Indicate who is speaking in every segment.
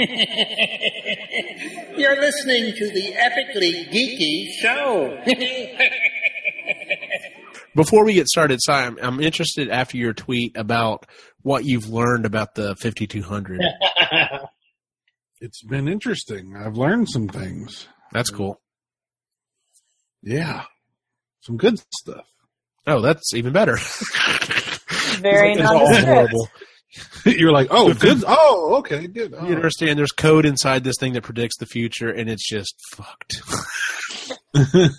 Speaker 1: You're listening to the epically geeky show.
Speaker 2: Before we get started, Si, I'm, I'm interested after your tweet about what you've learned about the 5200.
Speaker 3: It's been interesting. I've learned some things.
Speaker 2: That's cool.
Speaker 3: Yeah. Some good stuff.
Speaker 2: Oh, that's even better.
Speaker 4: Very
Speaker 2: It's all horrible.
Speaker 3: You're like, oh, good. Oh, okay, good.
Speaker 2: You understand there's code inside this thing that predicts the future, and it's just fucked.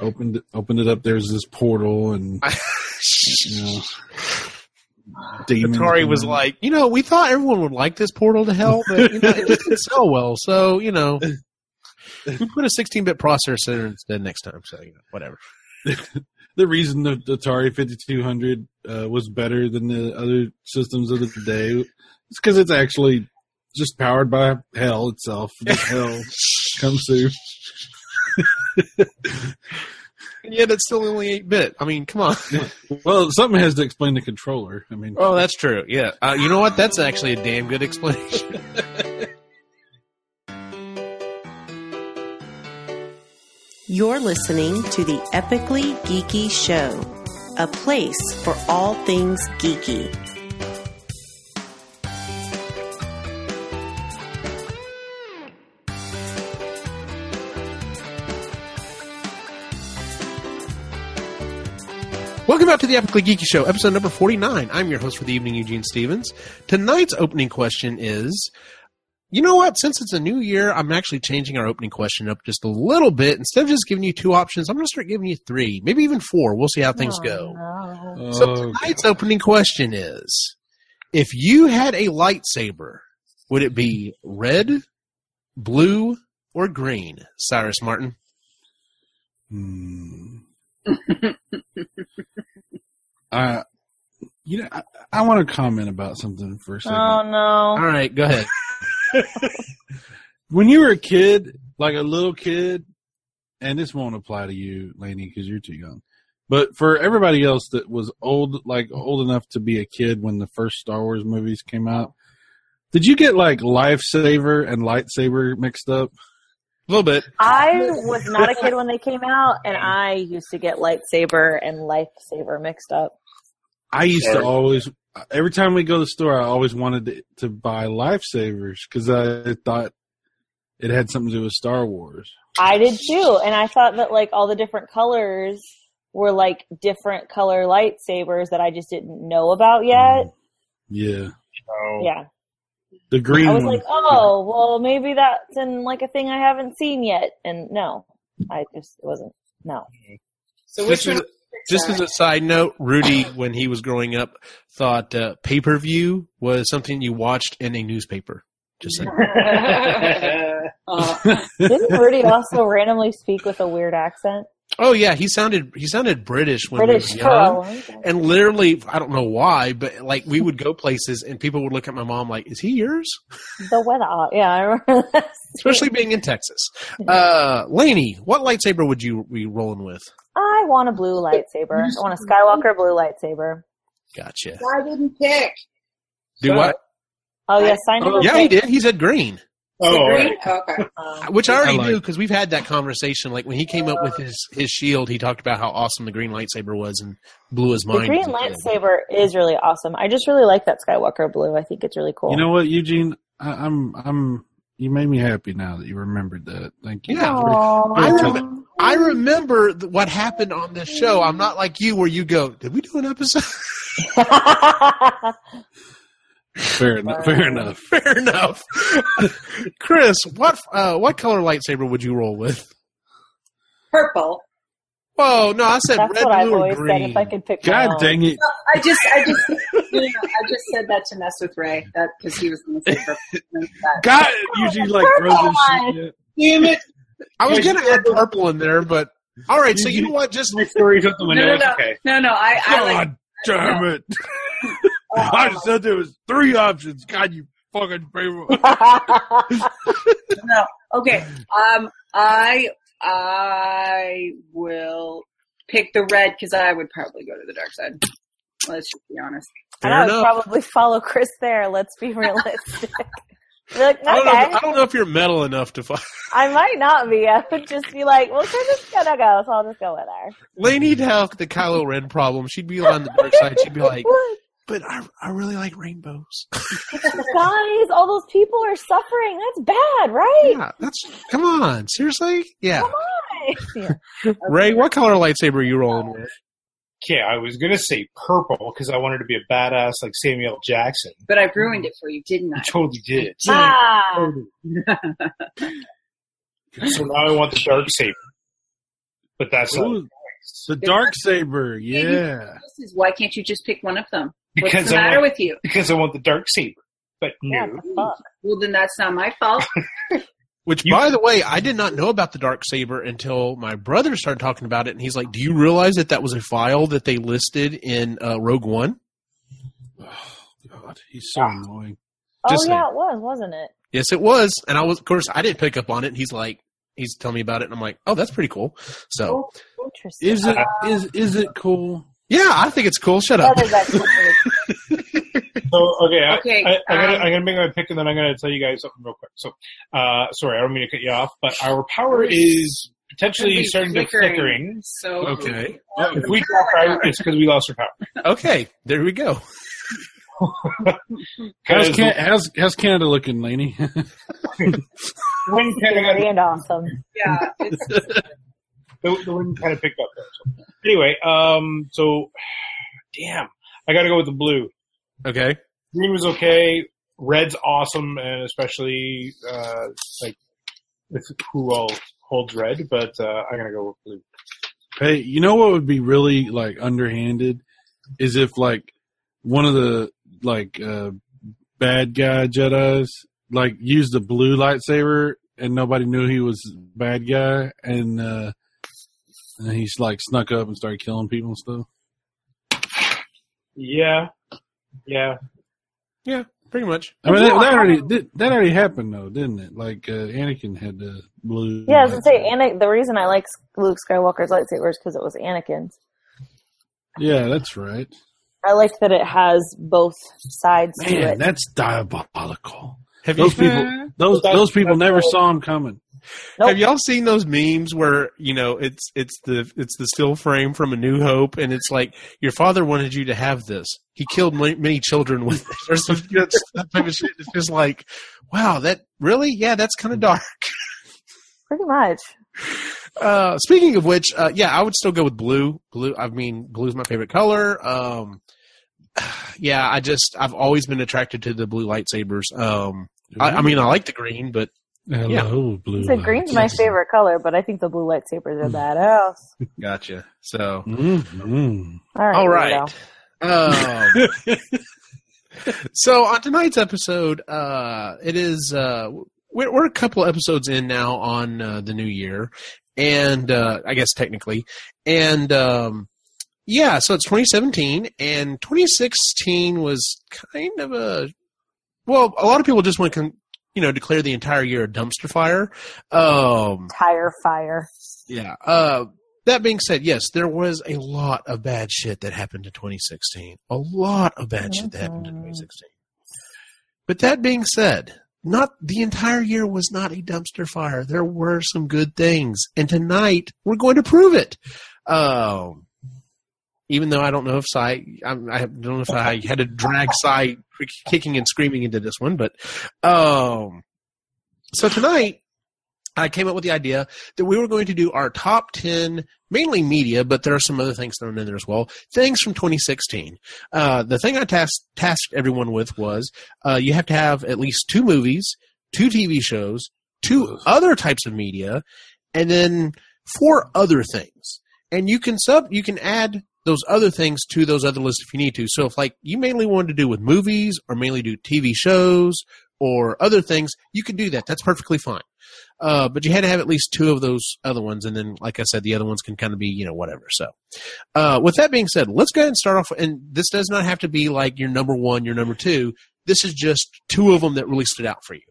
Speaker 3: opened opened it up. There's this portal, and you know,
Speaker 2: Atari was like, you know, we thought everyone would like this portal to hell, but you know, it didn't sell well. So, you know, we put a 16-bit processor instead next time. So, you know, whatever.
Speaker 3: The reason the Atari 5200 uh, was better than the other systems of the day is because it's actually just powered by hell itself. Just hell comes through.
Speaker 2: And yet it's still only 8-bit. I mean, come on.
Speaker 3: Well, something has to explain the controller. I mean,
Speaker 2: Oh, that's true. Yeah. Uh, you know what? That's actually a damn good explanation.
Speaker 5: You're listening to the Epically Geeky Show, a place for all things geeky.
Speaker 2: Welcome back to the Epically Geeky Show, episode number 49. I'm your host for the evening, Eugene Stevens. Tonight's opening question is you know what? Since it's a new year, I'm actually changing our opening question up just a little bit. Instead of just giving you two options, I'm going to start giving you three, maybe even four. We'll see how things
Speaker 4: Oh,
Speaker 2: go.
Speaker 4: no.
Speaker 2: So
Speaker 3: okay.
Speaker 2: tonight's opening question is if you had a lightsaber, would it be red, blue, or green? Cyrus Martin.
Speaker 3: Hmm. uh, you know, I, I want to comment about something for a second.
Speaker 4: Oh no.
Speaker 2: All right, go ahead.
Speaker 3: when you were a kid, like a little kid, and this won't apply to you, Laney, because you're too young. But for everybody else that was old, like old enough to be a kid when the first Star Wars movies came out, did you get like lifesaver and lightsaber mixed up?
Speaker 2: A little bit.
Speaker 4: I was not a kid when they came out, and I used to get lightsaber and lifesaver mixed up.
Speaker 3: I used
Speaker 1: Sorry.
Speaker 3: to always, every time we go to the store, I always wanted to, to buy lifesavers because I thought it had something to do with Star Wars.
Speaker 4: I did too, and I thought that like all the different colors were like different color lightsabers that I just didn't know about yet. Mm-hmm.
Speaker 3: Yeah,
Speaker 1: Oh,
Speaker 4: Yeah,
Speaker 3: the green
Speaker 4: I was
Speaker 3: one.
Speaker 4: like, oh, well, maybe that's in like a thing I haven't seen yet, and no, I just it wasn't. No,
Speaker 6: So which one?
Speaker 2: A, just as a side note, Rudy, when he was growing up, thought uh, pay per view was something you watched in a newspaper. Just saying.
Speaker 6: Uh,
Speaker 4: didn't Rudy also randomly speak with a weird accent?
Speaker 2: Oh yeah, he sounded he sounded British when
Speaker 4: British
Speaker 2: he was young.
Speaker 4: long time.
Speaker 2: And literally, I don't know why, but like we would go places and people would look at my mom like, "Is he yours?"
Speaker 4: The weather, yeah, I remember that.
Speaker 2: Especially being in Texas. Uh, Laney, what lightsaber would you be rolling with?
Speaker 4: I want a blue lightsaber. I want a Skywalker blue lightsaber.
Speaker 2: Gotcha.
Speaker 6: I didn't pick.
Speaker 2: Do what?
Speaker 4: Oh yes, I never.
Speaker 2: Yeah, he did. He said green.
Speaker 1: Oh,
Speaker 6: green?
Speaker 1: right.
Speaker 6: Okay.
Speaker 4: um,
Speaker 2: Which I already
Speaker 3: I like-
Speaker 2: knew because we've had that conversation. Like when he came up with his his shield, he talked about how awesome the green lightsaber was and blew his mind.
Speaker 4: the green lightsaber is really awesome. I just really like that Skywalker blue. I think it's really cool.
Speaker 3: You know what, Eugene? I, I'm, I'm. You made me happy now that you remembered that. Thank you.
Speaker 2: Yeah.
Speaker 4: Aw.
Speaker 2: I remember, I remember what happened on this show. I'm not like you, where you go, "Did we do an episode?"
Speaker 3: Fair enough. Fair enough.
Speaker 2: Fair enough. Chris, what uh, what color lightsaber would you roll with?
Speaker 6: Purple.
Speaker 2: Whoa, no, I said
Speaker 4: That's
Speaker 2: red,
Speaker 4: what I've
Speaker 2: or
Speaker 4: always
Speaker 2: green.
Speaker 4: said. If I could pick,
Speaker 3: God
Speaker 4: own.
Speaker 3: dang it!
Speaker 6: I just, I just, you know, I just said that to mess with Ray, that because he was going to say purple.
Speaker 3: God, Eugene like throws his shit.
Speaker 1: Damn it!
Speaker 2: I was gonna add purple in there, but all right. So you know what? Just
Speaker 1: My story's out the
Speaker 6: No,
Speaker 1: window.
Speaker 6: no,
Speaker 1: It's
Speaker 6: no,
Speaker 1: okay.
Speaker 6: no, no. I, I like.
Speaker 3: God damn it! I just said there was three options. God, you fucking people.
Speaker 6: No. Okay. Um, I, I will pick the red because I would probably go to the dark side. Let's just be honest.
Speaker 4: and
Speaker 2: Fair
Speaker 4: I would
Speaker 2: enough.
Speaker 4: probably follow Chris there. Let's be realistic. Like,
Speaker 2: I don't, know,
Speaker 4: okay,
Speaker 2: I don't know if you're metal enough to fight.
Speaker 4: I might not be. I would just be like, well, we're just gonna go, so I'll just go with her.
Speaker 2: Lainey'd have the Kylo Ren problem. She'd be on the dark side. She'd be like, but I, I really like rainbows.
Speaker 4: guys, all those people are suffering. That's bad, right?
Speaker 2: yeah, that's come on, seriously. Yeah,
Speaker 4: Come on. Yeah.
Speaker 2: Ray, what color lightsaber are you rolling with?
Speaker 7: Okay, I was gonna say purple because I wanted to be a badass like Samuel Jackson.
Speaker 6: But I ruined it for you, didn't I?
Speaker 7: I totally did.
Speaker 4: Ah,
Speaker 7: So now I want the dark saber. But that's not
Speaker 3: the dark saber, yeah.
Speaker 6: This why can't you just pick one of them? What's
Speaker 7: because
Speaker 6: the
Speaker 7: I
Speaker 6: matter
Speaker 7: want,
Speaker 6: with you?
Speaker 7: because I want the dark saber. But
Speaker 4: yeah,
Speaker 7: no.
Speaker 4: fuck?
Speaker 6: Well, then that's not my fault.
Speaker 2: Which,
Speaker 7: You-
Speaker 2: by the way, I did not know about the dark saber until my brother started talking about it, and he's like, "Do you realize that that was a file that they listed in uh, Rogue One?"
Speaker 3: God, he's so annoying.
Speaker 4: Oh
Speaker 2: Just
Speaker 4: yeah, it was, wasn't it?
Speaker 2: Yes, it was, and I was, of course, I didn't pick up on it. And he's like, he's telling me about it, and I'm like, "Oh, that's pretty cool." So,
Speaker 4: Interesting.
Speaker 3: Is it is is it cool?
Speaker 2: yeah, I think it's cool. Shut up.
Speaker 4: That is actually
Speaker 7: So okay, I-
Speaker 6: Okay,
Speaker 7: I, I, gotta,
Speaker 6: um,
Speaker 7: I'm gonna make my pick and then I'm gonna tell you guys something real quick. So, uh, sorry, I don't mean to cut you off, but our power is potentially
Speaker 6: It's
Speaker 7: starting to
Speaker 6: flickering.
Speaker 7: flickering.
Speaker 6: So
Speaker 2: Okay.
Speaker 7: If we drop out, it's because we lost our power.
Speaker 2: Okay, there we go.
Speaker 3: How's,
Speaker 7: 'Cause
Speaker 3: Can- how's, how's Canada looking, Laney?
Speaker 7: the wind kind of
Speaker 4: and awesome.
Speaker 6: yeah, it's,
Speaker 7: the, the wind kind of picked up there. So. Anyway, um, so damn, I got to go with the blue.
Speaker 2: Okay.
Speaker 7: Green was okay. Red's awesome, and especially uh, like with who all holds red. But uh, I'm gonna go with blue.
Speaker 3: Hey, you know what would be really like underhanded is if like one of the like uh bad guy Jedi's like used the blue lightsaber and nobody knew he was bad guy and uh and he's like snuck up and started killing people and stuff.
Speaker 7: Yeah, yeah.
Speaker 2: Yeah, pretty much.
Speaker 3: I mean that, that already did, that already happened though, didn't it? Like uh, Anakin had the blue.
Speaker 4: Yeah, I was gonna say,
Speaker 3: lightsaber.
Speaker 4: Ana- the reason I like Luke Skywalker's lightsaber is because it was Anakin's.
Speaker 3: Yeah, that's right.
Speaker 4: I like that it has both sides to
Speaker 3: Man,
Speaker 4: it.
Speaker 3: that's diabolical.
Speaker 2: Have
Speaker 3: Those
Speaker 2: you
Speaker 3: people, those those people never saw him coming.
Speaker 4: Nope.
Speaker 2: have y'all seen those memes where you know it's it's the it's the still frame from A New Hope, and it's like your father wanted you to have this. He killed ma- many children with it, or some you know, it's type of shit. It's just like, wow, that really, yeah, that's kind of dark.
Speaker 4: Pretty much.
Speaker 2: Uh, speaking of which, uh, yeah, I would still go with blue. Blue. I mean, blue's my favorite color. Um, yeah, I just I've always been attracted to the blue lightsabers. Um, I, I mean, I like the green, but
Speaker 3: Hello, blue.
Speaker 4: So green's my favorite color, but I think the blue lightsabers are badass.
Speaker 2: gotcha. So,
Speaker 3: Mhm.
Speaker 4: All right.
Speaker 2: all right. Um, so on tonight's episode, uh, it is uh, we're, we're a couple episodes in now on uh, the new year, and uh, I guess technically, and um, yeah, so it's 2017, and 2016 was kind of a well, a lot of people just want to. Con- you know, declare the entire year a dumpster fire. Um,
Speaker 4: Tire fire.
Speaker 2: yeah. Uh, that being said, yes, there was a lot of bad shit that happened in 2016. A lot of bad shit that happened in
Speaker 4: Mhm.
Speaker 2: 2016. But that being said, not the entire year was not a dumpster fire. There were some good things, and tonight we're going to prove it. Um, even though I don't know if Cy, I, I don't know if I had to drag Cy kicking and screaming into this one, but um, so tonight I came up with the idea that we were going to do our top 10, mainly media, but there are some other things thrown in there as well, things from 2016. Uh, the thing I tasked, tasked everyone with was uh, you have to have at least two movies, two TV shows, two other types of media, and then four other things. And you can sub, you can add those other things to those other lists if you need to. So if like you mainly wanted to do with movies or mainly do TV shows or other things, you could do that. That's perfectly fine. Uh, but you had to have at least two of those other ones, and then, like I said, the other ones can kind of be, you know, whatever. So, uh, with that being said, let's go ahead and start off. And this does not have to be like your number one, your number two. This is just two of them that really stood out for you.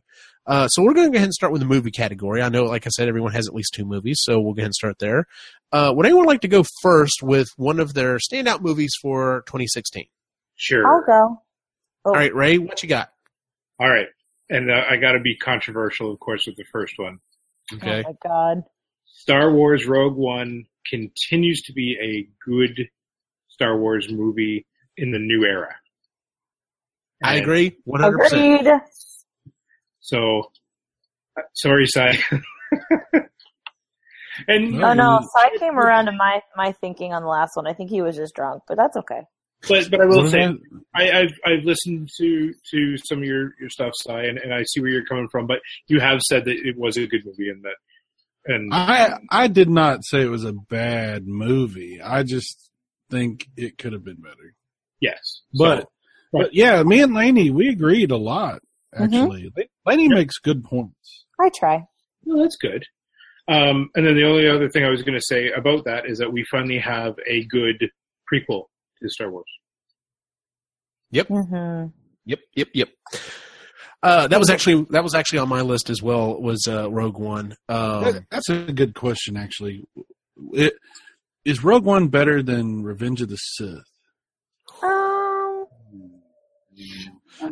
Speaker 2: Uh, so we're going to go ahead and start with the movie category. I know, like I said, everyone has at least two movies, so we'll go ahead and start there. Uh, would anyone like to go first with one of their standout movies for 2016?
Speaker 7: Sure.
Speaker 4: I'll go. Oh,
Speaker 2: All right, Ray, what you got?
Speaker 7: All right. and uh, I got to be controversial, of course, with the first one.
Speaker 2: Okay.
Speaker 4: Oh my god.
Speaker 7: Star Wars Rogue One continues to be a good Star Wars movie in the new era.
Speaker 2: I agree. 100%.
Speaker 4: Agreed.
Speaker 7: So, sorry, Sai. and
Speaker 4: Oh no, Sai came around to my my thinking on the last one. I think he was just drunk, but that's okay.
Speaker 7: but but I will say? I, I've I've listened to to some of your your stuff, Sai, and, and I see where you're coming from. But you have said that it was a good movie, and that and
Speaker 3: I I did not say it was a bad movie. I just think it could have been better.
Speaker 7: yes,
Speaker 3: But
Speaker 7: So,
Speaker 3: but yeah, me and Laney we agreed a lot. Actually, Laney makes good points.
Speaker 4: I try.
Speaker 7: well, that's good. Um, and then the only other thing I was going to say about that is that we finally have a good prequel to Star Wars.
Speaker 4: hmm
Speaker 2: Yep, yep, yep. Uh, that was actually that was actually on my list as well. Was uh, Rogue One? Um,
Speaker 3: That- that's a good question, actually. It, is Rogue One better than Revenge of the Sith?
Speaker 4: Um,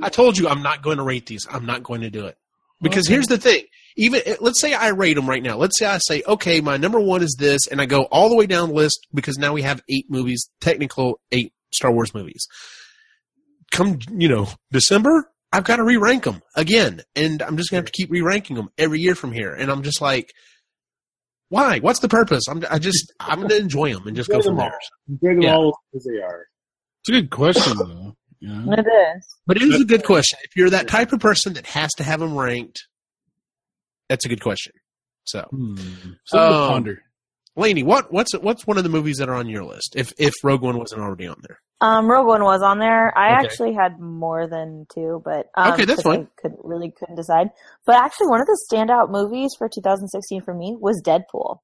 Speaker 2: I told you I'm not going to rate these. I'm not going to do it because here's the thing. Even eh, let's say I rate them right now. Let's say I say, okay, my number one is this, and I go all the way down the list because now we have eight movies, technical eight Star Wars movies. Come, you know, December, I've got to re-rank them again, and I'm just gonna have to keep re-ranking them every year from here. And I'm just like, why? What's the purpose? I'm, I just, I'm gonna enjoy them and just go from
Speaker 7: all.
Speaker 2: there.
Speaker 7: Enjoy them
Speaker 2: Yeah.
Speaker 7: all as they are.
Speaker 3: It's a good question, though. You know?
Speaker 4: it is.
Speaker 2: But it is a good question. If you're that type of person that has to have them ranked, that's a good question. So,
Speaker 3: Hmm. Something to
Speaker 2: Um,
Speaker 3: ponder.
Speaker 2: Lainey, what what's what's one of the movies that are on your list? If if Rogue One wasn't already on there,
Speaker 4: Um, Rogue One was on there. I
Speaker 2: Okay.
Speaker 4: actually had more than two, but um,
Speaker 2: Okay, that's
Speaker 4: 'cause I
Speaker 2: fine.
Speaker 4: couldn't really couldn't decide. But actually, one of the standout movies for 2016 for me was Deadpool.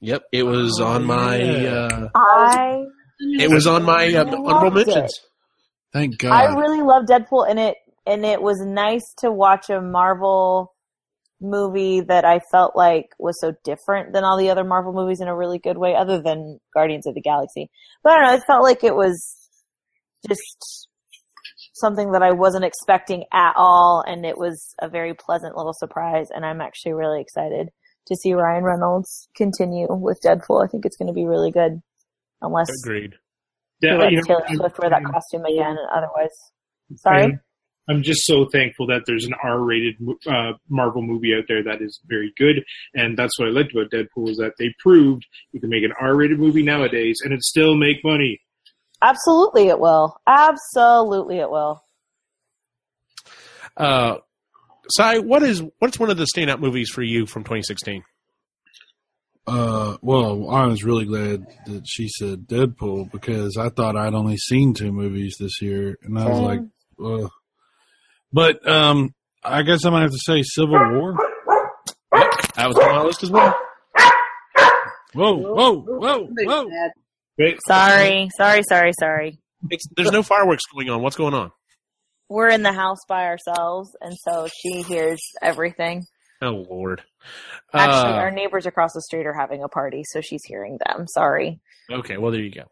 Speaker 2: yep, it was
Speaker 3: Oh,
Speaker 2: on my
Speaker 3: yeah.
Speaker 2: uh,
Speaker 4: I
Speaker 2: it was on my uh, honorable
Speaker 4: mentions. it.
Speaker 2: Mentions.
Speaker 3: Thank God.
Speaker 4: I really love Deadpool, and it and it was nice to watch a Marvel movie that I felt like was so different than all the other Marvel movies in a really good way, other than Guardians of the Galaxy. But I don't know, it felt like it was just something that I wasn't expecting at all, and it was a very pleasant little surprise. And I'm actually really excited to see Ryan Reynolds continue with Deadpool. I think it's going to be really good, unless
Speaker 2: Agreed.
Speaker 4: He
Speaker 7: Yeah,
Speaker 4: lets
Speaker 7: you know,
Speaker 4: Taylor Swift wear that costume again. Otherwise, sorry.
Speaker 7: I'm, I'm just so thankful that there's an R-rated uh, Marvel movie out there that is very good, and that's what I liked about Deadpool is that they proved you can make an R-rated movie nowadays and it still make money.
Speaker 4: Absolutely, it will. Absolutely, it will.
Speaker 2: Uh, Sai, what is what's one of the standout movies for you from 2016?
Speaker 3: Uh, well, I was really glad that she said Deadpool because I thought I'd only seen two movies this year, and I was like, Ugh. but um, I guess I'm gonna have to say Civil War.
Speaker 2: That was on my list as well.
Speaker 3: Whoa, whoa, whoa, whoa!
Speaker 7: Right?
Speaker 4: Sorry, sorry, sorry, sorry.
Speaker 2: It's, there's no fireworks going on. What's going on?
Speaker 4: We're in the house by ourselves, and so she hears everything.
Speaker 2: Oh Lord.
Speaker 4: Actually,
Speaker 2: Uh,
Speaker 4: our neighbors across the street are having a party, so she's hearing them. Sorry.
Speaker 2: okay, well there you go.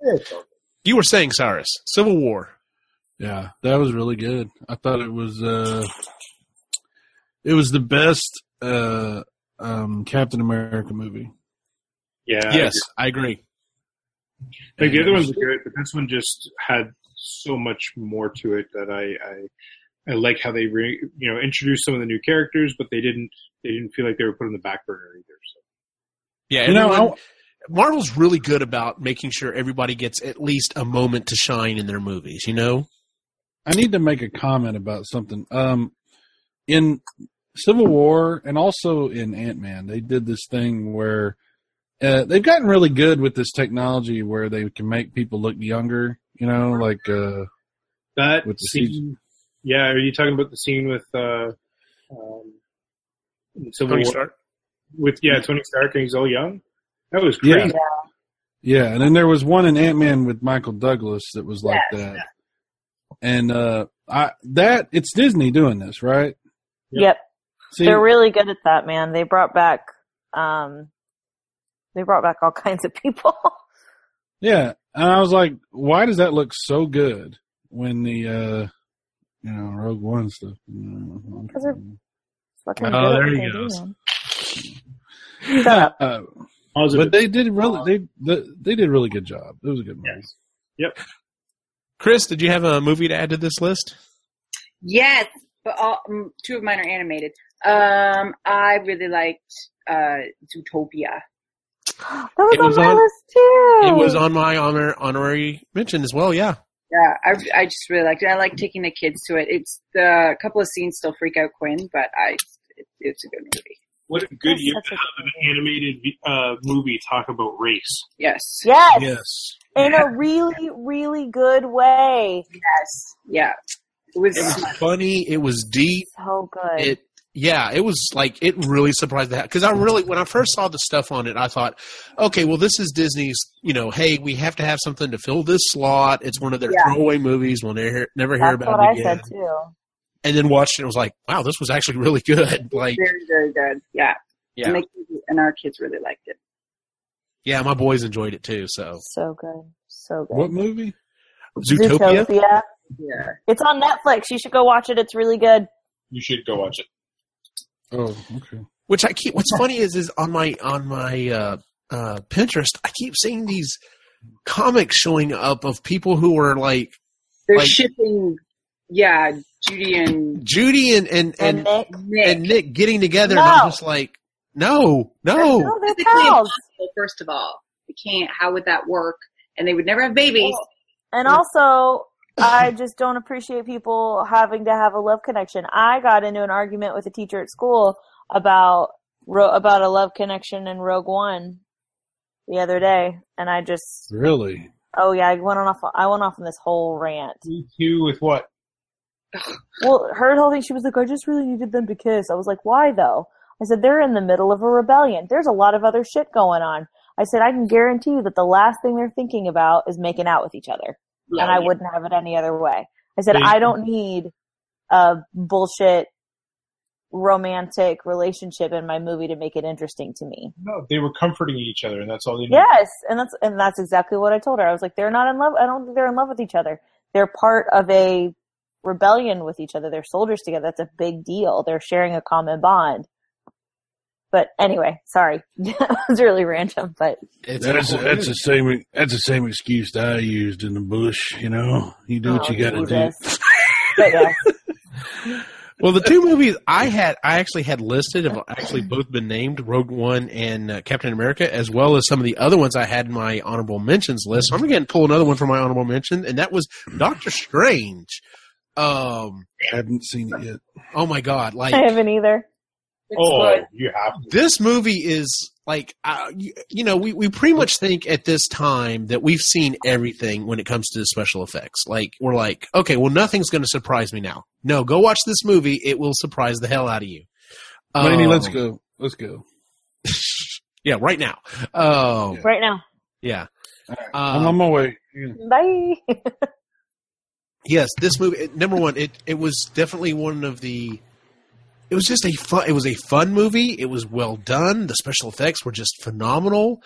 Speaker 2: You were saying Cyrus, Civil War.
Speaker 3: Yeah, that was really good. I thought it was uh, it was the best uh, um, Captain America movie.
Speaker 7: Yeah.
Speaker 2: yes, I agree.
Speaker 7: Like the other ones are good, but this one just had so much more to it that I I, I like how they re, you know introduced some of the new characters, but they didn't they didn't feel like they were put on the back burner either. So.
Speaker 2: Yeah,
Speaker 3: You know,
Speaker 2: everyone-
Speaker 3: I-
Speaker 2: Marvel's really good about making sure everybody gets at least a moment to shine in their movies. You know,
Speaker 3: I need to make a comment about something. Um, in Civil War and also in Ant Man, they did this thing where uh, they've gotten really good with this technology where they can make people look younger. You know, like uh,
Speaker 7: That
Speaker 3: With the
Speaker 7: scene, yeah. Are you talking about the scene with uh, um, Civil
Speaker 2: Tony
Speaker 7: War
Speaker 2: Stark.
Speaker 7: with yeah Tony Stark and he's all young? That was
Speaker 3: Yeah.
Speaker 7: crazy.
Speaker 3: yeah, and then there was one in Ant Man with Michael Douglas that was like that. And uh, I that it's Disney doing this, right?
Speaker 7: Yep.
Speaker 4: Yep.
Speaker 3: See,
Speaker 4: They're really good at that, man. They brought back um they brought back all kinds of people.
Speaker 3: Yeah, and I was like, why does that look so good when the uh you know, Rogue One stuff. You know.
Speaker 4: Because they're-
Speaker 2: Oh,
Speaker 4: good
Speaker 2: there
Speaker 4: what
Speaker 2: he
Speaker 4: they
Speaker 2: goes.
Speaker 4: Shut up.
Speaker 3: Uh, but they did really they they they did a really good job. It was a good movie.
Speaker 7: Yes.
Speaker 2: Chris, did you have a movie to add to this list?
Speaker 6: Yes, but all, mm, two of mine are animated. Um, I really liked uh, Zootopia.
Speaker 4: That was
Speaker 2: It
Speaker 4: on
Speaker 2: was
Speaker 4: my
Speaker 2: on-
Speaker 4: list too.
Speaker 2: It was on my honor honorary mention as well. Yeah.
Speaker 6: Yeah, I, I just really liked it. I like taking the kids to it. It's the a couple of scenes still freak out Quinn, but I it, it's a good movie.
Speaker 7: What a good
Speaker 4: That's
Speaker 7: year to have an animated uh, movie talk about race.
Speaker 6: Yes,
Speaker 4: Yes,
Speaker 2: Yes.
Speaker 4: in a really, really good way.
Speaker 6: yes, yeah. It was,
Speaker 2: It was funny. It was deep.
Speaker 4: So good.
Speaker 2: It yeah, it was like it really surprised that because I really when I first saw the stuff on it, I thought, okay, well this is Disney's. You know, hey, we have to have something to fill this slot. It's one of their
Speaker 6: Yeah.
Speaker 2: throwaway movies. We'll never never hear
Speaker 4: That's
Speaker 2: about
Speaker 4: what
Speaker 2: it
Speaker 4: I
Speaker 2: again.
Speaker 4: said too.
Speaker 2: And then watched it, and was like, wow, this was actually really good. Like,
Speaker 6: very very good. Yeah,
Speaker 2: yeah,
Speaker 6: And, the kids, and our kids really liked it.
Speaker 2: yeah, my boys enjoyed it too. So
Speaker 4: So good. So good.
Speaker 3: What movie?
Speaker 2: Zootopia.
Speaker 4: Zootopia.
Speaker 6: Yeah,
Speaker 4: It's on Netflix. You should go watch it. It's really good.
Speaker 7: You should go watch it.
Speaker 3: Oh, okay.
Speaker 2: Which I keep. What's funny is is on my on my uh, uh, Pinterest, I keep seeing these comics showing up of people who are like
Speaker 6: they're
Speaker 2: Like-
Speaker 6: shipping. Yeah, Judy and
Speaker 2: Judy and and
Speaker 4: And,
Speaker 2: and,
Speaker 4: Nick.
Speaker 6: Nick.
Speaker 2: and Nick getting together, and I'm
Speaker 4: No.
Speaker 2: just like, no, no.
Speaker 4: No, they're
Speaker 6: physically
Speaker 4: pals.
Speaker 6: impossible. First of all, they can't. How would that work? And they would never have babies.
Speaker 4: And also, I just don't appreciate people having to have a love connection. I got into an argument with a teacher at school about ro- about a love connection in Rogue One the other day, and I just
Speaker 3: Really?
Speaker 4: oh yeah, I went on off. I went off on this whole rant.
Speaker 7: Me too with what?
Speaker 4: Well, her whole thing, she was like, I just really needed them to kiss. I was like, why though? I said, they're in the middle of a rebellion. There's a lot of other shit going on. I said, I can guarantee you that the last thing they're thinking about is making out with each other. And I wouldn't have it any other way. I said, I don't need a bullshit romantic relationship in my movie to make it interesting to me.
Speaker 7: No, they were comforting each other, and that's all they needed.
Speaker 4: Yes, and that's and that's exactly what I told her. I was like, they're not in love. I don't think they're in love with each other. They're part of a rebellion with each other. They're soldiers together. That's a big deal. They're sharing a common bond. But anyway, sorry, that was really random. But
Speaker 2: It's
Speaker 3: That's
Speaker 2: awful.
Speaker 3: that's the same that's the same excuse that I used in the bush. You know, you do what
Speaker 4: Oh,
Speaker 3: you got to do.
Speaker 4: Jesus. But yes,
Speaker 2: well, the two movies I had, I actually had listed have actually both been named Rogue One and uh, Captain America, as well as some of the other ones I had in my honorable mentions list. So I'm going to pull another one from my honorable mention, and that was Doctor Strange. Um,
Speaker 3: I haven't seen it yet.
Speaker 2: oh my God, like
Speaker 4: I haven't either.
Speaker 6: It's
Speaker 7: Oh,
Speaker 6: good.
Speaker 7: you have to.
Speaker 2: this movie is like uh, you, you know we, we pretty much think at this time that we've seen everything when it comes to special effects like we're like okay well nothing's going to surprise me now no go watch this movie it will surprise the hell out of you
Speaker 3: Laney,
Speaker 2: Um,
Speaker 3: let's go. Let's go.
Speaker 2: yeah right now um,
Speaker 4: Right now.
Speaker 2: yeah
Speaker 3: I'm
Speaker 2: um,
Speaker 3: on my way.
Speaker 4: Bye.
Speaker 2: yes this movie number one it, it was definitely one of the it was just a fun it was a fun movie. It was well done. The special effects were just phenomenal.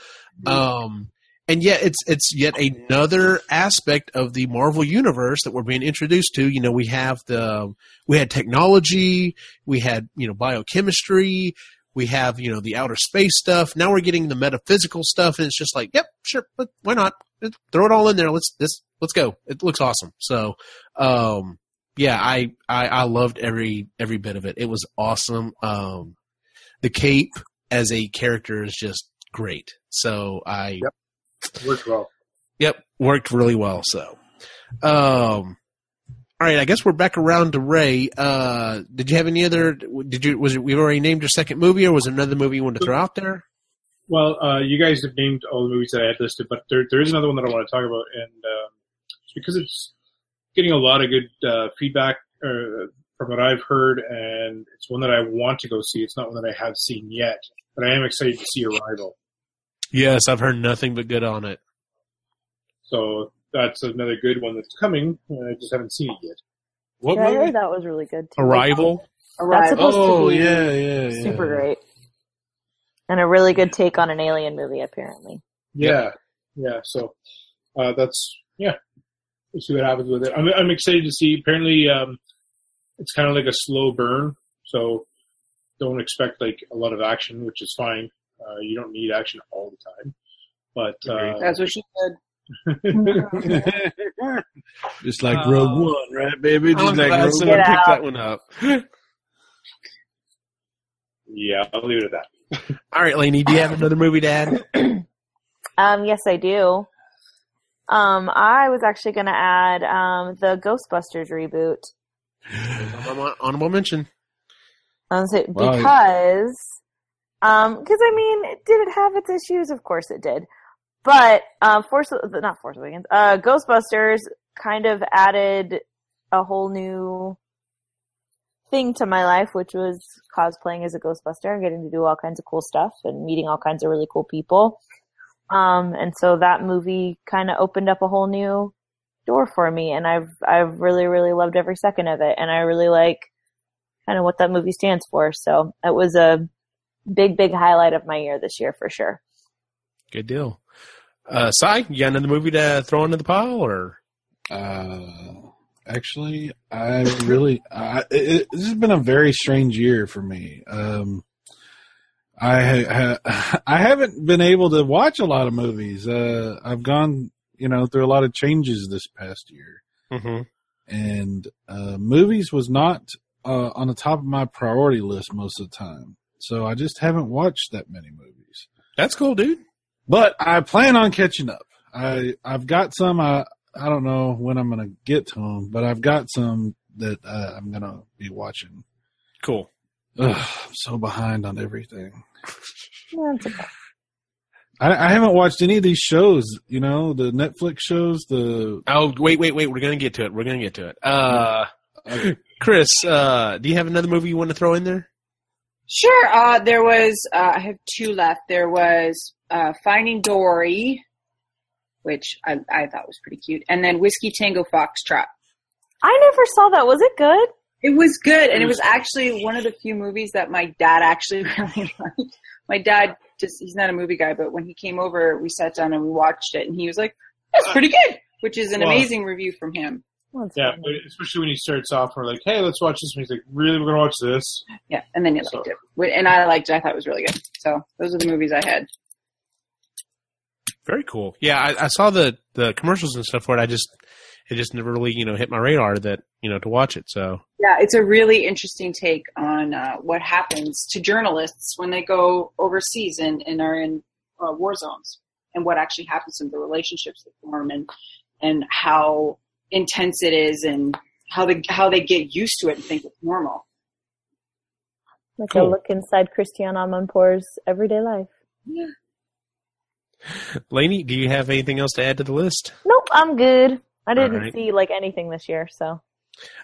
Speaker 2: Um and yet it's it's yet another aspect of the marvel universe that we're being introduced to. You know we have the we had technology we had you know biochemistry we have you know the outer space stuff. Now we're getting the metaphysical stuff and it's just like yep sure but why not? Throw it all in there. Let's this let's go. It looks awesome. So um yeah I, I i loved every every bit of it it was awesome um the cape as a character is just great so i
Speaker 7: Yep. Worked well.
Speaker 2: Yep, worked really well. So, um, all right, I guess we're back around to Ray. Uh, did you have any other? Did you was it we already named your second movie, or was there another movie you wanted to throw out there?
Speaker 7: Well, uh, you guys have named all the movies that I had listed, but there, there is another one that I want to talk about, and um, because it's getting a lot of good uh, feedback uh, from what I've heard, and it's one that I want to go see. It's not one that I have seen yet, but I am excited to see Arrival.
Speaker 2: Yes, I've heard nothing but good on it.
Speaker 7: So that's another good one that's coming. I just haven't seen it yet.
Speaker 3: What
Speaker 4: Yeah, I
Speaker 3: movie?
Speaker 4: heard that was really good too.
Speaker 2: Arrival.
Speaker 4: That's
Speaker 6: Arrival.
Speaker 4: supposed
Speaker 3: Oh
Speaker 4: to be
Speaker 3: yeah, yeah, yeah.
Speaker 4: super great. And a really good take on an alien movie, apparently.
Speaker 7: Yeah, yeah. So uh, that's yeah. We'll see what happens with it. I'm I'm excited to see. Apparently, um, it's kind of like a slow burn. So don't expect like a lot of action, which is fine. Uh, you don't need action all the time, but uh,
Speaker 6: That's what she said.
Speaker 3: Just like
Speaker 2: Uh,
Speaker 3: Rogue One, right, baby? Just
Speaker 2: I'm
Speaker 3: like Rogue
Speaker 2: someone
Speaker 4: Get
Speaker 2: picked
Speaker 4: out.
Speaker 2: that one up.
Speaker 7: yeah, I'll leave it at that.
Speaker 2: All right, Lainey, do you have another movie to add?
Speaker 4: Um, yes, I do. Um, I was actually going to add um, the Ghostbusters reboot.
Speaker 2: Honorable- Honorable mention.
Speaker 4: Um, so-
Speaker 3: Wow.
Speaker 4: because, um, because I mean, did it have its issues? Of course it did. But uh, Force, not Force Awakens, uh, Ghostbusters kind of added a whole new thing to my life, which was cosplaying as a Ghostbuster, and getting to do all kinds of cool stuff and meeting all kinds of really cool people. Um, and so that movie kind of opened up a whole new door for me, and I've I've really really loved every second of it, and I really like kind of what that movie stands for. So it was a big big highlight of my year this year for sure.
Speaker 2: Good deal. Uh, Sai, you got another movie to throw into the pile, or
Speaker 3: Uh, actually, I really, I, it, this has been a very strange year for me. Um, I ha, I haven't been able to watch a lot of movies. Uh, I've gone, you know, through a lot of changes this past year,
Speaker 2: mm-hmm.
Speaker 3: and uh, movies was not uh, on the top of my priority list most of the time. So I just haven't watched that many movies.
Speaker 2: that's cool, dude.
Speaker 3: But I plan on catching up. I I've got some. I I don't know when I'm gonna get to them, but I've got some that uh, I'm gonna be watching.
Speaker 2: Cool.
Speaker 3: Ugh, I'm so behind on everything.
Speaker 4: Yeah, okay.
Speaker 3: I, I haven't watched any of these shows. You know, the Netflix shows. The
Speaker 2: Oh, wait, wait, wait. We're gonna get to it. We're gonna get to it. Uh, Chris, uh, do you have another movie you want to throw in there?
Speaker 6: Sure. Uh, there was. Uh, I have two left. There was uh, Finding Dory, which I, I thought was pretty cute, and then Whiskey Tango Foxtrot.
Speaker 4: I never saw that. Was it good?
Speaker 6: It was good, and it was mm. actually one of the few movies that my dad actually really liked. My dad just—he's not a movie guy, but when he came over, we sat down and we watched it, and he was like, "That's pretty good," which is an
Speaker 7: Wow.
Speaker 6: amazing review from him.
Speaker 4: Well,
Speaker 7: Yeah,
Speaker 4: fine.
Speaker 7: but especially when he starts off, we're like, "Hey, let's watch this." And he's like, "Really, we're gonna watch this?"
Speaker 6: Yeah, and then he liked it, and I liked it. I thought it was really good. So those are the movies I had.
Speaker 2: Very cool. Yeah, I, I saw the the commercials and stuff for it. I just it just never really you know hit my radar that you know to watch it. So
Speaker 6: Yeah, it's a really interesting take on uh, what happens to journalists when they go overseas and, and are in uh, war zones, and what actually happens in the relationships that form, and and how intense it is, and how they how they get used to it and think it's normal.
Speaker 4: like
Speaker 2: Cool.
Speaker 4: a look inside Christiane Amanpour's everyday life.
Speaker 2: Lainey, do you have anything else to add to the list?
Speaker 4: Nope, I'm good. I didn't
Speaker 2: right.
Speaker 4: see like anything this year, so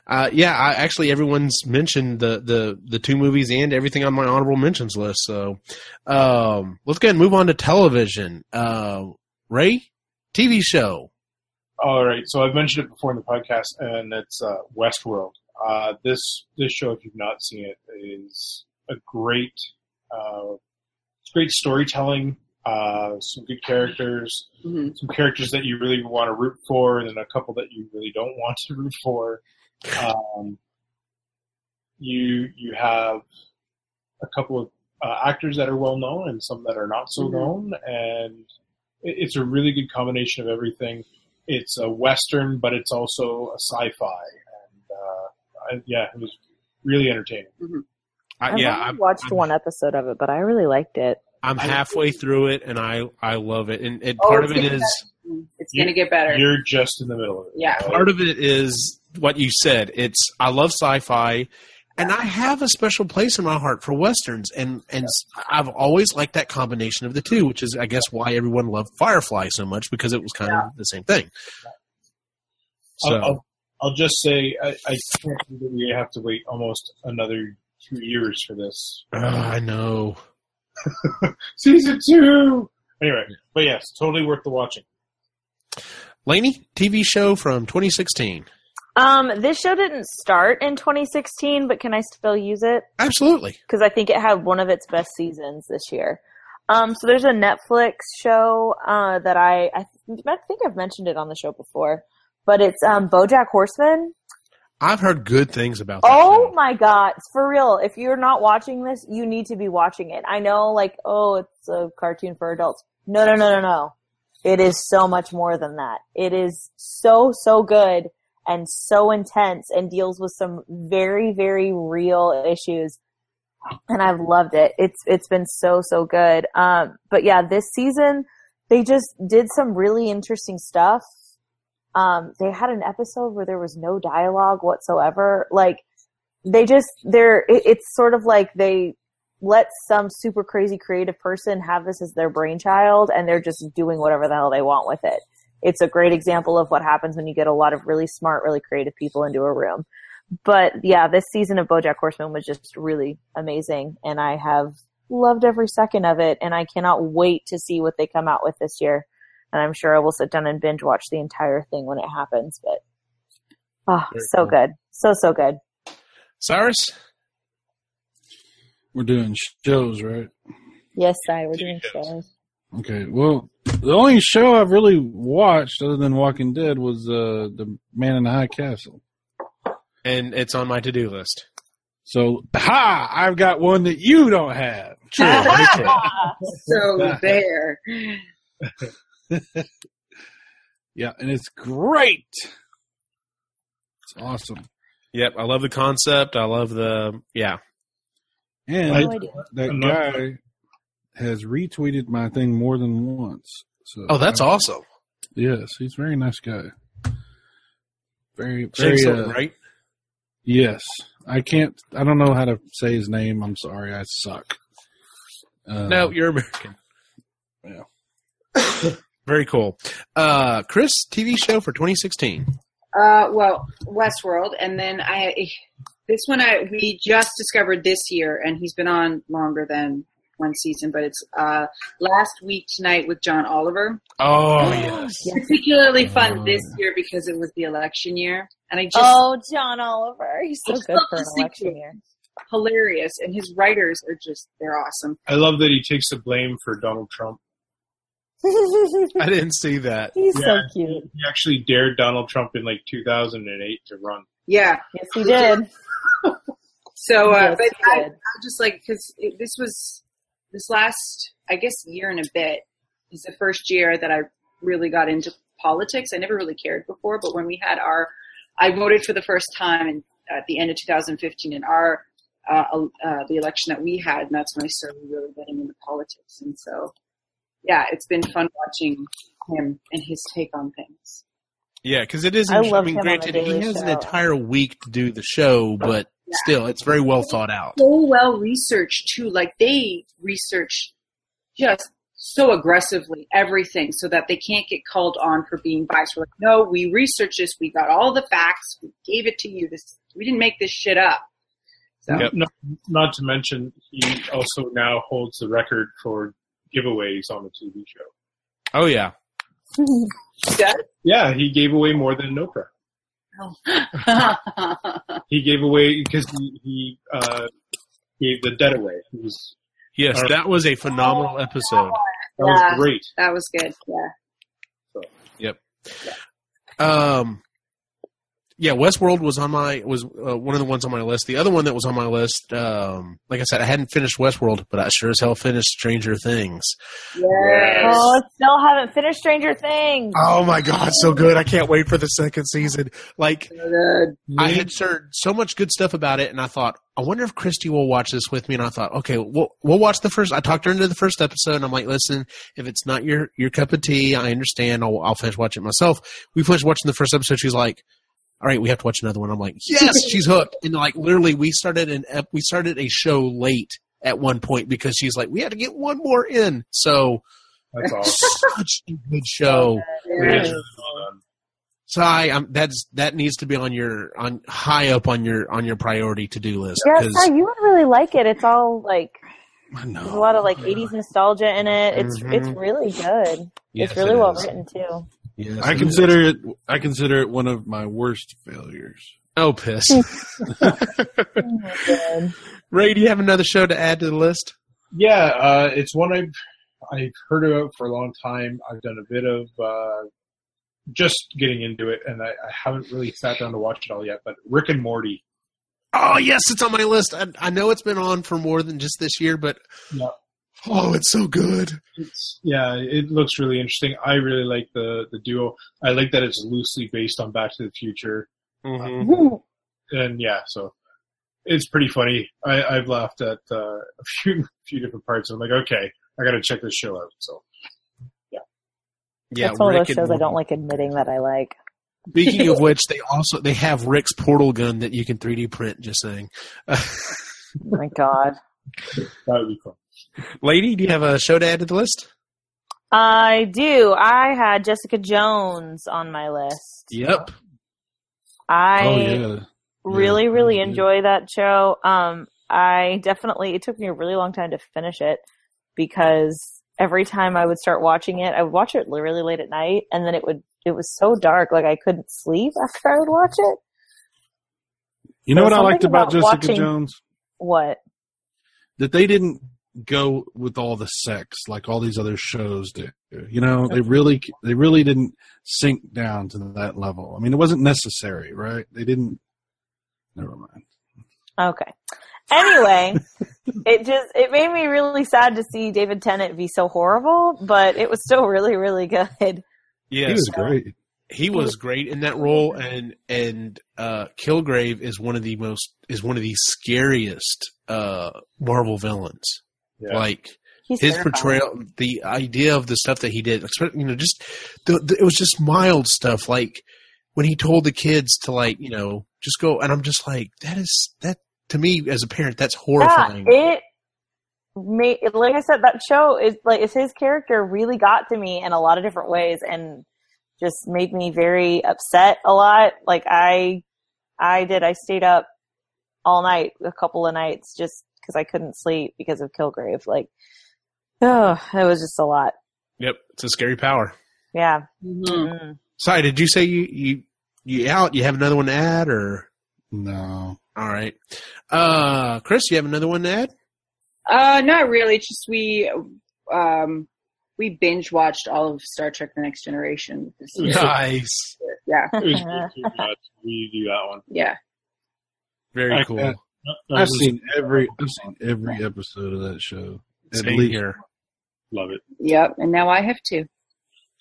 Speaker 2: Uh, yeah, I, actually, everyone's mentioned the, the the two movies and everything on my honorable mentions list. So um, let's go ahead and move on to television. Uh, Ray, TV show.
Speaker 7: All right, so I've mentioned it before in the podcast, and it's uh, Westworld. Uh, this this show, if you've not seen it, is a great, uh, it's great storytelling. Uh, some good characters,
Speaker 6: hmm
Speaker 7: some characters that you really want to root for, and then a couple that you really don't want to root for. Um, you you have a couple of uh, actors that are well known and some that are not so
Speaker 6: Mhm.
Speaker 7: known, and it, it's a really good combination of everything. It's a western, but it's also a sci-fi, and uh, I, yeah, it was really entertaining.
Speaker 2: I,
Speaker 4: I've
Speaker 2: yeah, I'm,
Speaker 4: watched
Speaker 2: I'm,
Speaker 4: one episode of it, but I really liked it.
Speaker 2: I'm halfway through it, and I I love it. And, and
Speaker 6: Oh,
Speaker 2: part of
Speaker 6: it's
Speaker 2: it
Speaker 6: It's going to get better.
Speaker 7: You're just in the middle of it.
Speaker 6: Yeah.
Speaker 7: right?
Speaker 2: part of it is what you said. It's I love sci-fi, and I have a special place in my heart for westerns, and and I've always liked that combination of the two, which is I guess why everyone loved Firefly so much because it was kind of the same thing. So
Speaker 7: I'll, I'll, I'll just say I, I can't believe that we have to wait almost another two years for this
Speaker 2: Ugh, I know.
Speaker 7: season two. Anyway, but yes, totally worth the watching.
Speaker 2: Laney, TV show from 2016.
Speaker 4: Um, this show didn't start in 2016, but can I still use it?
Speaker 2: Absolutely.
Speaker 4: Because I think it had one of its best seasons this year. Um, so there's a Netflix show uh, that I I, th- I think I've mentioned it on the show before, but it's um, BoJack Horseman.
Speaker 2: I've heard good things about.
Speaker 4: Oh
Speaker 2: show.
Speaker 4: my god, for real. If you're not watching this, you need to be watching it. I know like, oh, it's a cartoon for adults. No, no, no, no, no. It is so much more than that. It is so, so good and so intense and deals with some very, very real issues. And I've loved it. It's, it's been so, so good. Um, but yeah, this season, they just did some really interesting stuff. Um, they had an episode where there was no dialogue whatsoever. Like, they just, they're, it, it's sort of like they let some super crazy creative person have this as their brainchild and they're just doing whatever the hell they want with it. It's a great example of what happens when you get a lot of really smart, really creative people into a room. But yeah, this season of BoJack Horseman was just really amazing and I have loved every second of it and I cannot wait to see what they come out with this year. And I'm sure I will sit down and binge watch the entire thing when it happens, but oh,
Speaker 2: Very
Speaker 4: so
Speaker 2: cool.
Speaker 4: good. So, so good.
Speaker 2: Cyrus?
Speaker 3: We're doing shows, right?
Speaker 4: Yes, I, we're doing
Speaker 2: shows.
Speaker 4: shows.
Speaker 3: Okay. Well, the only show I've really watched other than Walking Dead was uh, the Man in the High Castle.
Speaker 2: And it's on my to-do list.
Speaker 3: So, ha! I've got one that you don't have.
Speaker 2: True.
Speaker 6: So there.
Speaker 3: Yeah, and it's great. It's awesome.
Speaker 2: Yep, I love the concept. I love the yeah.
Speaker 3: And
Speaker 4: No
Speaker 3: that
Speaker 7: I'm
Speaker 3: guy has retweeted my thing more than once. So
Speaker 2: Oh, that's awesome.
Speaker 3: Yes, he's a very nice guy. Very, very.
Speaker 2: Hilton,
Speaker 3: Uh,
Speaker 2: right?
Speaker 3: yes, I can't. I don't know how to say his name. I'm sorry. I suck. Uh,
Speaker 2: No, you're American.
Speaker 3: Yeah.
Speaker 2: Very cool. Uh, Chris, TV show for 2016.
Speaker 6: Uh, well, Westworld, and then I this one I we just discovered this year, and he's been on longer than one season, but it's uh last week tonight with John Oliver.
Speaker 2: Oh yes.
Speaker 6: Particularly fun
Speaker 3: Oh,
Speaker 6: this year because it was the election year, and I just
Speaker 4: Oh, John Oliver. He's so good for an election year.
Speaker 6: hilarious, and his writers are just they're awesome.
Speaker 7: I love that he takes the blame for Donald Trump.
Speaker 2: I didn't see that.
Speaker 4: He's so cute.
Speaker 7: He actually dared Donald Trump in like 2008 to run.
Speaker 6: Yeah,
Speaker 4: Yes, he did.
Speaker 6: so uh,
Speaker 4: Yes,
Speaker 6: but
Speaker 4: he
Speaker 6: I. I'm just like because this was this last I guess year and a bit is the first year that I really got into politics. I never really cared before, but when we had our, I voted for the first time in, at the end of 2015 in our uh, uh, the election that we had, and that's when I started really getting into politics. And so, yeah, it's been fun watching him and his take on things.
Speaker 2: Yeah, because it is.
Speaker 4: I
Speaker 2: I,
Speaker 4: love
Speaker 2: mean,
Speaker 4: him
Speaker 2: granted, he
Speaker 4: Daily
Speaker 2: has an entire week to do the show, but
Speaker 6: Yeah.
Speaker 2: still, it's very well thought out.
Speaker 6: so well researched too. Like they research just so aggressively everything so that they can't get called on for being biased. We're like, no, we researched this. We got all the facts. We gave it to you. This we didn't make this shit up. So
Speaker 2: Yep.
Speaker 7: Not, not to mention, he also now holds the record for giveaways on the TV show.
Speaker 2: Oh yeah,
Speaker 6: he does.
Speaker 7: Yeah, he gave away more than an Oprah. He gave away because he, he uh, gave the debt away. It was,
Speaker 2: yes,
Speaker 7: Or-
Speaker 2: that was a phenomenal episode.
Speaker 7: that
Speaker 6: Yeah.
Speaker 7: was great.
Speaker 6: that was good. Yeah. Yep.
Speaker 2: Um, yeah, Westworld was on my was uh, one of the ones on my list. The other one that was on my list, um, like I said, I hadn't finished Westworld, but I sure as hell finished Stranger Things.
Speaker 6: Yes.
Speaker 4: Oh, still haven't finished Stranger Things.
Speaker 2: Oh my god, so good! I can't wait for the second season. Like
Speaker 6: Good.
Speaker 2: I had heard so much good stuff about it, and I thought, I wonder if Christy will watch this with me. And I thought, okay, we'll we'll watch the first. I talked her into the first episode, and I'm like, listen, if it's not your your cup of tea, I understand. I'll, I'll finish watching it myself. We finished watching the first episode. She's like, all right, we have to watch another one. I'm like, yes, she's hooked. And like literally, we started an ep- we started a show late at one point because she's like, we had to get one more in. So
Speaker 7: That's awesome.
Speaker 2: such a good show.
Speaker 7: It is
Speaker 6: Yeah.
Speaker 7: really.
Speaker 2: So I, um, that's that needs to be on your on high up on your on your priority to do list.
Speaker 4: Yeah, Sai, you would really like it. It's all like there's a lot of like '80s nostalgia in it. It's
Speaker 2: Mhm.
Speaker 4: it's really good.
Speaker 2: Yes,
Speaker 4: it's really
Speaker 2: it
Speaker 4: well
Speaker 2: is.
Speaker 4: written too.
Speaker 2: Yes,
Speaker 3: I
Speaker 2: it
Speaker 3: consider it. I consider it one of my worst failures.
Speaker 2: Oh, piss.
Speaker 4: Oh God.
Speaker 2: Ray, do you have another show to add to the list?
Speaker 7: Yeah, uh, it's one I've I've heard about for a long time. I've done a bit of uh, just getting into it, and I, I haven't really sat down to watch it all yet. But Rick and Morty,
Speaker 2: Oh yes, it's on my list. I, I know it's been on for more than just this year, but
Speaker 7: Yeah.
Speaker 2: Oh, it's so good.
Speaker 7: it's yeah, it looks really interesting. I really like the the duo. I like that it's loosely based on Back to the Future,
Speaker 2: Mhm.
Speaker 7: and yeah, so it's pretty funny. I, I've laughed at uh, a few few different parts. I'm like, okay, I got to check this show out. So
Speaker 2: Yeah,
Speaker 4: That's one of those shows I don't like admitting that I like.
Speaker 2: Speaking of which, they also they have Rick's portal gun that you can 3D print. Just saying,
Speaker 4: Oh my God.
Speaker 7: that would be fun.
Speaker 2: Lady, do you have a show to add to the list?
Speaker 4: I do. I had Jessica Jones on my list.
Speaker 2: Yep.
Speaker 4: I
Speaker 3: oh yeah.
Speaker 4: really,
Speaker 3: Yeah,
Speaker 4: really enjoy that show. Um, I definitely, it took me a really long time to finish it because every time I would start watching it, I would watch it really late at night and then it would, it was so dark, like I couldn't sleep after I would watch it.
Speaker 3: You know what I liked about,
Speaker 4: about
Speaker 3: Jessica Jones?
Speaker 4: What?
Speaker 3: That they didn't go with all the sex like all these other shows do. You know, they really they really didn't sink down to that level. I mean, it wasn't necessary, right? They didn't. Never mind.
Speaker 4: Okay. Anyway, it just it made me really sad to see David Tennant be so horrible, but it was still really really good.
Speaker 2: Yeah,
Speaker 3: He was great.
Speaker 2: he was great in that role, and and uh, Kilgrave is one of the most is one of the scariest uh, Marvel villains.
Speaker 7: Yeah.
Speaker 2: Like
Speaker 4: He's
Speaker 2: his
Speaker 4: terrifying.
Speaker 2: portrayal, the idea of the stuff that he did, you know, just the, the, it was just mild stuff. Like when he told the kids to like, you know, just go, and I'm just like, that is that to me as a parent, that's horrifying.
Speaker 4: Yeah, it made like I said, that show is like is his character really got to me in a lot of different ways and just made me very upset a lot. Like I I did I stayed up all night a couple of nights just because I couldn't sleep because of Kilgrave. Like oh, it was just a lot.
Speaker 2: yep, it's a scary power.
Speaker 4: Yeah.
Speaker 6: Mm-hmm.
Speaker 4: Mm.
Speaker 2: Sorry, did you say you you you out? You have another one to add, or
Speaker 3: No.
Speaker 2: all right? Uh, Chris, you have another one to add?
Speaker 6: Uh, not really. Just we, um, we binge watched all of Star Trek: The Next Generation this year.
Speaker 2: Nice,
Speaker 6: Yeah,
Speaker 7: It was good to uh, redo that one.
Speaker 6: yeah.
Speaker 2: very
Speaker 3: I-
Speaker 2: cool.
Speaker 3: I-
Speaker 7: That
Speaker 3: I've
Speaker 7: was-
Speaker 3: seen every I've seen every episode of that show. At
Speaker 2: Same
Speaker 3: least.
Speaker 2: here.
Speaker 7: love it.
Speaker 6: Yep, and now I have two.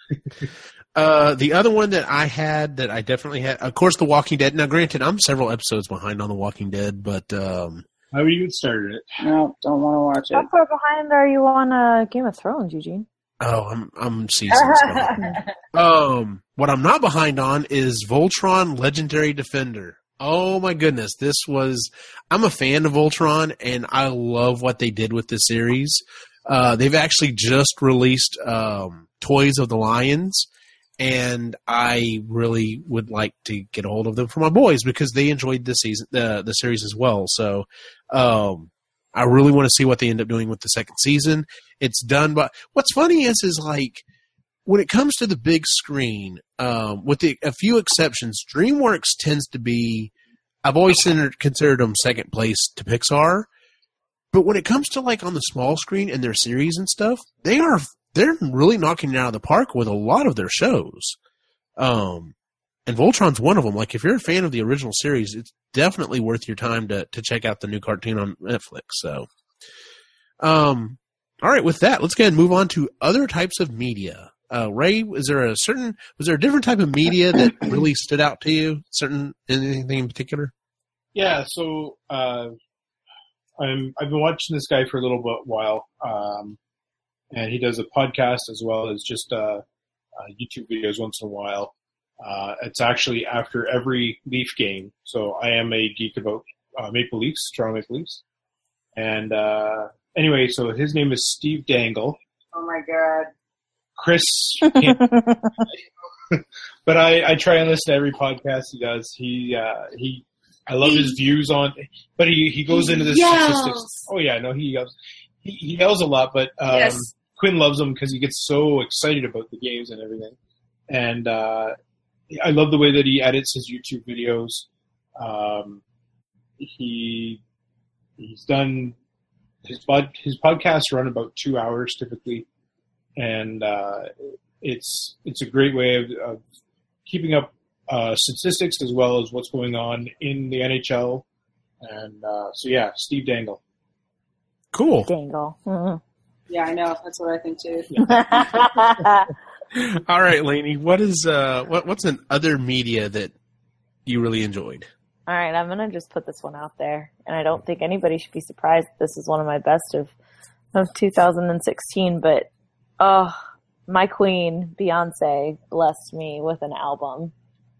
Speaker 2: Uh, the other one that I had that I definitely had, of course, The Walking Dead. Now, granted, I'm several episodes behind on The Walking Dead, but um,
Speaker 7: How you started it?
Speaker 6: No, don't want to watch it.
Speaker 4: How far behind are you on uh, Game of Thrones, Eugene?
Speaker 2: oh, I'm I'm seasons. um, what I'm not behind on is Voltron Legendary Defender. Oh my goodness, this was. I'm a fan of Voltron, and I love what they did with the series. Uh, they've actually just released um, Toys of the Lions, and I really would like to get a hold of them for my boys because they enjoyed the season, the the series as well. So, um, I really want to see what they end up doing with the second season. It's done, but what's funny is, is like when it comes to the big screen, um, with the, a few exceptions, DreamWorks tends to be. I've always considered, them second place to Pixar, but when it comes to like on the small screen and their series and stuff, they are they're really knocking it out of the park with a lot of their shows. Um, and Voltron's one of them. Like if you're a fan of the original series, it's definitely worth your time to to check out the new cartoon on Netflix. So, um, all right, with that, let's go ahead and move on to other types of media. Uh, Ray, was there a certain was there a different type of media that really stood out to you? Certain anything in particular?
Speaker 7: Yeah, so uh, I'm I've been watching this guy for a little bit while, um, and he does a podcast as well as just uh, uh, YouTube videos once in a while. Uh, it's actually after every Leaf game, so I am a geek about uh, Maple Leafs, Toronto Maple Leafs, and uh, anyway, so his name is Steve Dangle.
Speaker 6: Oh my god.
Speaker 7: Chris, but I, I try and listen to every podcast he does. He uh, he I love his views on, but he he goes into the
Speaker 6: Yells.
Speaker 7: statistics. Oh yeah, no, he yells. He, he yells a lot, but um,
Speaker 6: Yes.
Speaker 7: Quinn loves him because he gets so excited about the games and everything. And uh, I love the way that he edits his YouTube videos. Um, he he's done his pod, his podcasts run about two hours typically, and uh, it's it's a great way of, of keeping up uh, statistics as well as what's going on in the NHL. And uh, so, yeah, Steve Dangle.
Speaker 2: Cool.
Speaker 4: Dangle. Mhm.
Speaker 6: Yeah, I know. That's what I think too.
Speaker 2: All right, Lainey. What is uh what what's an other media that you really enjoyed?
Speaker 4: All right, I'm gonna just put this one out there, and I don't think anybody should be surprised. This is one of my best of of 2016, but oh, my queen Beyonce blessed me with an album.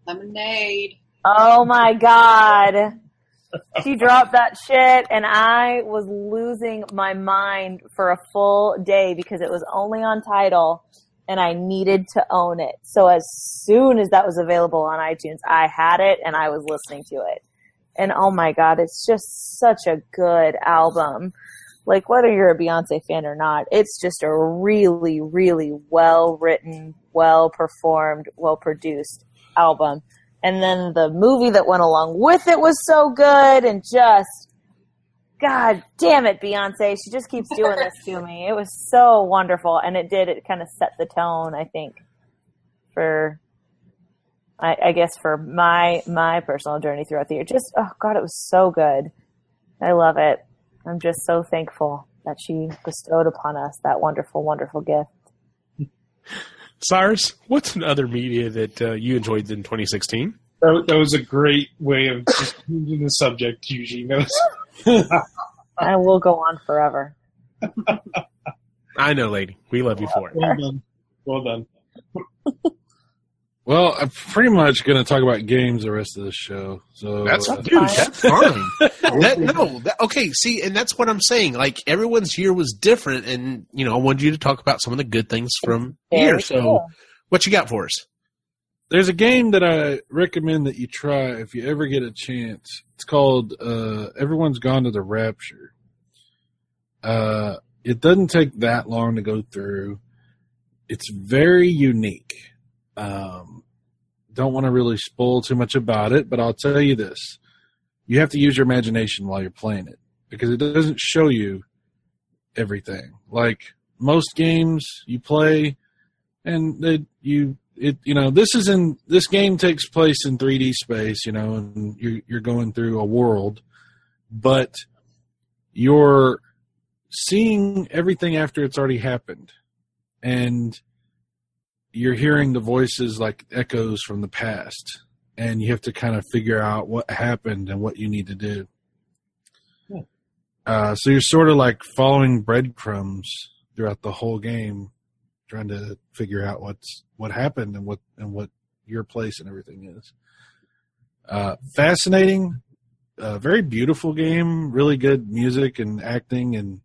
Speaker 6: Lemonade.
Speaker 4: Oh my god. She dropped that shit and I was losing my mind for a full day because it was only on Tidal and I needed to own it. So as soon as that was available on iTunes, I had it and I was listening to it. And oh my god, it's just such a good album. Like whether you're a Beyonce fan or not, it's just a really, really well written, well performed, well produced album. And then the movie that went along with it was so good and just God damn it, Beyonce. She just keeps doing this to me. It was so wonderful. And it did, it kind of set the tone, I think, for I, I guess for my my personal journey throughout the year. Just oh god, it was so good. I love it. I'm just so thankful that she bestowed upon us that wonderful, wonderful gift.
Speaker 2: Cyrus, what's another media that uh, you enjoyed in 2016?
Speaker 7: That, that was a great way of just changing the subject, Eugene. That
Speaker 4: I will go on forever.
Speaker 2: I know, lady. We love you for it.
Speaker 7: well done. Well done.
Speaker 3: Well, I'm pretty much going to talk about games the rest of the show. So
Speaker 2: That's
Speaker 3: uh,
Speaker 2: dude. That's fine. that, no, that, okay. See, and that's what I'm saying. Like everyone's year was different, and you know, I wanted you to talk about some of the good things from here. So,
Speaker 4: cool.
Speaker 2: what you got for us?
Speaker 3: there's a game that I recommend that you try if you ever get a chance. It's called uh, Everyone's Gone to the Rapture. Uh, it doesn't take that long to go through. It's very unique. Um, don't want to really spoil too much about it, but I'll tell you this: you have to use your imagination while you're playing it because it doesn't show you everything. Like most games you play, and they, you it you know this is in this game takes place in 3D space, you know, and you're you're going through a world, but you're seeing everything after it's already happened, and you're hearing the voices like echoes from the past, and you have to kind of figure out what happened and what you need to do. Uh, so you're sort of like following breadcrumbs throughout the whole game, trying to figure out what's what happened and what and what your place and everything is. Uh, fascinating, uh, very beautiful game. Really good music and acting, and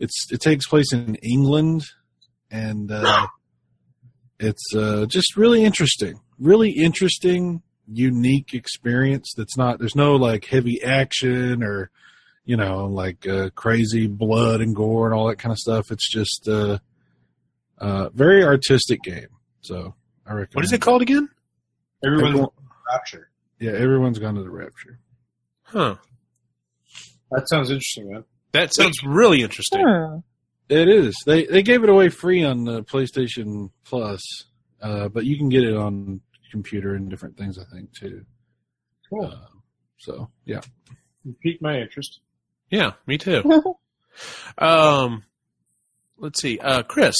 Speaker 3: it's it takes place in England, and uh, it's uh, just really interesting. Really interesting, unique experience. That's not there's no like heavy action or you know like uh, crazy blood and gore and all that kind of stuff. It's just uh, uh, very artistic game. So I recommend.
Speaker 2: What is it called again?
Speaker 7: Everyone's
Speaker 3: Everyone-
Speaker 7: rapture.
Speaker 3: Yeah, everyone's gone to the rapture.
Speaker 2: Huh.
Speaker 7: That sounds interesting, man.
Speaker 2: That sounds really interesting.
Speaker 3: It is. They they gave it away free on the PlayStation Plus, uh, but you can get it on computer and different things. I think too.
Speaker 7: Cool.
Speaker 3: Uh, so yeah,
Speaker 7: You piqued my interest.
Speaker 2: Yeah, me too. um, let's see. Uh, Chris.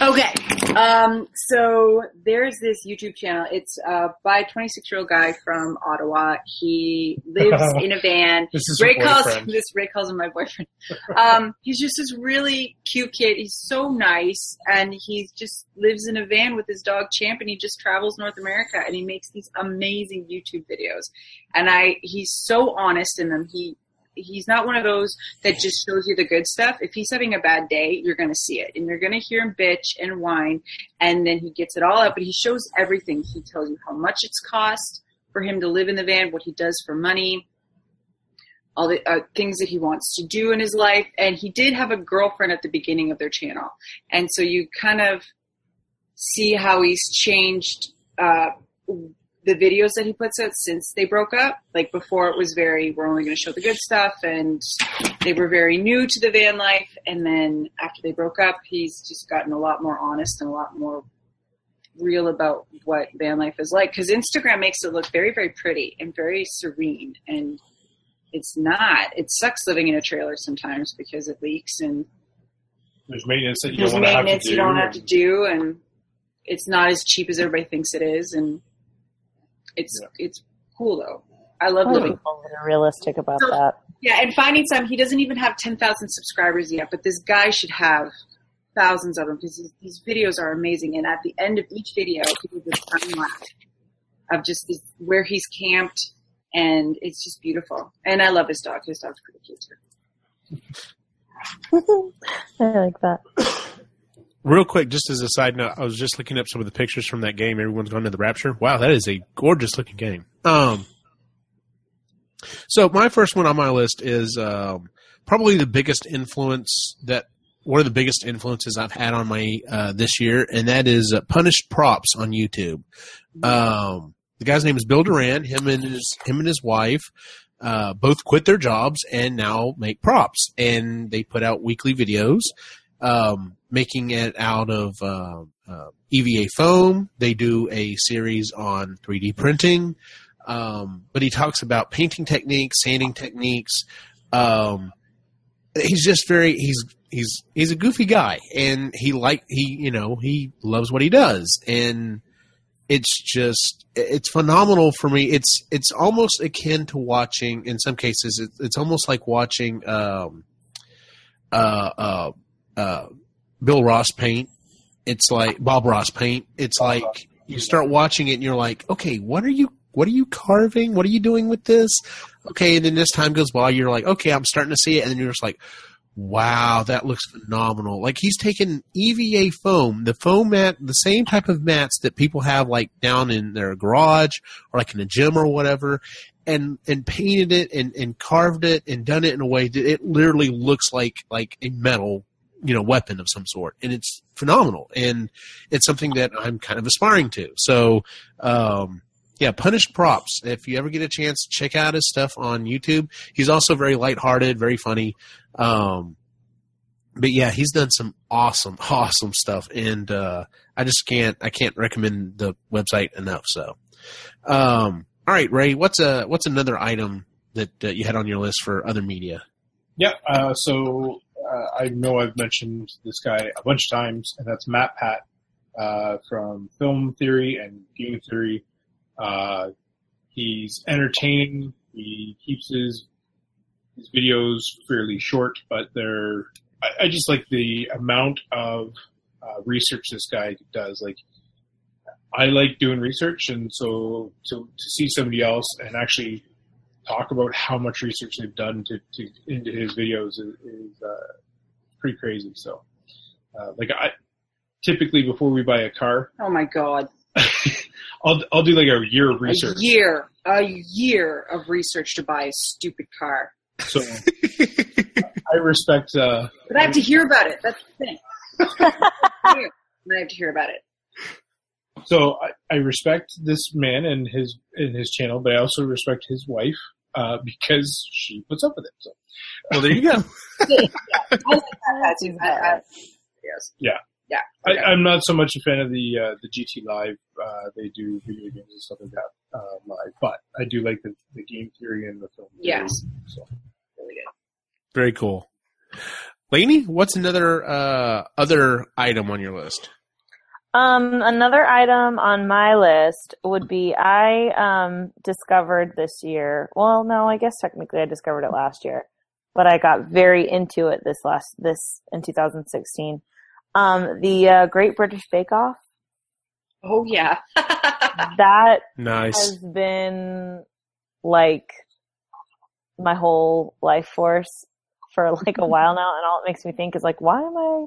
Speaker 6: Okay. Um, so there's this YouTube channel. It's uh, by a 26 year old guy from Ottawa. He lives in a van.
Speaker 7: This is
Speaker 6: Ray calls
Speaker 7: boyfriend.
Speaker 6: this Ray calls him my boyfriend. Um, he's just this really cute kid. He's so nice, and he just lives in a van with his dog Champ, and he just travels North America, and he makes these amazing YouTube videos. And I, he's so honest in them. He he's not one of those that just shows you the good stuff. If he's having a bad day, you're going to see it, and you're going to hear him bitch and whine, and then he gets it all out. But he shows everything. He tells you how much it's cost for him to live in the van, what he does for money all the uh, things that he wants to do in his life. And he did have a girlfriend at the beginning of their channel. And so you kind of see how he's changed uh, the videos that he puts out since they broke up. Like before, it was very, we're only going to show the good stuff. And they were very new to the van life. And then after they broke up, he's just gotten a lot more honest and a lot more real about what van life is like because Instagram makes it look very, very pretty and very serene, and it's not. It sucks living in a trailer sometimes because it leaks and
Speaker 7: There's maintenance that you don't to have to
Speaker 6: maintenance
Speaker 7: do.
Speaker 6: you don't have to do, and it's not as cheap as everybody thinks it is, and it's it's cool though. I love
Speaker 4: I
Speaker 6: living.
Speaker 4: think people are realistic about
Speaker 6: So-
Speaker 4: that.
Speaker 6: Yeah, and finding some. He doesn't even have ten thousand subscribers yet, but this guy should have thousands of them because these, these videos are amazing. And at the end of each video, he does a time lapse of just this, where he's camped, and it's just beautiful. And I love his dog. His dog's pretty cute too.
Speaker 4: I like that.
Speaker 2: Real quick, just as a side note, I was just looking up some of the pictures from that game. Everyone's going to the Rapture. Wow, that is a gorgeous looking game. Um, so my first one on my list is um, probably the biggest influence that one of the biggest influences I've had on my uh, this year, and that is uh, Punished Props on YouTube. Um, the guy's name is Bill Doran. Him and his him and his wife uh, both quit their jobs and now make props, and they put out weekly videos um, making it out of uh, uh, EVA foam. They do a series on 3D printing, um, but he talks about painting techniques, sanding techniques. Um, he's just very he's he's he's a goofy guy, and he like he you know he loves what he does, and it's just it's phenomenal for me. It's it's almost akin to watching in some cases. It's, it's almost like watching um, uh, uh, uh, Bill Ross paint. It's like Bob Ross paint. It's like you start watching it and you're like, okay, what are you what are you carving? What are you doing with this? Okay, and then this time goes by, you're like, okay, I'm starting to see it, and then you're just like, wow, that looks phenomenal. Like he's taken EVA foam, the foam mat, the same type of mats that people have like down in their garage or like in a gym or whatever, and and painted it and, and carved it and done it in a way that it literally looks like like a metal you know weapon of some sort. And it's phenomenal. And it's something that i'm kind of aspiring to. So um yeah punished props. If you ever get a chance check out his stuff on youtube. He's also very lighthearted very funny. Um but yeah he's done some awesome awesome stuff. And uh i just can't i can't recommend the website enough. So um all right ray what's a what's another item that uh, you had on your list for other media?
Speaker 7: Yeah, uh, so uh, I know I've mentioned this guy a bunch of times, and that's MatPat uh, from Film Theory and Game Theory. Uh, he's entertaining. He keeps his his videos fairly short, but they're. I, I just like the amount of uh, research this guy does. Like, I like doing research, and so to to see somebody else and actually talk about how much research they've done to, to into his videos is, is uh, pretty crazy. So, uh, like I typically before we buy a car,
Speaker 6: Oh my god,
Speaker 7: I'll I'll do like a year of research.
Speaker 6: a year, a year of research to buy a stupid car.
Speaker 7: So I respect. Uh,
Speaker 6: But I have to hear about it. That's the thing. I have to hear about it.
Speaker 7: so I, I respect this man and his and his channel, but I also respect his wife uh, because she puts up with it. So
Speaker 2: well there you go
Speaker 6: I like that too. I, I, yes.
Speaker 7: I, I'm not so much a fan of the uh, the GT Live. Uh, they do video games and stuff like that uh, live, but I do like the, the game theory and the film. theory.
Speaker 6: Yes.
Speaker 7: So
Speaker 6: Really good.
Speaker 2: Very cool. Lainey, what's another uh, other item on your list?
Speaker 4: Um, another item on my list would be I um discovered this year. Well, no, I guess technically I discovered it last year, but I got very into it this last this in 2016. Um, the uh, Great British Bake Off
Speaker 6: Oh yeah.
Speaker 4: that
Speaker 2: Nice.
Speaker 4: has been like my whole life force for like a while now, and all it makes me think is like, why am I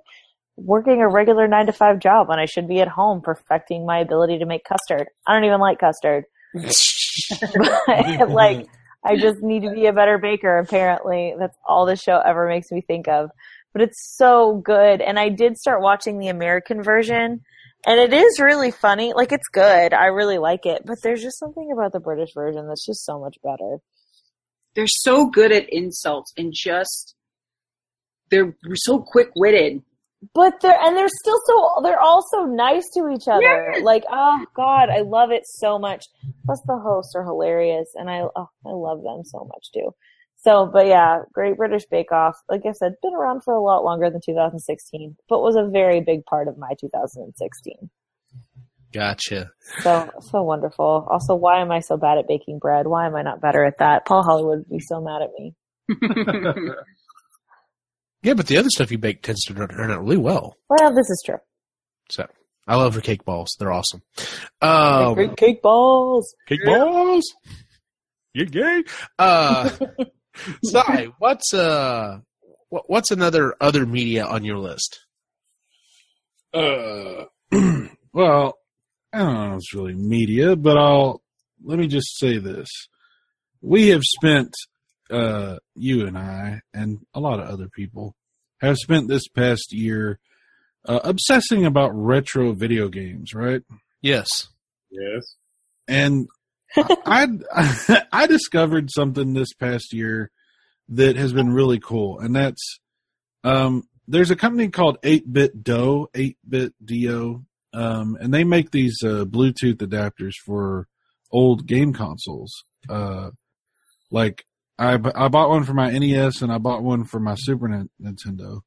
Speaker 4: working a regular nine to five job when I should be at home perfecting my ability to make custard? I don't even like custard, but like, I just need to be a better baker. Apparently, that's all the show ever makes me think of. But it's so good, and I did start watching the American version. And it is really funny. Like it's good. I really like it. But there's just something about the British version that's just so much better.
Speaker 6: they're so good at insults and just they're so quick witted.
Speaker 4: But they're and they're still so they're all so nice to each other.
Speaker 6: Yes.
Speaker 4: Like, oh god, I love it so much. Plus, the hosts are hilarious, and I oh, I love them so much too. So, but yeah, Great British Bake Off, like I said, been around for a lot longer than 2016, but was a very big part of my 2016.
Speaker 2: Gotcha.
Speaker 4: So, so wonderful. Also, why am I so bad at baking bread? Why am I not better at that? Paul Hollywood would be so mad at me.
Speaker 2: Yeah, but the other stuff you bake tends to turn out really well.
Speaker 4: Well, this is true.
Speaker 2: So I love her cake balls. They're awesome. Um,
Speaker 4: Great cake balls.
Speaker 2: cake balls. You're gay. Uh, Sai, what's uh, what, what's another other media on your list?
Speaker 3: Uh, well, I don't know if it's really media, but I'll let me just say this: we have spent, uh, you and I, and a lot of other people have spent this past year uh, obsessing about retro video games, right?
Speaker 2: Yes.
Speaker 7: Yes.
Speaker 3: And I I discovered something this past year that has been really cool, and that's um, there's a company called 8BitDo, 8-Bit Do, um, and they make these uh, Bluetooth adapters for old game consoles. Uh, like I I bought one for my NES and I bought one for my Super Nintendo,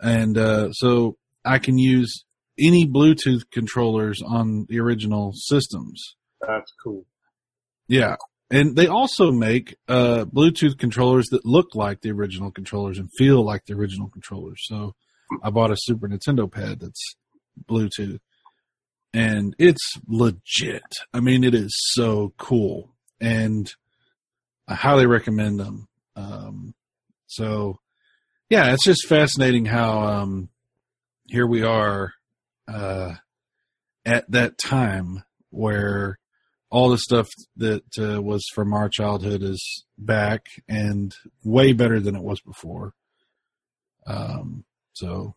Speaker 3: and uh, so I can use any Bluetooth controllers on the original systems.
Speaker 7: That's cool.
Speaker 3: Yeah. And they also make uh, Bluetooth controllers that look like the original controllers and feel like the original controllers. So I bought a Super Nintendo pad that's Bluetooth and it's legit. I mean, it is so cool and I highly recommend them. Um, so yeah, it's just fascinating how um, here we are uh, at that time where all the stuff that uh, was from our childhood is back and way better than it was before. Um, so,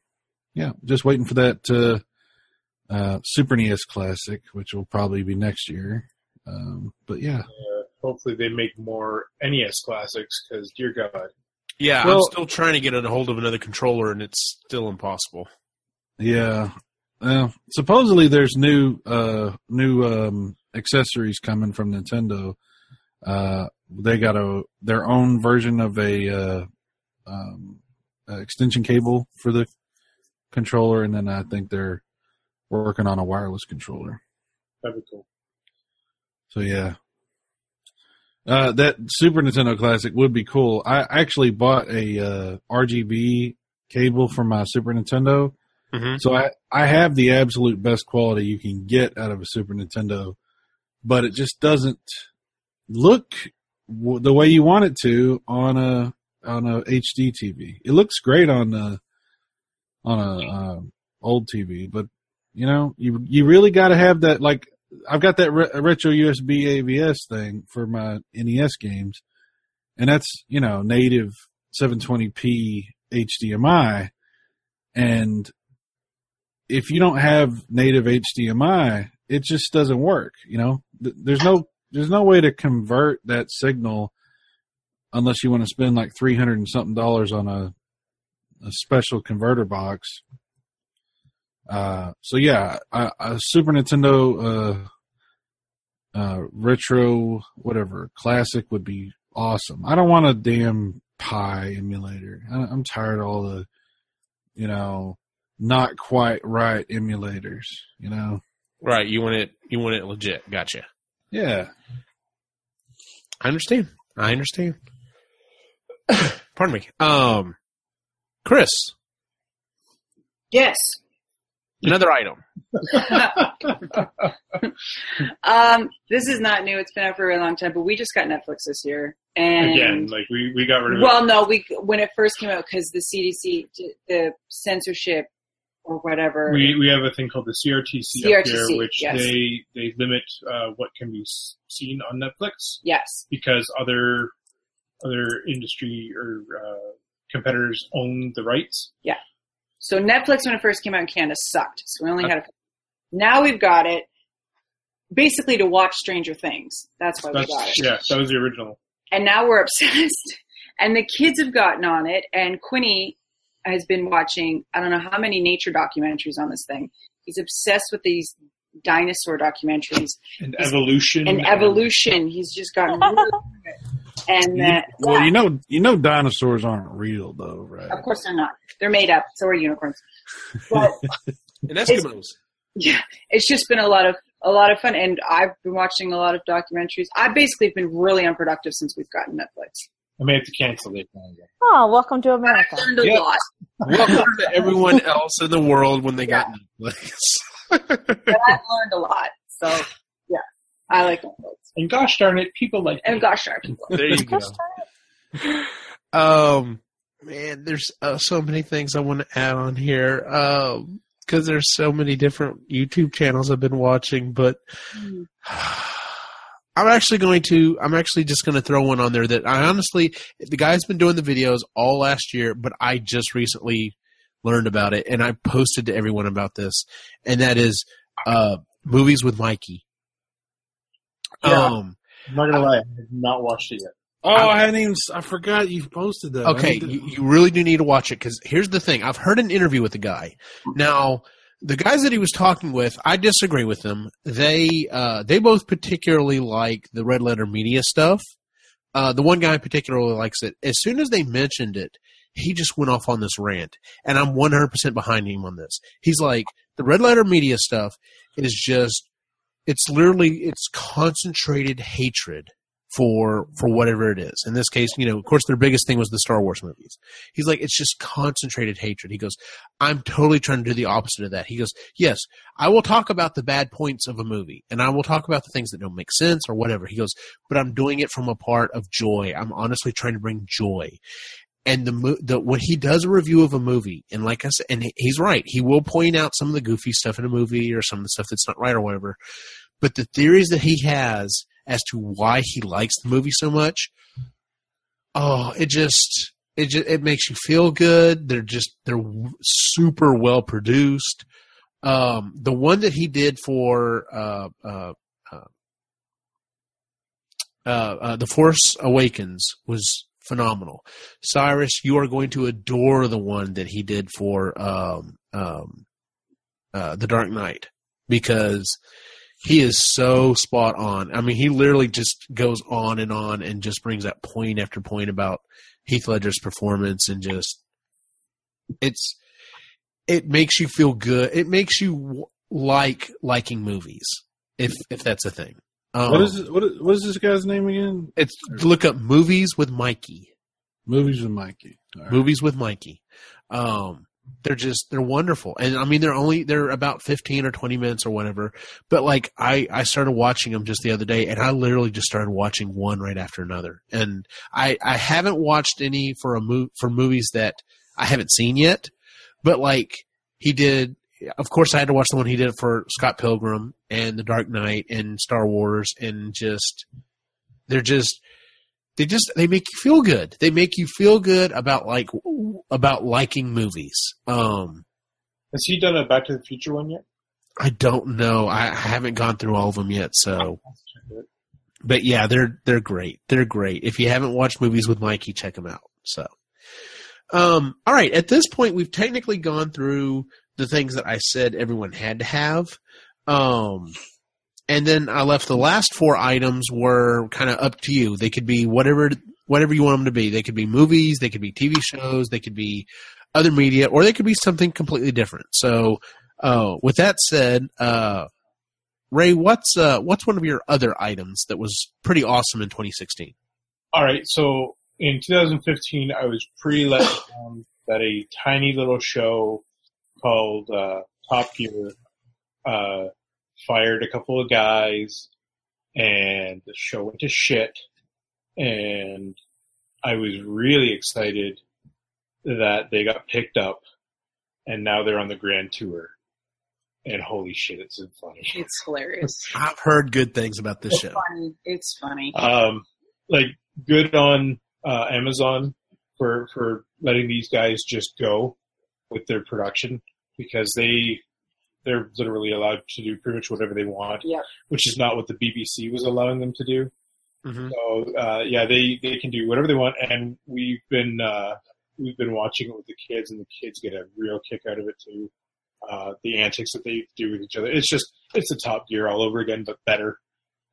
Speaker 3: yeah, just waiting for that uh, uh, Super NES Classic, which will probably be next year. Um, but yeah,
Speaker 7: Uh, hopefully they make more NES classics because dear God,
Speaker 2: Yeah, I'm still trying to get a hold of another controller, and it's still impossible.
Speaker 3: yeah. Well, supposedly there's new uh, new um, accessories coming from Nintendo. Uh, they got a their own version of a uh, um, uh, extension cable for the controller, and then I think they're working on a wireless controller.
Speaker 7: that'd be cool.
Speaker 3: So yeah, uh, that Super Nintendo Classic would be cool. I actually bought a uh, RGB cable for my Super Nintendo,
Speaker 2: Mhm.
Speaker 3: so I I have the absolute best quality you can get out of a Super Nintendo, but it just doesn't look w- the way you want it to on a on a HD TV. It looks great on a on a um, old TV, but you know you you really got to have that like I've got that re- retro USB AVS thing for my NES games, and that's you know native 720p HDMI, and if you don't have native HDMI, it just doesn't work. You know, there's no there's no way to convert that signal unless you want to spend like three hundred and something dollars on a a special converter box. Uh, so yeah, a, a Super Nintendo uh, uh, retro whatever classic would be awesome. I don't want a damn Pi emulator. I, I'm tired of all the, you know, not quite right emulators. You know,
Speaker 2: Right, you want it. You want it legit. Gotcha.
Speaker 3: yeah.
Speaker 2: I understand. I understand. Pardon me. Um, Chris,
Speaker 6: Yes.
Speaker 2: Another item.
Speaker 6: um, this is not new. It's been out for a very long time, but we just got Netflix this year. And
Speaker 7: Again, like we, we got rid of it.
Speaker 6: well, no, we when it first came out because the CDC, the censorship or whatever.
Speaker 7: We we have a thing called the CRTC, up here, which
Speaker 6: yes.
Speaker 7: they they limit uh, what can be seen on Netflix
Speaker 6: yes,
Speaker 7: because other other industry or uh, competitors own the rights.
Speaker 6: So Netflix when it first came out in Canada sucked. So we only had a. Now we've got it, basically to watch Stranger Things. That's why we got it.
Speaker 7: yeah, that was the original.
Speaker 6: and now we're obsessed. And the kids have gotten on it, and Quinny has been watching I don't know how many nature documentaries on this thing. He's obsessed with these dinosaur documentaries
Speaker 7: And evolution.
Speaker 6: and evolution. He's just gotten really good. And uh,
Speaker 3: well,
Speaker 6: yeah,
Speaker 3: you know, you know, dinosaurs aren't real though, right?
Speaker 6: of course they're not. They're made up. So are unicorns. But
Speaker 2: And Eskimos.
Speaker 6: yeah, it's just been a lot of a lot of fun, and I've been watching a lot of documentaries. I basically have been really unproductive since we've gotten Netflix.
Speaker 7: I may have to cancel it.
Speaker 4: Oh, welcome to
Speaker 6: I've
Speaker 4: America.
Speaker 6: learned a
Speaker 7: Yep.
Speaker 6: lot.
Speaker 2: Welcome to everyone else in the world when they got Netflix.
Speaker 6: But I've learned a lot. So yeah, I like Netflix.
Speaker 7: And gosh darn it, people like
Speaker 6: And gosh darn people.
Speaker 2: there you go. Um, man, there's uh, so many things I want to add on here. Um, because there's so many different YouTube channels I've been watching, but I'm actually going to. I'm actually just going to throw one on there that I honestly, the guy's been doing the videos all last year, but I just recently learned about it, and I posted to everyone about this, and that is uh movies with Mikey.
Speaker 7: Yeah.
Speaker 2: Um.
Speaker 7: I'm not gonna lie, I have not watched it yet.
Speaker 3: Oh, I hadn't even. I forgot you posted that.
Speaker 2: Okay,
Speaker 3: to-
Speaker 2: you, you really do need to watch it because here's the thing. I've heard an interview with the guy. Now, the guys that he was talking with, I disagree with them. They uh, they both particularly like the Red Letter Media stuff. Uh, the one guy particularly likes it. As soon as they mentioned it, he just went off on this rant, and I'm 100% behind him on this. He's like, the Red Letter Media stuff is just, it's literally, it's concentrated hatred for for whatever it is. In this case, you know, of course, their biggest thing was the Star Wars movies. He's like, it's just concentrated hatred. He goes, I'm totally trying to do the opposite of that. He goes, yes, I will talk about the bad points of a movie, and I will talk about the things that don't make sense or whatever. He goes, but I'm doing it from a part of joy. I'm honestly trying to bring joy. And the, the when he does a review of a movie, and like I said, and he's right, he will point out some of the goofy stuff in a movie or some of the stuff that's not right or whatever. But the theories that he has as to why he likes the movie so much, oh, it just it just it makes you feel good. They're just they're super well produced. Um, the one that he did for uh, uh, uh, uh, uh, the Force Awakens was phenomenal. Cyrus, you are going to adore the one that he did for um, um, uh, the Dark Knight because he is so spot on. I mean, he literally just goes on and on and just brings that point after point about Heath Ledger's performance and just it's it makes you feel good. It makes you like liking movies if if that's a thing. Um,
Speaker 3: what is it, what is, what is this guy's name again?
Speaker 2: It's look up movies with Mikey.
Speaker 3: Movies with Mikey. Right.
Speaker 2: Movies with Mikey. Um, they're just they're wonderful, and I mean they're only they're about fifteen or twenty minutes or whatever. But like I I started watching them just the other day, and I literally just started watching one right after another. And I I haven't watched any for a mo- for movies that I haven't seen yet. But like he did, of course I had to watch the one he did for Scott Pilgrim and The Dark Knight and Star Wars, and just they're just they just they make you feel good. They make you feel good about like about liking movies. Um,
Speaker 7: Has he done a Back to the Future one yet?
Speaker 2: I don't know. I, I haven't gone through all of them yet, so. But yeah, they're they're great. They're great. If you haven't watched movies with Mikey, check them out. So, um, all right. At this point, we've technically gone through the things that I said everyone had to have. Um, and then I left the last four items were kind of up to you. They could be whatever whatever you want them to be. They could be movies, they could be TV shows, they could be other media, or they could be something completely different. So, uh, with that said, uh, Ray, what's uh, what's one of your other items that was pretty awesome in 2016?
Speaker 7: All right, so in 2015, I was pretty let down that a tiny little show called uh, Top Gear uh, fired a couple of guys, and the show went to shit. And I was really excited that they got picked up, and now they're on the grand tour. And holy shit, it's funny.
Speaker 6: It's hilarious.
Speaker 2: I've heard good things about this
Speaker 6: It's
Speaker 2: show.
Speaker 6: funny. It's funny.
Speaker 7: um, like good on uh, Amazon for for letting these guys just go with their production because they they're literally allowed to do pretty much whatever they want,
Speaker 6: Yep.
Speaker 7: which is not what the BBC was allowing them to do.
Speaker 2: Mhm.
Speaker 7: So uh, yeah, they they can do whatever they want, and we've been uh, we've been watching it with the kids, and the kids get a real kick out of it too. Uh, the antics that they do with each other. It's just it's the Top Gear all over again, but better.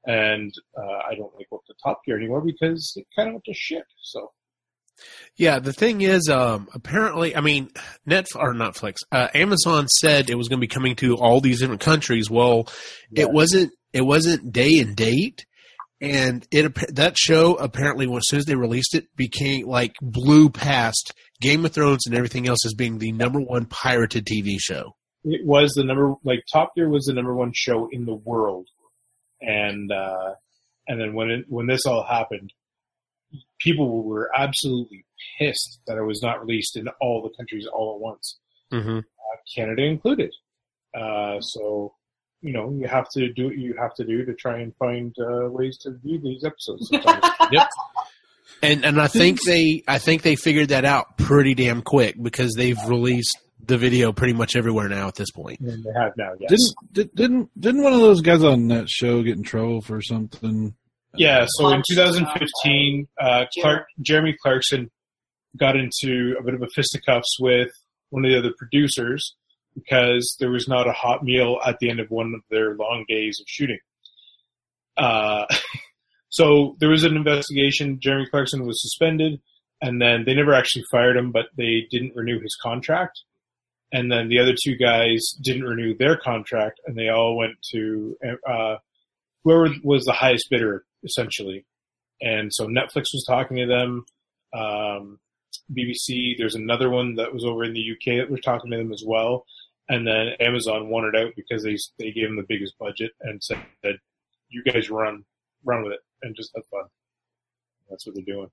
Speaker 7: And uh, I don't like what the Top Gear anymore because it kind of went to shit. So
Speaker 2: Yeah, the thing is, um, apparently, I mean, Netflix or Netflix, uh, Amazon said it was going to be coming to all these different countries. Well,
Speaker 7: Yeah.
Speaker 2: it wasn't. It wasn't day and date, and it that show apparently, as soon as they released it, became like blew past Game of Thrones and everything else as being the number one pirated TV show.
Speaker 7: it was the number like Top Gear was the number one show in the world, and uh, and then when it, when this all happened, people were absolutely pissed that it was not released in all the countries all at once,
Speaker 2: Mm-hmm.
Speaker 7: uh, Canada included. Uh, so you know you have to do what you have to do to try and find uh, ways to view these episodes.
Speaker 2: Yep. And and I think they I think they figured that out pretty damn quick because they've released the video pretty much everywhere now at this point.
Speaker 7: and they have now, yes.
Speaker 3: Didn't did, didn't didn't one of those guys on that show get in trouble for something?
Speaker 7: Yeah, so in 2015, uh, Clark, Jeremy Clarkson got into a bit of a fisticuffs with one of the other producers because there was not a hot meal at the end of one of their long days of shooting. Uh, so there was an investigation. Jeremy Clarkson was suspended, and then they never actually fired him, but they didn't renew his contract. And then the other two guys didn't renew their contract, and they all went to uh, whoever was the highest bidder, essentially. And so Netflix was talking to them. Um, BBC, there's another one that was over in the UK that was talking to them as well. And then Amazon won it out because they they gave them the biggest budget and said that you guys run run with it and just have fun. That's what they're doing.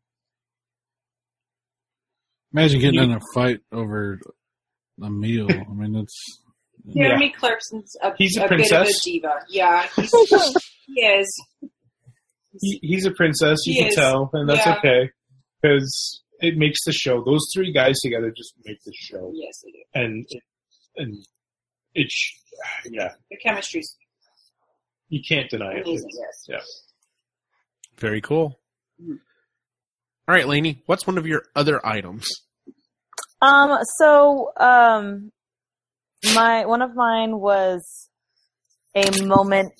Speaker 3: Imagine getting in a fight over a meal. I mean, it's
Speaker 6: Jeremy Clarkson's a,
Speaker 7: He's a
Speaker 6: a bit of a diva. Yeah, he's, he is.
Speaker 7: He, he's a princess, you
Speaker 6: He
Speaker 7: can
Speaker 6: is.
Speaker 7: tell, and that's
Speaker 6: Yeah.
Speaker 7: okay because it makes the show. Those three guys together just make the show,
Speaker 6: Yes, they do.
Speaker 7: and it, and it, sh- yeah,
Speaker 6: The chemistry's
Speaker 7: you can't deny it.
Speaker 6: amazing.
Speaker 7: It's-
Speaker 6: Yes.
Speaker 7: Yeah.
Speaker 2: Very cool.
Speaker 6: Mhm.
Speaker 2: All right, Lainey, what's one of your other items?
Speaker 4: Um, so, um, my, one of mine was a moment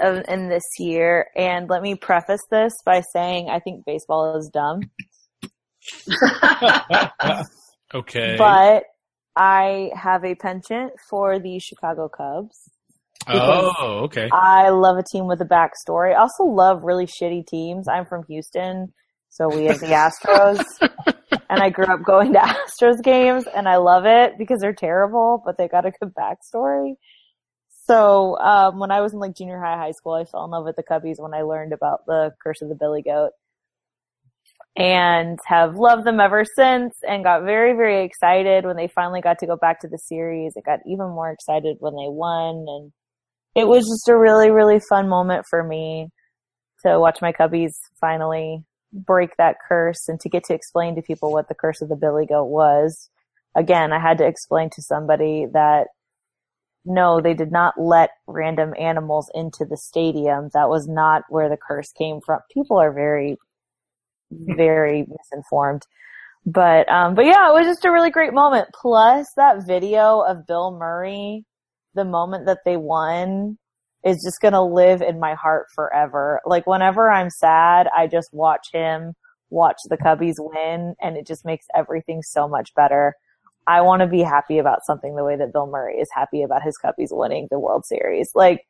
Speaker 4: of, in this year, and let me preface this by saying I think baseball is dumb,
Speaker 2: Okay.
Speaker 4: but I have a penchant for the Chicago Cubs.
Speaker 2: oh, okay.
Speaker 4: I love a team with a backstory. I also love really shitty teams. I'm from Houston, so we have the Astros. and I grew up going to Astros games and I love it because they're terrible, but they got a good backstory. So, um, when I was in like junior high, high school, I fell in love with the Cubbies when I learned about the curse of the Billy Goat and have loved them ever since and got very, very excited when they finally got to go back to the series. I got even more excited when they won and it was just a really, really fun moment for me to watch my Cubbies finally break that curse and to get to explain to people what the curse of the Billy Goat was. Again, I had to explain to somebody that no, they did not let random animals into the stadium. That was not where the curse came from. People are very, very misinformed. But, um, but yeah, it was just a really great moment. Plus that video of Bill Murray, the moment that they won is just going to live in my heart forever. Like whenever I'm sad, I just watch him watch the Cubbies win and it just makes everything so much better. I want to be happy about something the way that Bill Murray is happy about his Cubbies winning the World Series. Like,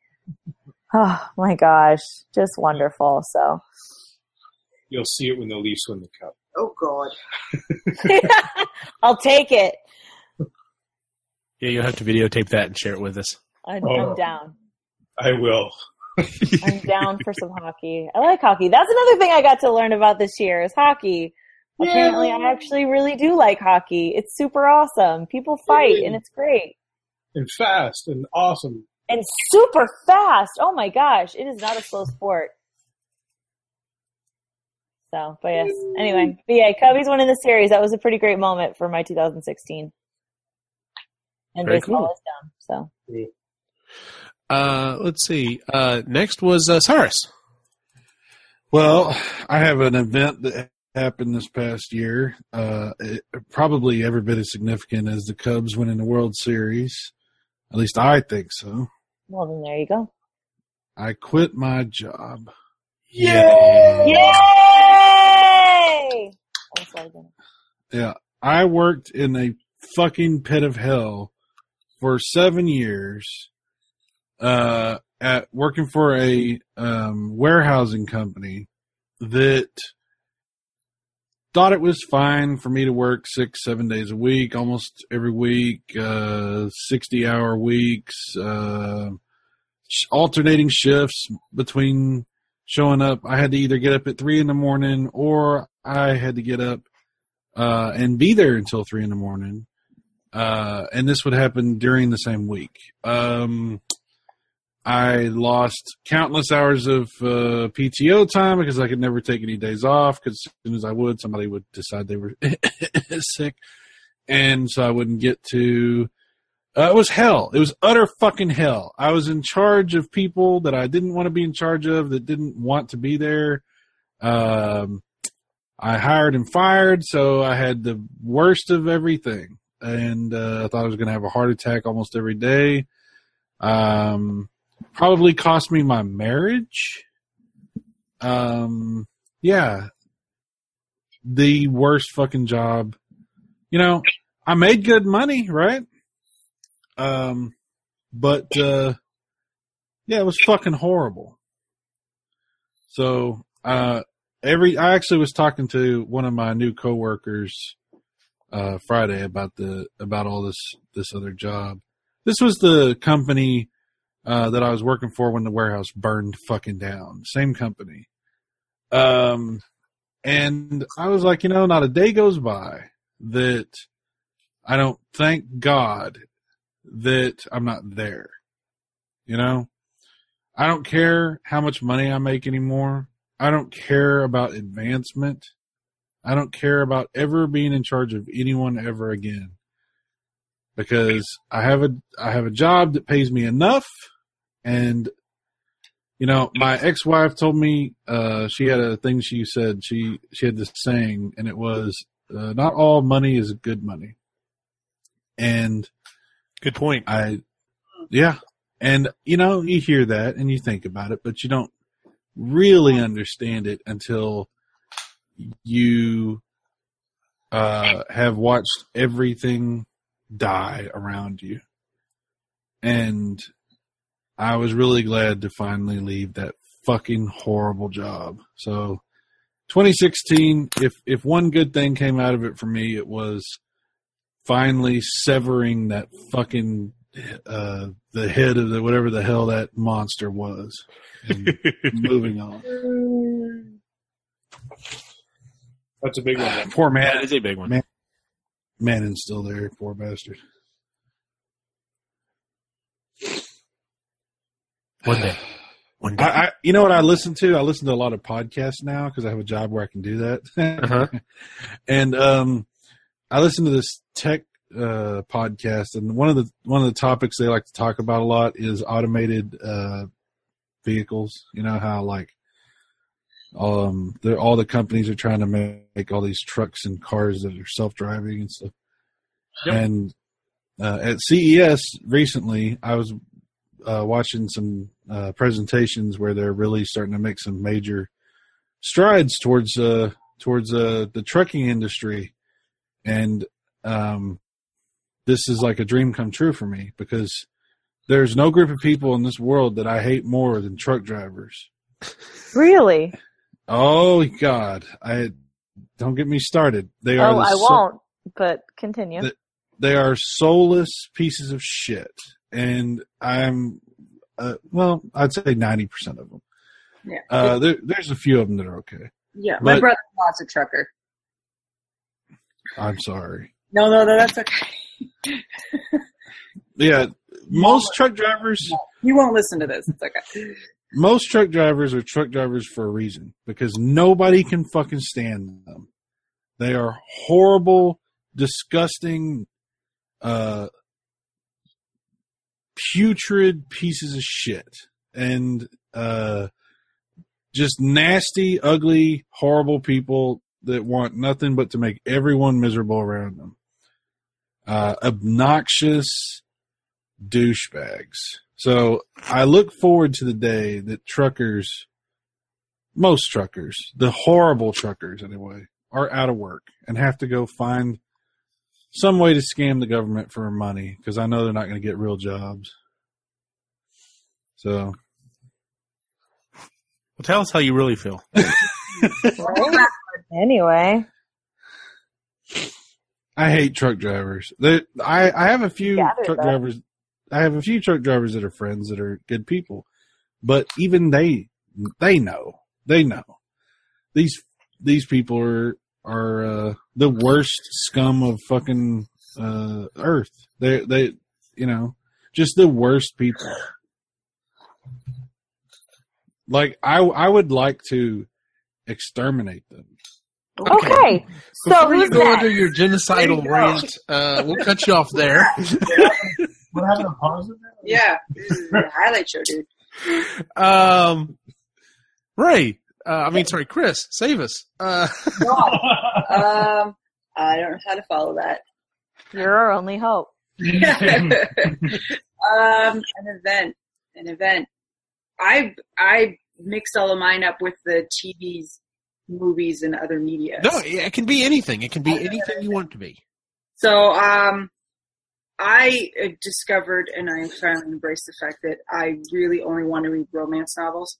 Speaker 4: oh my gosh, just wonderful. So
Speaker 7: You'll see it when the Leafs win the cup.
Speaker 6: Oh God.
Speaker 4: I'll take it.
Speaker 2: Yeah, you'll have to videotape that and share it with us.
Speaker 4: I'm,
Speaker 7: Oh.
Speaker 4: I'm down.
Speaker 7: I will.
Speaker 4: I'm down for some hockey. I like hockey. That's another thing I got to learn about this year is hockey. Apparently, I actually really do like hockey. It's super awesome. People fight, and it's great.
Speaker 7: And fast and awesome.
Speaker 4: And super fast. Oh my gosh. It is not a slow sport. So, but yes. Anyway, but yeah, Cubbies winning the series. That was a pretty great moment for my 2016. And
Speaker 2: Very
Speaker 4: baseball
Speaker 2: cool.
Speaker 4: is dumb. So,
Speaker 2: Uh, let's see. Uh, next was uh, Cyrus.
Speaker 3: Well, I have an event that happened this past year, uh, it, probably every bit as significant as the Cubs winning the World Series. At least I think so.
Speaker 4: Well, then there you go.
Speaker 3: I quit my job.
Speaker 2: Yeah.
Speaker 4: Yay! I.
Speaker 3: Yeah, I worked in a fucking pit of hell for seven years, uh, at working for a um, warehousing company that thought it was fine for me to work six, seven days a week, almost every week, uh, sixty hour weeks, uh, alternating shifts between showing up. I had to either get up at three in the morning or I had to get up uh, and be there until three in the morning. Uh, and this would happen during the same week. Um, I lost countless hours of uh, PTO time because I could never take any days off because as soon as I would, somebody would decide they were sick. And so I wouldn't get to. Uh, it was hell. It was utter fucking hell. I was in charge of people that I didn't want to be in charge of, that didn't want to be there. Um, I hired and fired, so I had the worst of everything, and uh, I thought I was going to have a heart attack almost every day. Um, probably cost me my marriage. Um, yeah, the worst fucking job. You know, I made good money, right? Um, but uh, yeah, it was fucking horrible. So, uh, every I actually was talking to one of my new coworkers uh Friday about the about all this this other job. This was the company uh that I was working for when the warehouse burned fucking down. Same company. Um and I was like, you know, not a day goes by that I don't thank God that I'm not there. You know? I don't care how much money I make anymore. I don't care about advancement. I don't care about ever being in charge of anyone ever again. Because I have a I have a job that pays me enough and you know, my ex-wife told me uh she had a thing she said she she had this saying and it was uh, not all money is good money. And
Speaker 2: Good point.
Speaker 3: I, yeah. And, you know, you hear that and you think about it, but you don't really understand it until you, uh, have watched everything die around you. And I was really glad to finally leave that fucking horrible job. So 2016, if, if one good thing came out of it for me, it was finally severing that fucking uh the head of the whatever the hell that monster was and moving on
Speaker 7: That's a big one.
Speaker 3: poor man
Speaker 2: is a big one.
Speaker 3: Man. Mannon's still there poor bastard
Speaker 2: One day. One day.
Speaker 3: I, I you know what i listen to i listen to a lot of podcasts now because i have a job where i can do that
Speaker 2: Uh-huh.
Speaker 3: and um i listen to this tech uh podcast and one of the one of the topics they like to talk about a lot is automated uh vehicles you know how like um they're all the companies are trying to make, make all these trucks and cars that are self-driving and stuff
Speaker 2: Yep.
Speaker 3: and uh, at CES recently i was uh watching some uh presentations where they're really starting to make some major strides towards uh towards uh the trucking industry and um this is like a dream come true for me because there's no group of people in this world that I hate more than truck drivers.
Speaker 4: Really?
Speaker 3: Oh God, I don't get me started. They are
Speaker 4: Oh, I
Speaker 3: so-
Speaker 4: won't. But continue.
Speaker 3: The- they are soulless pieces of shit, and I'm uh, well, I'd say ninety percent of them.
Speaker 6: Yeah.
Speaker 3: Uh, there, there's a few of them that are okay.
Speaker 6: yeah. My brother-in-law's a trucker.
Speaker 3: I'm sorry.
Speaker 6: No, no, no, that's okay.
Speaker 3: Yeah, most truck drivers.
Speaker 6: You won't listen to this. It's okay.
Speaker 3: most truck drivers are truck drivers for a reason because nobody can fucking stand them. They are horrible, disgusting, uh, putrid pieces of shit and, uh, just nasty, ugly, horrible people that want nothing but to make everyone miserable around them. Uh, obnoxious douchebags. So I look forward to the day that truckers, most truckers, the horrible truckers anyway, are out of work and have to go find some way to scam the government for money because I know they're not going to get real jobs. So
Speaker 2: Well, tell us how you really feel.
Speaker 4: Anyway,
Speaker 3: I hate truck drivers. They, I, I have a few
Speaker 4: Gathered
Speaker 3: truck
Speaker 4: that.
Speaker 3: drivers. I have a few truck drivers that are friends that are good people, but even they, they know, they know these, these people are, are, uh, the worst scum of fucking, uh, earth. They, they, you know, just the worst people. Like I, I would like to exterminate them.
Speaker 4: okay. So
Speaker 2: Before you
Speaker 4: who's
Speaker 2: go
Speaker 4: next?
Speaker 2: into your genocidal
Speaker 7: you
Speaker 2: rant, uh, we'll cut you off there.
Speaker 7: What happened to pause it?
Speaker 6: Yeah, this is the highlight show, dude.
Speaker 2: Um, Ray, uh, I mean, sorry, Chris, save us. Uh,
Speaker 6: Um, I don't know how to follow that.
Speaker 4: You're our only hope.
Speaker 6: um, an event, an event. I I mixed all of mine up with the TVs, movies, and other media.
Speaker 2: no, it can be anything. It can be anything you want to be.
Speaker 6: So um, I uh, discovered, and I finally embraced the fact that I really only want to read romance novels.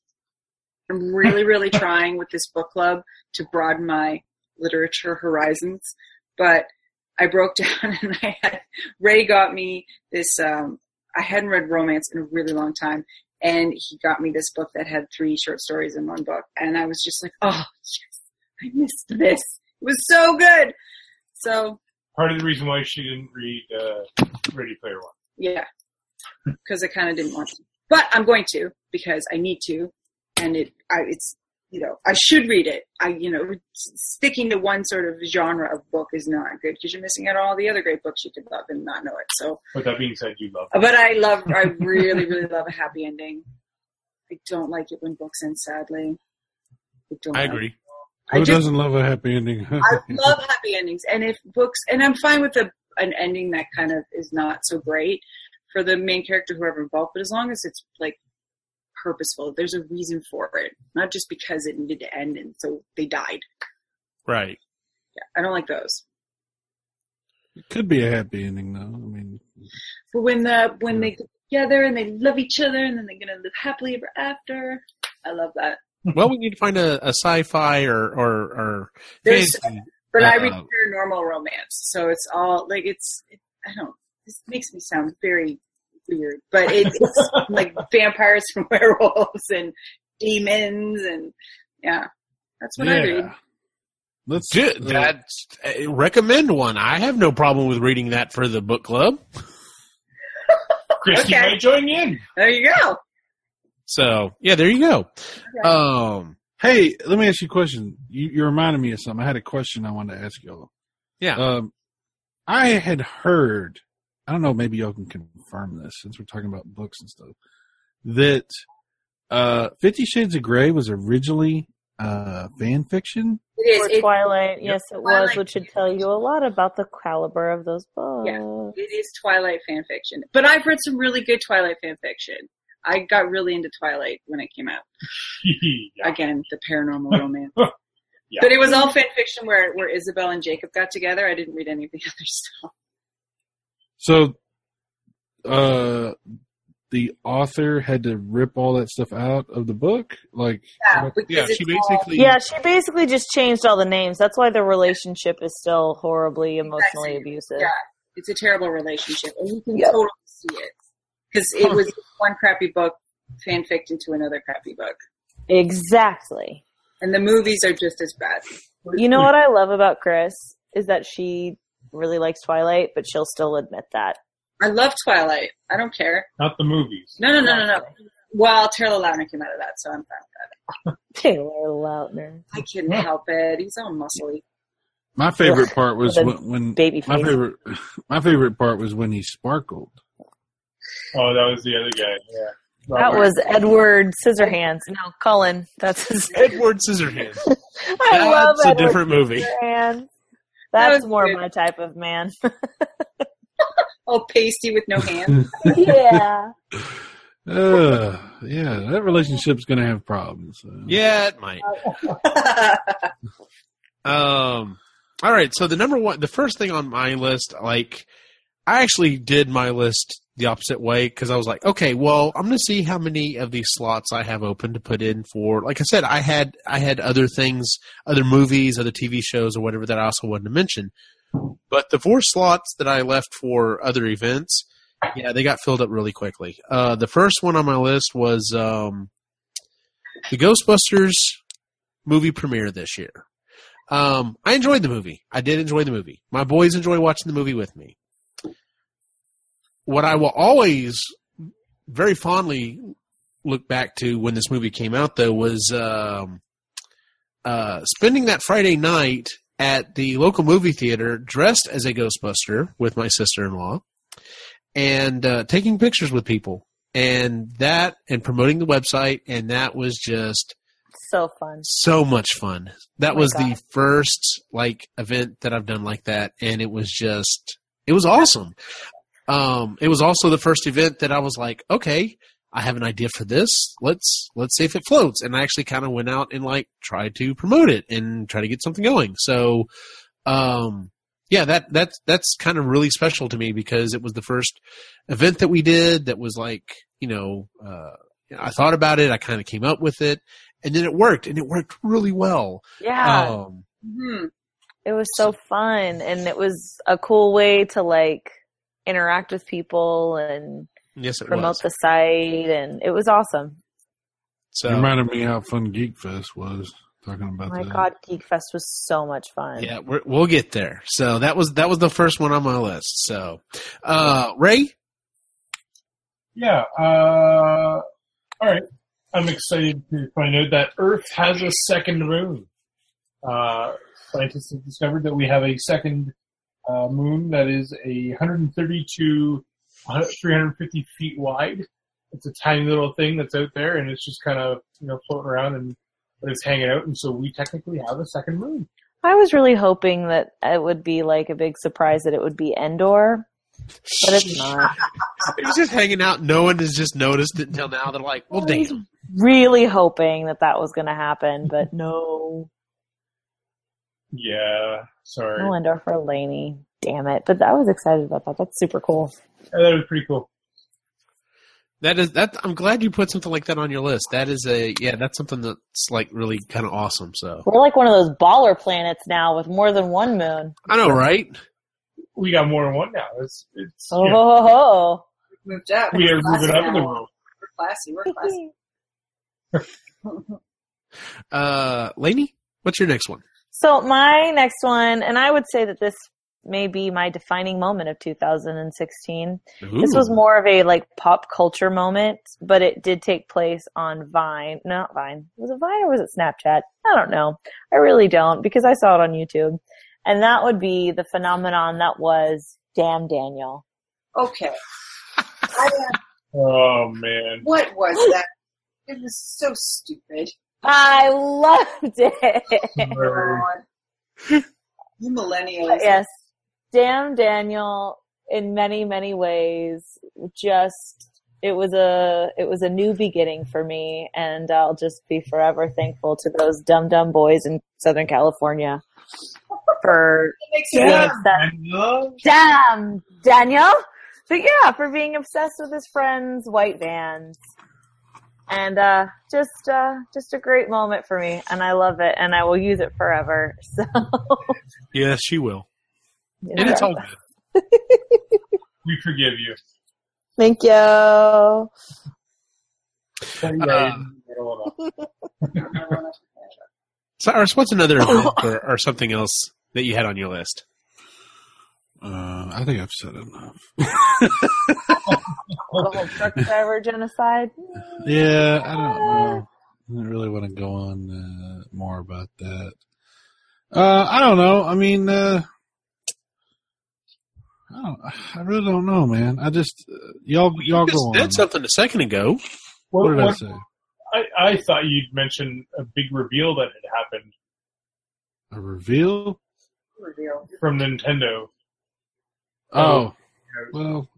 Speaker 6: I'm really, really trying with this book club to broaden my literature horizons, but I broke down and I had Ray got me this. Um, I hadn't read romance in a really long time, and he got me this book that had three short stories in one book, and I was just like, oh yes, I missed this. It was so good. So
Speaker 7: Part of the reason why she didn't read uh, Ready Player One.
Speaker 6: Yeah, because I kind of didn't want to, but I'm going to because I need to, and it, I, it's, you know, I should read it. I, you know, sticking to one sort of genre of book is not good because you're missing out on all the other great books you could love and not know it. So,
Speaker 7: But that being said, you love. it.
Speaker 6: but I love, I really, really love a happy ending. I don't like it when books end sadly. I don't.
Speaker 2: I
Speaker 6: like
Speaker 2: agree.
Speaker 6: I
Speaker 3: Who
Speaker 6: just-
Speaker 3: doesn't love a happy ending?
Speaker 6: I love happy endings, and if books, and I'm fine with a, an ending that kind of is not so great for the main character, whoever involved, but as long as it's like purposeful, there's a reason for it, not just because it needed to end and so they died.
Speaker 2: Right.
Speaker 6: Yeah, I don't like those.
Speaker 3: It Could be a happy ending though. I mean,
Speaker 6: But when the when they get together and they love each other and then they're gonna live happily ever after, I love that.
Speaker 2: Well, we need to find a, a sci-fi or or, or
Speaker 6: There's-
Speaker 2: fantasy.
Speaker 6: But I uh, read
Speaker 2: Uh-oh.
Speaker 6: paranormal romance, so it's all like it's. It, I don't. This makes me sound very weird, but it's like vampires from werewolves and demons and yeah, that's what I read.
Speaker 3: Let's
Speaker 2: do
Speaker 3: uh,
Speaker 2: That's uh, recommend one. I have no problem with reading that for the book club.
Speaker 7: Christy
Speaker 6: Okay.
Speaker 7: may join in.
Speaker 6: There you go.
Speaker 2: So yeah, there you go. Um,
Speaker 3: Hey, let me ask you a question. You, you reminded me of something. I had a question I wanted to ask y'all.
Speaker 2: yeah.
Speaker 3: Um, I had heard, I don't know, maybe y'all can confirm this since we're talking about books and stuff, that uh, Fifty Shades of Grey was originally uh, fan fiction.
Speaker 6: It is.
Speaker 4: For
Speaker 6: It,
Speaker 4: Twilight, yes, it was, which should tell you a lot about the caliber of those books.
Speaker 6: Yeah, it is Twilight fan fiction, but I've read some really good Twilight fan fiction. I got really into Twilight when it came out.
Speaker 7: yeah.
Speaker 6: Again, the paranormal romance.
Speaker 7: Yeah.
Speaker 6: But it was all fan fiction where where Isabel and Jacob got together. I didn't read any of the other stuff.
Speaker 3: So, uh, the author had to rip all that stuff out of the book. Like,
Speaker 6: Yeah,
Speaker 2: yeah,
Speaker 6: it's
Speaker 2: she
Speaker 6: all-
Speaker 2: basically.
Speaker 4: Yeah, she basically just changed all the names. That's why the relationship is still horribly emotionally abusive.
Speaker 6: Yeah, it's a terrible relationship, and you can
Speaker 4: Yep.
Speaker 6: totally see it because it was one crappy book fanfic into another crappy book,
Speaker 4: Exactly.
Speaker 6: and the movies are just as bad.
Speaker 4: You know what I love about Chris is that she really likes Twilight, but she'll still admit that.
Speaker 6: I love Twilight. I don't care.
Speaker 7: Not the movies.
Speaker 6: No, no, no, no, no. Well, Taylor Lautner came out of that, so I'm fine with that.
Speaker 4: Taylor Lautner.
Speaker 6: I couldn't help it. He's all muscly.
Speaker 3: my favorite part was when, when
Speaker 4: baby
Speaker 3: my
Speaker 4: face.
Speaker 3: favorite, my favorite part was when he sparkled.
Speaker 7: Oh, that was the other guy. Yeah.
Speaker 4: That was Edward Scissorhands. No, Cullen. That's his.
Speaker 2: Edward Scissorhands.
Speaker 4: I love
Speaker 2: That's a
Speaker 4: Edward
Speaker 2: different movie.
Speaker 4: Scissorhands.
Speaker 6: That
Speaker 4: That's
Speaker 6: was
Speaker 4: more
Speaker 6: good.
Speaker 4: my type of man.
Speaker 6: All pasty with no hands.
Speaker 4: yeah.
Speaker 3: Uh, yeah, that relationship's gonna have problems. so.
Speaker 2: Yeah, it might. Um, all right. So the number one, the first thing on my list, like, I actually did my list the opposite way because I was like, okay, well, I'm going to see how many of these slots I have open to put in for. Like I said, I had I had other things, other movies, other TV shows, or whatever that I also wanted to mention. But the four slots that I left for other events, yeah, they got filled up really quickly. Uh, the first one on my list was um, the Ghostbusters movie premiere this year. Um, I enjoyed the movie. I did enjoy the movie. My boys enjoy watching the movie with me. What I will always very fondly look back to when this movie came out, though, was um, uh, spending that Friday night at the local movie theater dressed as a Ghostbuster with my sister in law and uh, taking pictures with people. And that, and promoting the website, and that was just
Speaker 4: So fun.
Speaker 2: so much fun. That
Speaker 4: Oh
Speaker 2: was
Speaker 4: God.
Speaker 2: the first like event that I've done like that, and it was just it was awesome. Um, it was also the first event that I was like, okay, I have an idea for this. Let's let's see if it floats. And I actually kind of went out and like tried to promote it and try to get something going. So, um, yeah, that that's that's kind of really special to me because it was the first event that we did that was like you know uh, I thought about it, I kind of came up with it, and then it worked, and it worked really well.
Speaker 4: Yeah.
Speaker 2: Um,
Speaker 6: hmm
Speaker 4: it was so fun and it was a cool way to like interact with people and
Speaker 2: yes, it
Speaker 4: promote
Speaker 2: was.
Speaker 4: the site and it was awesome.
Speaker 2: So
Speaker 3: It reminded me how fun Geek Fest was. Talking about
Speaker 4: my
Speaker 3: that.
Speaker 4: god, Geek Fest was so much fun.
Speaker 2: yeah, we're, we'll get there. So that was that was the first one on my list. So, uh, Ray,
Speaker 7: Yeah. Uh, all right. I'm excited to find out that Earth has a second moon. Uh, scientists have discovered that we have a second uh, moon that is a 132, 350 feet wide. It's a tiny little thing that's out there, and it's just kind of you know floating around and but it's hanging out. And so we technically have a second moon.
Speaker 4: I was really hoping that it would be like a big surprise that it would be Endor, but it's not.
Speaker 2: it was just hanging out. No one has just noticed it until now. They're like, well,
Speaker 4: I was
Speaker 2: damn.
Speaker 4: really hoping that that was going to happen, but no.
Speaker 7: Yeah. Sorry.
Speaker 4: No Endor for Lainey. Damn it. But I was excited about that. That's super cool.
Speaker 7: Yeah, that was pretty cool.
Speaker 2: That is that. I'm glad you put something like that on your list. That is a yeah. That's something that's like really kind of awesome. So
Speaker 4: We're like one of those baller planets now with more than one moon.
Speaker 2: I know, right?
Speaker 7: We got more than one now. It's it's
Speaker 4: Oh,
Speaker 7: you know,
Speaker 4: ho, ho, ho.
Speaker 6: Moved up.
Speaker 7: we are moving
Speaker 6: classy
Speaker 7: up in the world.
Speaker 6: We're classy. We're classy.
Speaker 2: Uh, Lainey, what's your next one?
Speaker 4: So my next one, and I would say that this may be my defining moment of 2016. This was more of a like pop culture moment, but it did take place on Vine. Not Vine. Was it Vine or was it Snapchat? I don't know. I really don't because I saw it on YouTube. And that would be the phenomenon that was Damn Daniel.
Speaker 6: Okay. I, uh,
Speaker 7: Oh man.
Speaker 6: what was that? It was so stupid.
Speaker 4: I loved it.
Speaker 6: You millennials.
Speaker 4: Yes, Damn Daniel in many, many ways just it was a it was a new beginning for me and I'll just be forever thankful to those dumb dumb boys in Southern California for
Speaker 6: It makes
Speaker 4: being
Speaker 6: me
Speaker 4: obsessed. Damn Daniel. But yeah, for being obsessed with his friends' white vans. And uh just uh just a great moment for me and I love it and I will use it forever. So
Speaker 2: Yes, she will.
Speaker 4: yeah.
Speaker 2: And it's all good.
Speaker 7: We forgive you.
Speaker 4: Thank you.
Speaker 2: Cyrus, what's another event or, or something else that you had on your list?
Speaker 3: Uh, I think I've said enough.
Speaker 4: The whole truck driver genocide.
Speaker 3: Yeah, I don't know. I don't really want to go on uh, more about that. Uh, I don't know. I mean, uh, I don't. I really don't know, man. I just uh, y'all y'all
Speaker 2: Just
Speaker 3: go on.
Speaker 2: said something a second ago.
Speaker 3: What did I say?
Speaker 7: I, I thought you'd mention a big reveal that had happened
Speaker 3: A reveal?
Speaker 7: from Nintendo.
Speaker 3: Oh, well,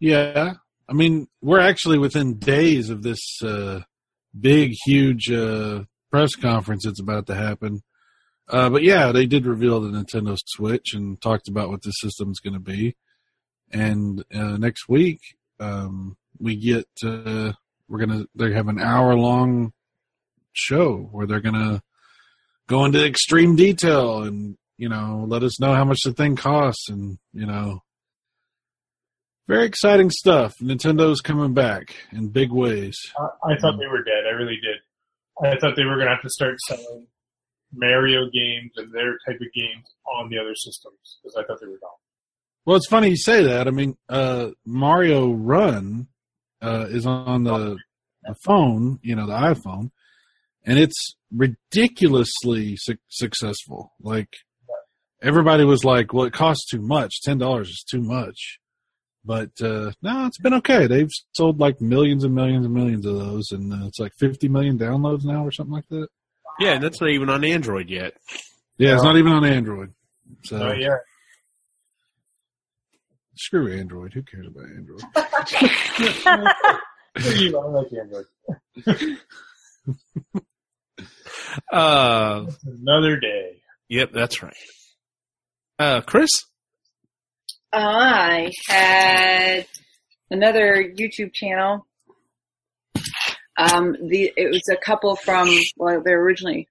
Speaker 3: yeah. I mean, we're actually within days of this uh, big, huge uh, press conference that's about to happen. Uh, but yeah, they did reveal the Nintendo Switch and talked about what the system's going to be. And uh, next week, um, we get uh, we're gonna they have an hour long show where they're gonna go into extreme detail and you know let us know how much the thing costs and you know very exciting stuff. Nintendo's coming back in big ways.
Speaker 7: I, I thought they were dead. I really did. I thought they were going to have to start selling Mario games and their type of games on the other systems because I thought they were gone.
Speaker 3: Well, it's funny you say that. I mean, uh, Mario Run uh, is on the, the phone, you know, the iPhone, and it's ridiculously su- successful. Like everybody was like, "Well, it costs too much. Ten dollars is too much." But uh, no, it's been okay. They've sold like millions and millions and millions of those, and uh, it's like fifty million downloads now or something like that.
Speaker 2: Yeah, and that's not even on Android yet.
Speaker 3: Yeah, it's not even on Android. So
Speaker 7: So yeah,
Speaker 3: screw Android. Who cares about Android?
Speaker 7: I like Android.
Speaker 2: Uh,
Speaker 7: Another day.
Speaker 2: yep, that's right. Uh, Chris?
Speaker 6: I had another YouTube channel. Um, the it was a couple from well, they're originally,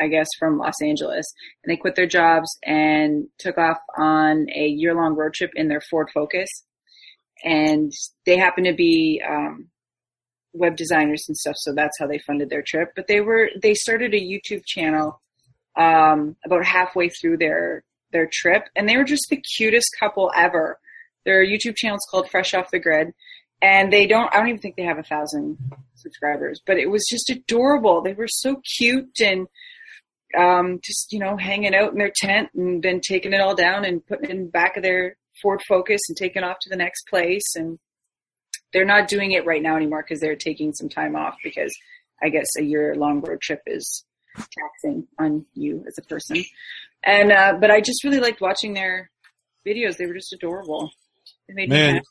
Speaker 6: I guess, from Los Angeles, and they quit their jobs and took off on a year long road trip in their Ford Focus, and they happen to be um, web designers and stuff, so that's how they funded their trip. But they were they started a YouTube channel um, about halfway through their their trip, and they were just the cutest couple ever. Their YouTube channel is called Fresh Off the Grid, and they don't. I don't even think they have a thousand subscribers, but it was just adorable. They were so cute and um, just you know hanging out in their tent and then taking it all down and putting it in back of their Ford Focus and taking off to the next place. And they're not doing it right now anymore because they're taking some time off because I guess a year long road trip is taxing on you as a person. And uh, but I just really liked watching their videos. They were just adorable. They made
Speaker 3: Man,
Speaker 6: happy.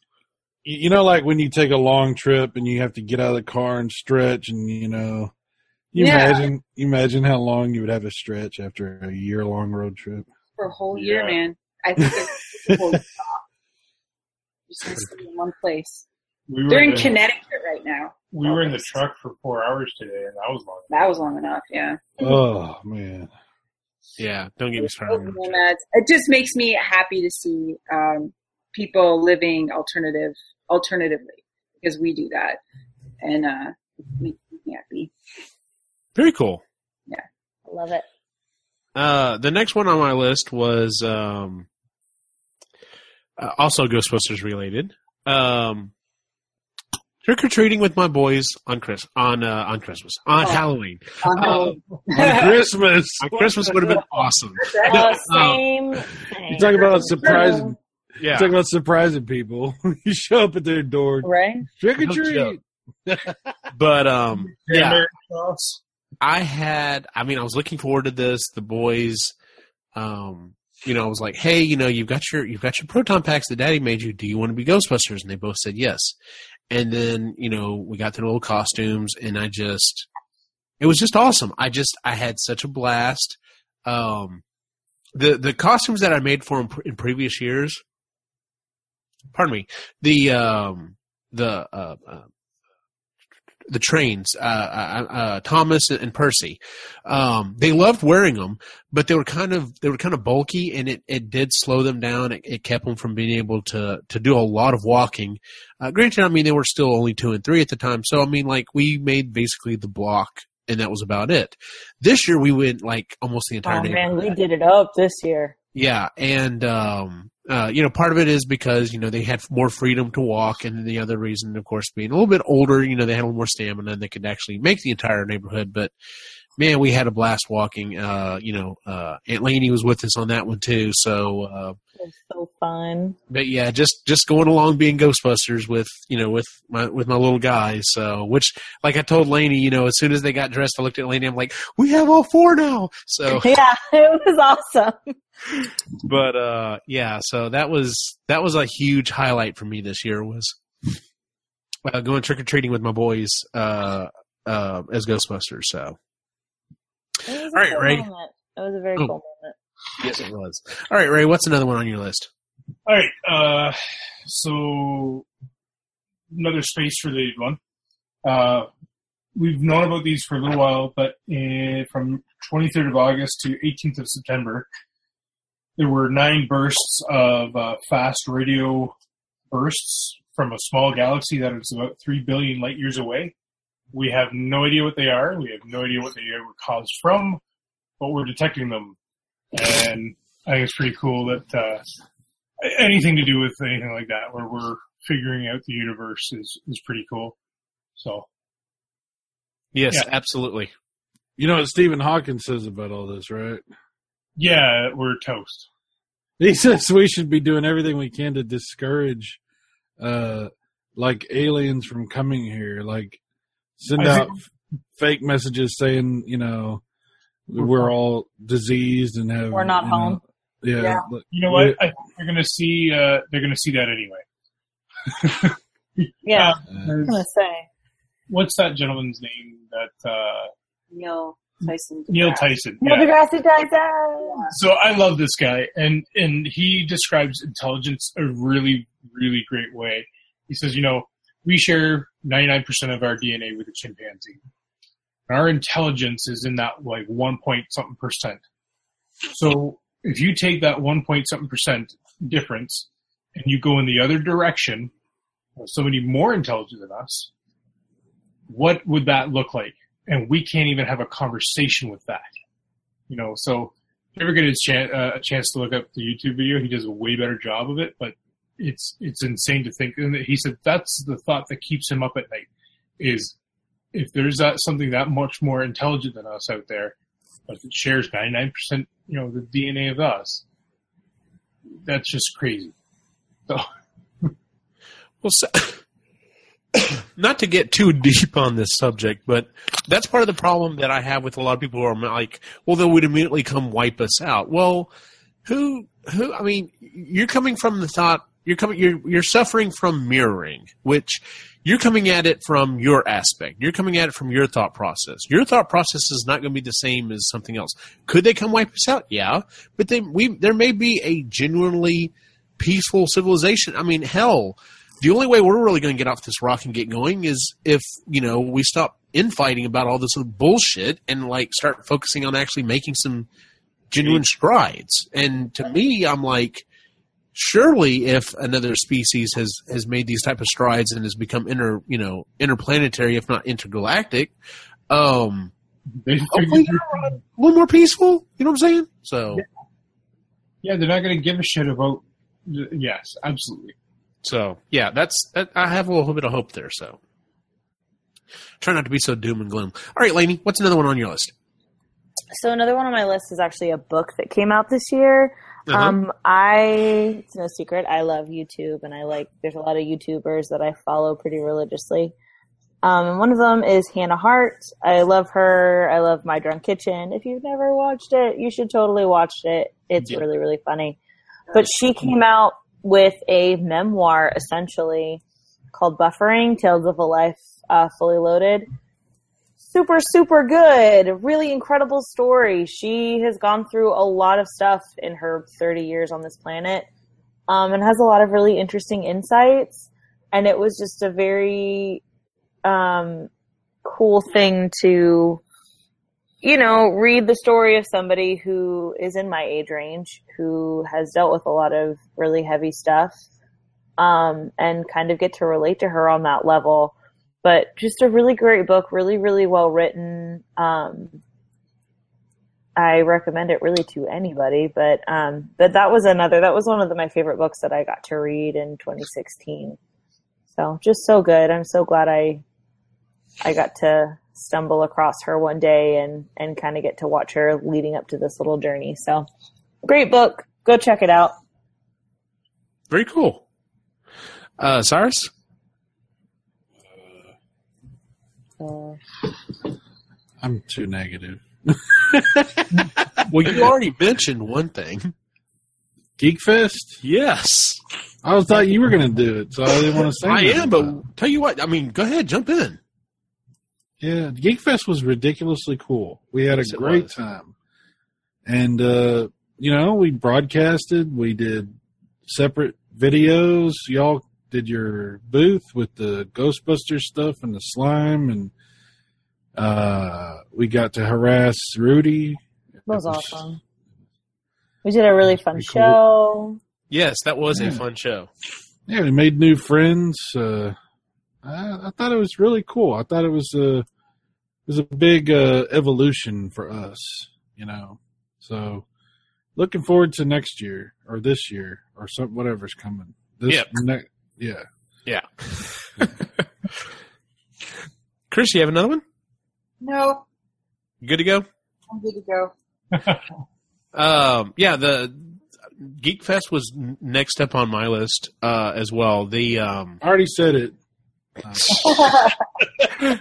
Speaker 3: you you know, like when you take a long trip and you have to get out of the car and stretch, and you know, you
Speaker 6: Yeah.
Speaker 3: imagine, you imagine how long you would have a stretch after a year long road trip.
Speaker 6: for a whole year,
Speaker 7: Yeah.
Speaker 6: man. I think they're whole stop. Just gonna stay in one place.
Speaker 7: We were
Speaker 6: They're in
Speaker 7: the-
Speaker 6: Connecticut right now.
Speaker 7: We were in the truck for four hours today, and that was long.
Speaker 6: That was long enough, yeah.
Speaker 3: Oh man,
Speaker 2: Yeah, don't get me started. on
Speaker 6: And that's- It just makes me happy to see um, people living alternative alternatively because we do that, and uh, it makes me happy.
Speaker 2: Very cool.
Speaker 4: Yeah, I love it.
Speaker 2: Uh, the next one on my list was um, uh, also Ghostbusters related. Um, trick or treating with my boys on Chris on uh, on Christmas on
Speaker 6: Oh.
Speaker 2: Halloween
Speaker 6: Um,
Speaker 2: on
Speaker 3: on Christmas.
Speaker 2: Christmas would have been awesome.
Speaker 4: Uh,
Speaker 2: Um,
Speaker 4: same
Speaker 3: You
Speaker 4: thing.
Speaker 3: talk about surprising.
Speaker 2: Yeah,
Speaker 3: talk about surprising people. you show up at their door,
Speaker 6: right?
Speaker 3: trick or
Speaker 2: No
Speaker 3: treat.
Speaker 2: but um, yeah, I had, I mean, I was looking forward to this. The boys, um, you know, I was like, hey, you know, you've got your, you've got your proton packs that daddy made you. Do you want to be Ghostbusters? And they both said yes. And then, you know, we got to the little costumes and I just, it was just awesome. I just, I had such a blast. Um, the, the costumes that I made for pr- in previous years, pardon me, the, um, the, uh, uh, the trains, uh, uh, uh, Thomas and Percy. Um, they loved wearing them, but they were kind of they were kind of bulky, and it, it did slow them down. It, it kept them from being able to to do a lot of walking. Uh, granted, I mean they were still only two and three at the time, so I mean like we made basically the block, and that was about it. This year we went like almost the entire
Speaker 4: Oh man, we did it up this year.
Speaker 2: Yeah, and um, uh, you know, part of it is because you know they had more freedom to walk, and the other reason, of course, being a little bit older, you know, they had a little more stamina and they could actually make the entire neighborhood. But man, we had a blast walking. Uh, you know, uh, Aunt Lainey was with us on that one too. So, uh,
Speaker 4: It was so fun.
Speaker 2: but yeah, just just going along being Ghostbusters with you know with my with my little guys. So, which like I told Lainey, you know, as soon as they got dressed, I looked at Lainey. I'm like, we have all four now. So,
Speaker 4: Yeah, it was awesome.
Speaker 2: but uh, yeah, so that was that was a huge highlight for me this year was uh, going trick or treating with my boys uh, uh, as Ghostbusters. So.
Speaker 4: It was a
Speaker 2: All right,
Speaker 4: cool
Speaker 2: Ray.
Speaker 4: moment. It was a very
Speaker 2: Oh.
Speaker 4: cool moment.
Speaker 2: Yes, it was. All right, Ray. What's another one on your list?
Speaker 7: All right. Uh, so another space related one. Uh, we've known about these for a little while, but uh from 23rd of August to 18th of September, there were nine bursts of uh, fast radio bursts from a small galaxy that is about three billion light years away. We have no idea what they are. We have no idea what they were caused from, but we're detecting them, and I think it's pretty cool that. Uh, anything to do with anything like that where we're figuring out the universe is is pretty cool so
Speaker 2: Yes,
Speaker 7: Yeah.
Speaker 2: absolutely.
Speaker 3: You know what Stephen Hawking says about all this, right?
Speaker 7: yeah we're toast
Speaker 3: He says we should be doing everything we can to discourage, uh, like aliens from coming here. Like send
Speaker 7: I
Speaker 3: out f- fake messages saying, you know, we're all diseased and have.
Speaker 4: We're not
Speaker 3: you know,
Speaker 4: home.
Speaker 3: yeah.
Speaker 4: Yeah.
Speaker 3: but-
Speaker 7: you know what i think they're gonna see uh they're gonna see that anyway
Speaker 4: Yeah,
Speaker 7: Uh,
Speaker 4: I was gonna say.
Speaker 7: what's that gentleman's name that uh
Speaker 6: Neil Tyson.
Speaker 7: neil
Speaker 6: deGrasse.
Speaker 7: tyson
Speaker 4: Neil
Speaker 7: yeah.
Speaker 4: deGrasse Tyson.
Speaker 7: so i love this guy and and he describes intelligence a really really great way he says you know we share 99% of our dna with a chimpanzee. Our intelligence is in that like one point something percent. So if you take that one point something percent difference and you go in the other direction of somebody more intelligent than us what would that look like? And we can't even have a conversation with that. You know so if you ever get a, chan- uh, a chance to look up the YouTube video, he does a way better job of it. But it's it's insane to think. And he said that's the thought that keeps him up at night. Is if there's that something that much more intelligent than us out there, but it shares 99 percent, you know, the DNA of us. That's just crazy. So
Speaker 2: Well, so, not to get too deep on this subject, but that's part of the problem that I have with a lot of people who are like, well, they would immediately come wipe us out. Well, who, who, I mean, you're coming from the thought, you're coming, you're, you're suffering from mirroring, which you're coming at it from your aspect. You're coming at it from your thought process. Your thought process is not going to be the same as something else. Could they come wipe us out? Yeah. But then we, there may be a genuinely peaceful civilization. I mean, hell, the only way we're really going to get off this rock and get going is if you know we stop infighting about all this bullshit and like start focusing on actually making some genuine strides. And to me, I'm like, surely if another species has has made these type of strides and has become inter you know interplanetary, if not intergalactic, um,
Speaker 7: they
Speaker 2: hopefully they're a little more peaceful. You know what I'm saying? So.
Speaker 7: yeah, they're not going to give a shit about. Yes, absolutely.
Speaker 2: So yeah, that's that, I have a little bit of hope there. So try not to be so doom and gloom. All right, Lainey, what's another one on your list?
Speaker 4: So another one on my list is actually a book that came out this year.
Speaker 2: Uh-huh.
Speaker 4: Um, I it's no secret I love YouTube, and I like there's a lot of YouTubers that I follow pretty religiously. Um, and one of them is Hannah Hart. I love her. I love My Drunk Kitchen. If you've never watched it, you should totally watch it. It's
Speaker 2: Yeah.
Speaker 4: really really funny. But she came out with a memoir essentially called Buffering: Tales of a Life uh, Fully Loaded super super good. Really incredible story. She has gone through a lot of stuff in her 30 years on this planet um, and has a lot of really interesting insights. And it was just a very um, cool thing to you know read the story of somebody who is in my age range who has dealt with a lot of really heavy stuff um, and kind of get to relate to her on that level but just a really great book, really, really well written. Um, I recommend it really to anybody, but um, but that was another. That was one of the, my favorite books that I got to read in 2016. So just so good. I'm so glad I I got to stumble across her one day and and kind of get to watch her leading up to this little journey. So, great book. Go check it out.
Speaker 2: Very cool. Uh, Cyrus?
Speaker 4: Uh,
Speaker 3: I'm too negative.
Speaker 2: Well, you already mentioned one thing.
Speaker 3: Geekfest?
Speaker 2: Yes.
Speaker 3: I thought you were going to do it, so I didn't want to say.
Speaker 2: I am,
Speaker 3: it.
Speaker 2: but tell you what, I mean, go ahead, jump in.
Speaker 3: Yeah, Geekfest was ridiculously cool. We had a
Speaker 2: Yes,
Speaker 3: great time. And uh, you know, we broadcasted, we did separate videos. Y'all did your booth with the Ghostbusters stuff and the slime and uh we got to harass Rudy.
Speaker 4: that was
Speaker 3: It was-
Speaker 4: awesome. We did a really fun
Speaker 3: pretty cool.
Speaker 4: show.
Speaker 2: Yes, that was a fun show.
Speaker 3: Yeah, we made new friends. Uh I, I thought it was really cool. I thought it was a it was a big uh, evolution for us, you know. So looking forward to next year or this year or some whatever's coming. This
Speaker 2: Yep.
Speaker 3: ne- yeah.
Speaker 2: Yeah. Chris, you have another one?
Speaker 6: No,
Speaker 2: You good to go?
Speaker 6: I'm good to go.
Speaker 2: Um, yeah, the Geek Fest was n- next up on my list uh, as well. The um,
Speaker 3: I already said it. Uh,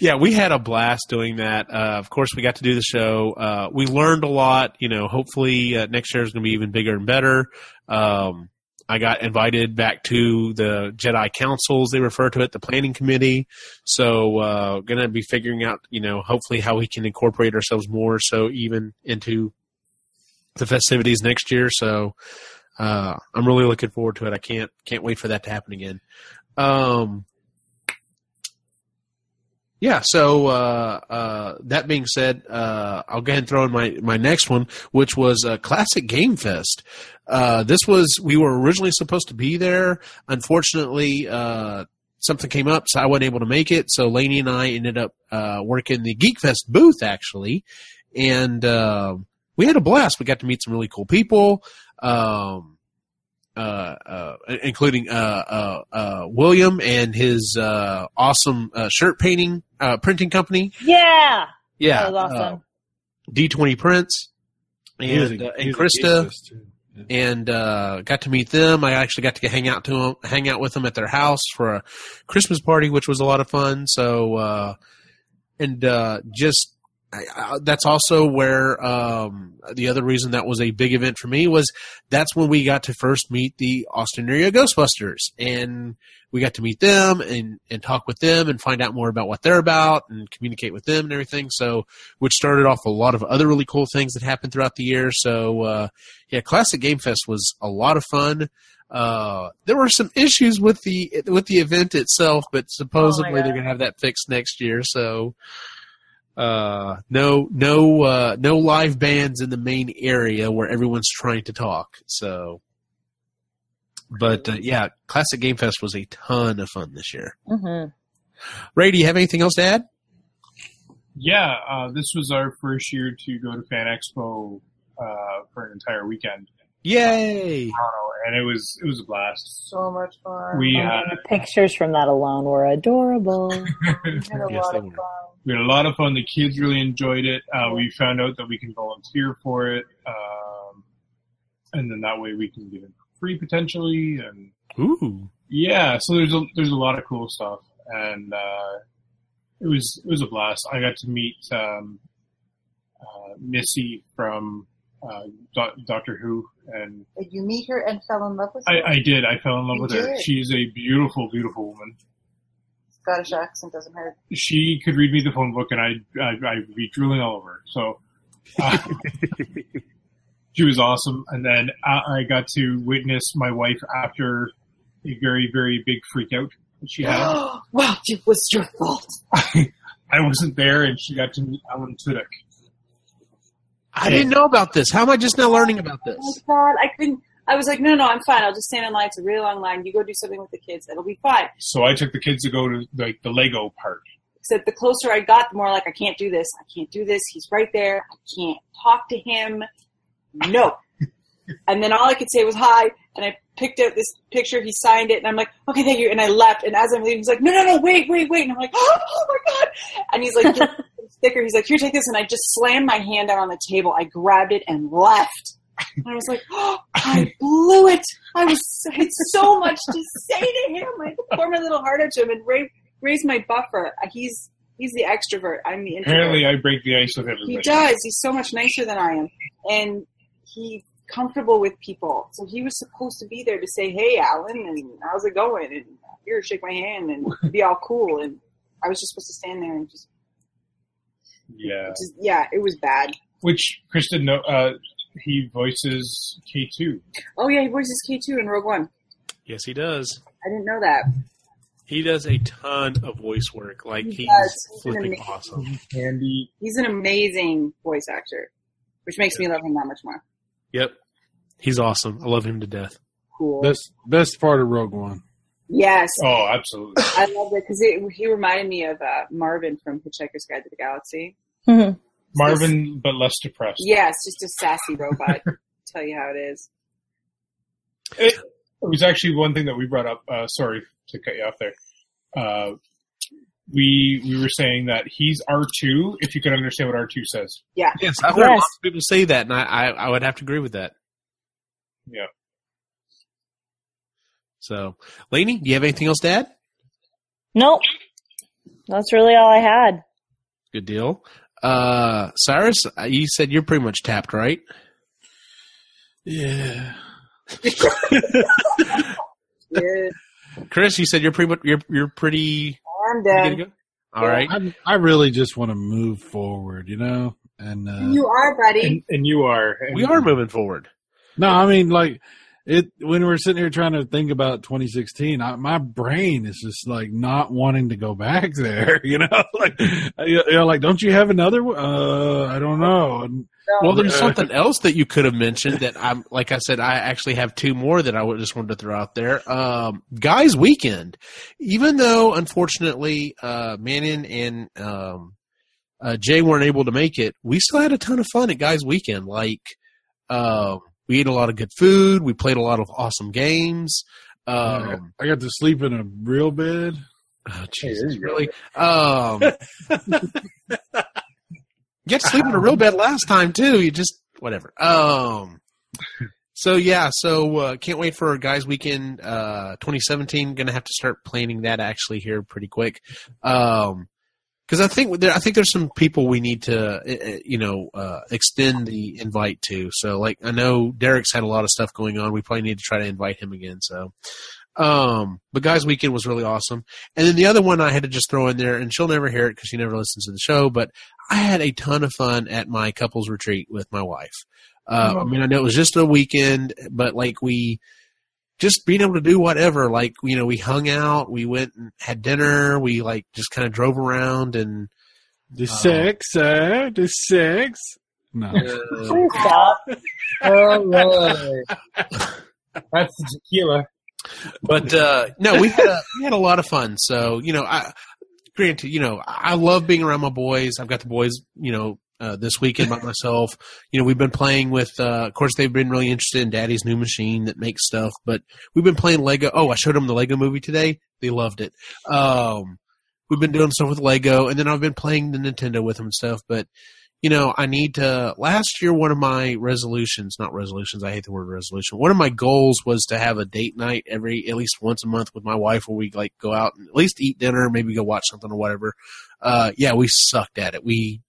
Speaker 2: yeah, we had a blast doing that. Uh, of course, we got to do the show. Uh, we learned a lot. You know, hopefully uh, next year is going to be even bigger and better. Um, I got invited back to the Jedi Councils, they refer to it, the planning committee. So, uh, going to be figuring out, you know, hopefully how we can incorporate ourselves more so even into the festivities next year. So, uh, I'm really looking forward to it. I can't, can't wait for that to happen again. Um, yeah, so uh, uh, that being said, uh, I'll go ahead and throw in my, my next one, which was a Classic Game Fest. Uh, this was we were originally supposed to be there. Unfortunately, uh, something came up, so I wasn't able to make it. So Lainey and I ended up uh, working the Geek Fest booth actually, and we had a blast. We got to meet some really cool people. Um, uh, uh, including uh, uh, uh, William and his uh, awesome uh, shirt painting uh, printing company.
Speaker 4: Yeah,
Speaker 2: Yeah,
Speaker 4: awesome.
Speaker 2: D twenty Prints and
Speaker 3: a-
Speaker 2: uh, and Krista
Speaker 3: geek fest, too. Yeah.
Speaker 2: and uh, got to meet them. I actually got to hang out to 'em- hang out with them at their house for a Christmas party, which was a lot of fun. So, uh, and uh, just I, that's also where um, the other reason that was a big event for me was that's when we got to first meet the Austin area Ghostbusters, and we got to meet them and and talk with them and find out more about what they're about and communicate with them and everything. So, which started off a lot of other really cool things that happened throughout the year. So. Uh, yeah, Classic Game Fest was a lot of fun. Uh, there were some issues with the with the event itself, but supposedly
Speaker 4: God.
Speaker 2: they're gonna have that fixed next year. So, uh, no, no, uh, no live bands in the main area where everyone's trying to talk. So, but uh, yeah, Classic Game Fest was a ton of fun this year.
Speaker 4: hmm
Speaker 2: Ray, do you have anything else to add?
Speaker 7: Yeah, uh, this was our first year to go to Fan Expo uh, for an entire weekend,
Speaker 2: Yay!
Speaker 7: Toronto, and it was it was a blast.
Speaker 6: So much fun.
Speaker 7: We
Speaker 4: And
Speaker 7: had
Speaker 4: the pictures from that alone were adorable.
Speaker 6: We had a
Speaker 2: Yes,
Speaker 6: lot
Speaker 2: they
Speaker 6: of
Speaker 2: were.
Speaker 6: fun.
Speaker 7: We had a lot of fun. The kids really enjoyed it. Uh, we found out that we can volunteer for it, um, and then that way we can get it for free potentially. And
Speaker 2: Ooh,
Speaker 7: yeah, so there's a there's a lot of cool stuff, and uh, it was it was a blast. I got to meet um, uh, Missy from uh, Do- Doctor Who, and
Speaker 6: Did you meet her and fell in love with her?
Speaker 7: I, I did. I fell in love
Speaker 6: You
Speaker 7: with her.
Speaker 6: did?
Speaker 7: She's a beautiful, beautiful woman.
Speaker 6: Scottish accent doesn't hurt.
Speaker 7: She could read me the phone book, and I'd, I'd, I'd be drooling all over. her. So uh, she was awesome. And then I, I got to witness my wife after a very, very big freak out that she had.
Speaker 6: wow, it was your fault.
Speaker 7: I wasn't there, and she got to meet Alan Tudyk.
Speaker 2: I didn't know about this. How am I just now learning about this?
Speaker 6: Oh my god, I couldn't. I was like, no, no, I'm fine. I'll just stand in line. It's a really long line. You go do something with the kids. It'll be fine.
Speaker 7: So I took the kids to go to like the Lego part.
Speaker 6: Except the closer I got, the more like I can't do this. I can't do this. He's right there. I can't talk to him. No. And then all I could say was hi, and I picked out this picture. He signed it, and I'm like, okay, thank you. And I left. And as I'm leaving, he's like, no, no, no, wait, wait, wait. And I'm like, oh, my god. And he's like, "Give me sticker. He's like, here, take this. And I just slammed my hand down on the table. I grabbed it and left. And I was like, oh, I blew it. I was I had so much to say to him. I pour my little heart out to him and Ray's, Ray's my buffer. He's he's the extrovert. I'm the introvert.
Speaker 7: Apparently, I break the ice with everybody.
Speaker 6: He does. He's so much nicer than I am, and he's comfortable with people. So he was supposed to be there to say, "Hey, Alan, and how's it going?" and here, shake my hand and be all cool. And I was just supposed to stand there and just,
Speaker 7: Yeah.
Speaker 6: just yeah, it was bad.
Speaker 7: Which Kristen, no, uh, he voices K two.
Speaker 6: Oh yeah, he voices K two in Rogue One.
Speaker 2: Yes, he does.
Speaker 6: I didn't know that.
Speaker 2: He does a ton of voice work. Like
Speaker 6: He
Speaker 2: he's
Speaker 6: does. He's
Speaker 2: flipping
Speaker 6: amazing.
Speaker 2: awesome.
Speaker 7: Candy.
Speaker 6: He's an amazing voice actor, which makes me love him that much more.
Speaker 2: Yep, he's awesome. I love him to death.
Speaker 6: Cool.
Speaker 3: Best best part of Rogue One.
Speaker 6: yes,
Speaker 7: Oh, absolutely.
Speaker 6: I love it because he reminded me of uh, Marvin from Hitchhiker's Guide to the Galaxy.
Speaker 7: Marvin, but less depressed.
Speaker 6: Yes, just a sassy robot. Tell you how it is.
Speaker 7: It, it was actually one thing that we brought up. Uh, sorry to cut you off there. Uh, we we were saying that he's R two. If you can understand what R two says.
Speaker 6: Yeah.
Speaker 2: Yes, I've heard
Speaker 4: Yes.
Speaker 2: lots of people say that, and I, I, I would have to agree with that.
Speaker 7: Yeah.
Speaker 2: So, Lainey, do you have anything else to add?
Speaker 4: Nope. That's really all I had.
Speaker 2: Good deal. Uh, Cyrus, uh, you said you're pretty much tapped, right?
Speaker 3: Yeah.
Speaker 6: Yeah,
Speaker 2: Chris, you said you're pretty much you're you're pretty
Speaker 6: I'm
Speaker 2: good to
Speaker 6: done.
Speaker 2: go. All right.
Speaker 3: I I really just want to move forward, you know. And uh,
Speaker 6: You are, buddy.
Speaker 7: And, and you are. And
Speaker 2: We are moving forward.
Speaker 3: no, I mean like it when we're sitting here trying to think about 2016. I, my brain is just like not wanting to go back there, you know. Like, you know, like don't you have another? one? Uh, I don't know. And,
Speaker 2: Well, there's
Speaker 3: Uh,
Speaker 2: something else that you could have mentioned that I'm, like I said, I actually have two more that I would just wanted to throw out there. Um, Guys Weekend, even though unfortunately, uh, Manning and, um, uh, Jay weren't able to make it, we still had a ton of fun at Guys Weekend. Like, um, we ate a lot of good food. We played a lot of awesome games. Um,
Speaker 3: I got to sleep in a real bed.
Speaker 2: Oh, Jesus, really? Um, you got to sleep in a real bed last time too. You just whatever. Um, so yeah, so uh, can't wait for guys weekend uh 2017. Going to have to start planning that actually here pretty quick. Um, because I think there, I think there's some people we need to, uh, uh, you know, uh, extend the invite to. So, like, I know Derek's had a lot of stuff going on. We probably need to try to invite him again. So, um, but guys, weekend was really awesome. And then the other one I had to just throw in there, and she'll never hear it because she never listens to the show. But I had a ton of fun at my couples retreat with my wife. Uh, I mean, I know it was just a weekend, but like we just being able to do whatever. Like you know, we hung out, we went and had dinner, we like just kind of drove around and.
Speaker 3: The
Speaker 2: Oh.
Speaker 3: sex, uh, the sex. No.
Speaker 4: Please stop.
Speaker 8: All right. That's the tequila.
Speaker 2: but uh no we had a, we had a lot of fun so you know i granted you know i love being around my boys i've got the boys you know uh, this weekend by myself you know we've been playing with uh of course they've been really interested in daddy's new machine that makes stuff but we've been playing lego oh i showed them the lego movie today they loved it um we've been doing stuff with lego and then i've been playing the nintendo with them and stuff but you know, I need to. Last year, one of my resolutions, not resolutions, I hate the word resolution. One of my goals was to have a date night every, at least once a month with my wife where we like go out and at least eat dinner, maybe go watch something or whatever. Uh, yeah, we sucked at it. We,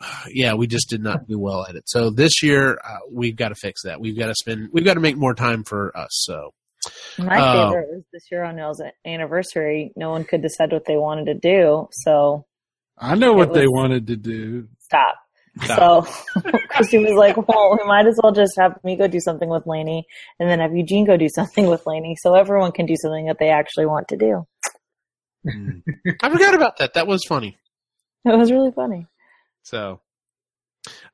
Speaker 2: yeah, we just did not do well at it. So this year, uh, we've got to fix that. We've got to spend, we've got to make more time for us. So,
Speaker 4: My
Speaker 2: Oh.
Speaker 4: favorite was this year on Nell's anniversary. No one could decide what they wanted to do, so
Speaker 3: I know what
Speaker 4: It
Speaker 3: they wanted to do.
Speaker 4: stop.
Speaker 2: Stop.
Speaker 4: So Christy was like, "Well, we might as well just have me go do something with Lainey, and then have Eugene go do something with Lainey, so everyone can do something that they actually want to do."
Speaker 3: Mm.
Speaker 2: I forgot about that. That was funny.
Speaker 4: It was really funny.
Speaker 2: So,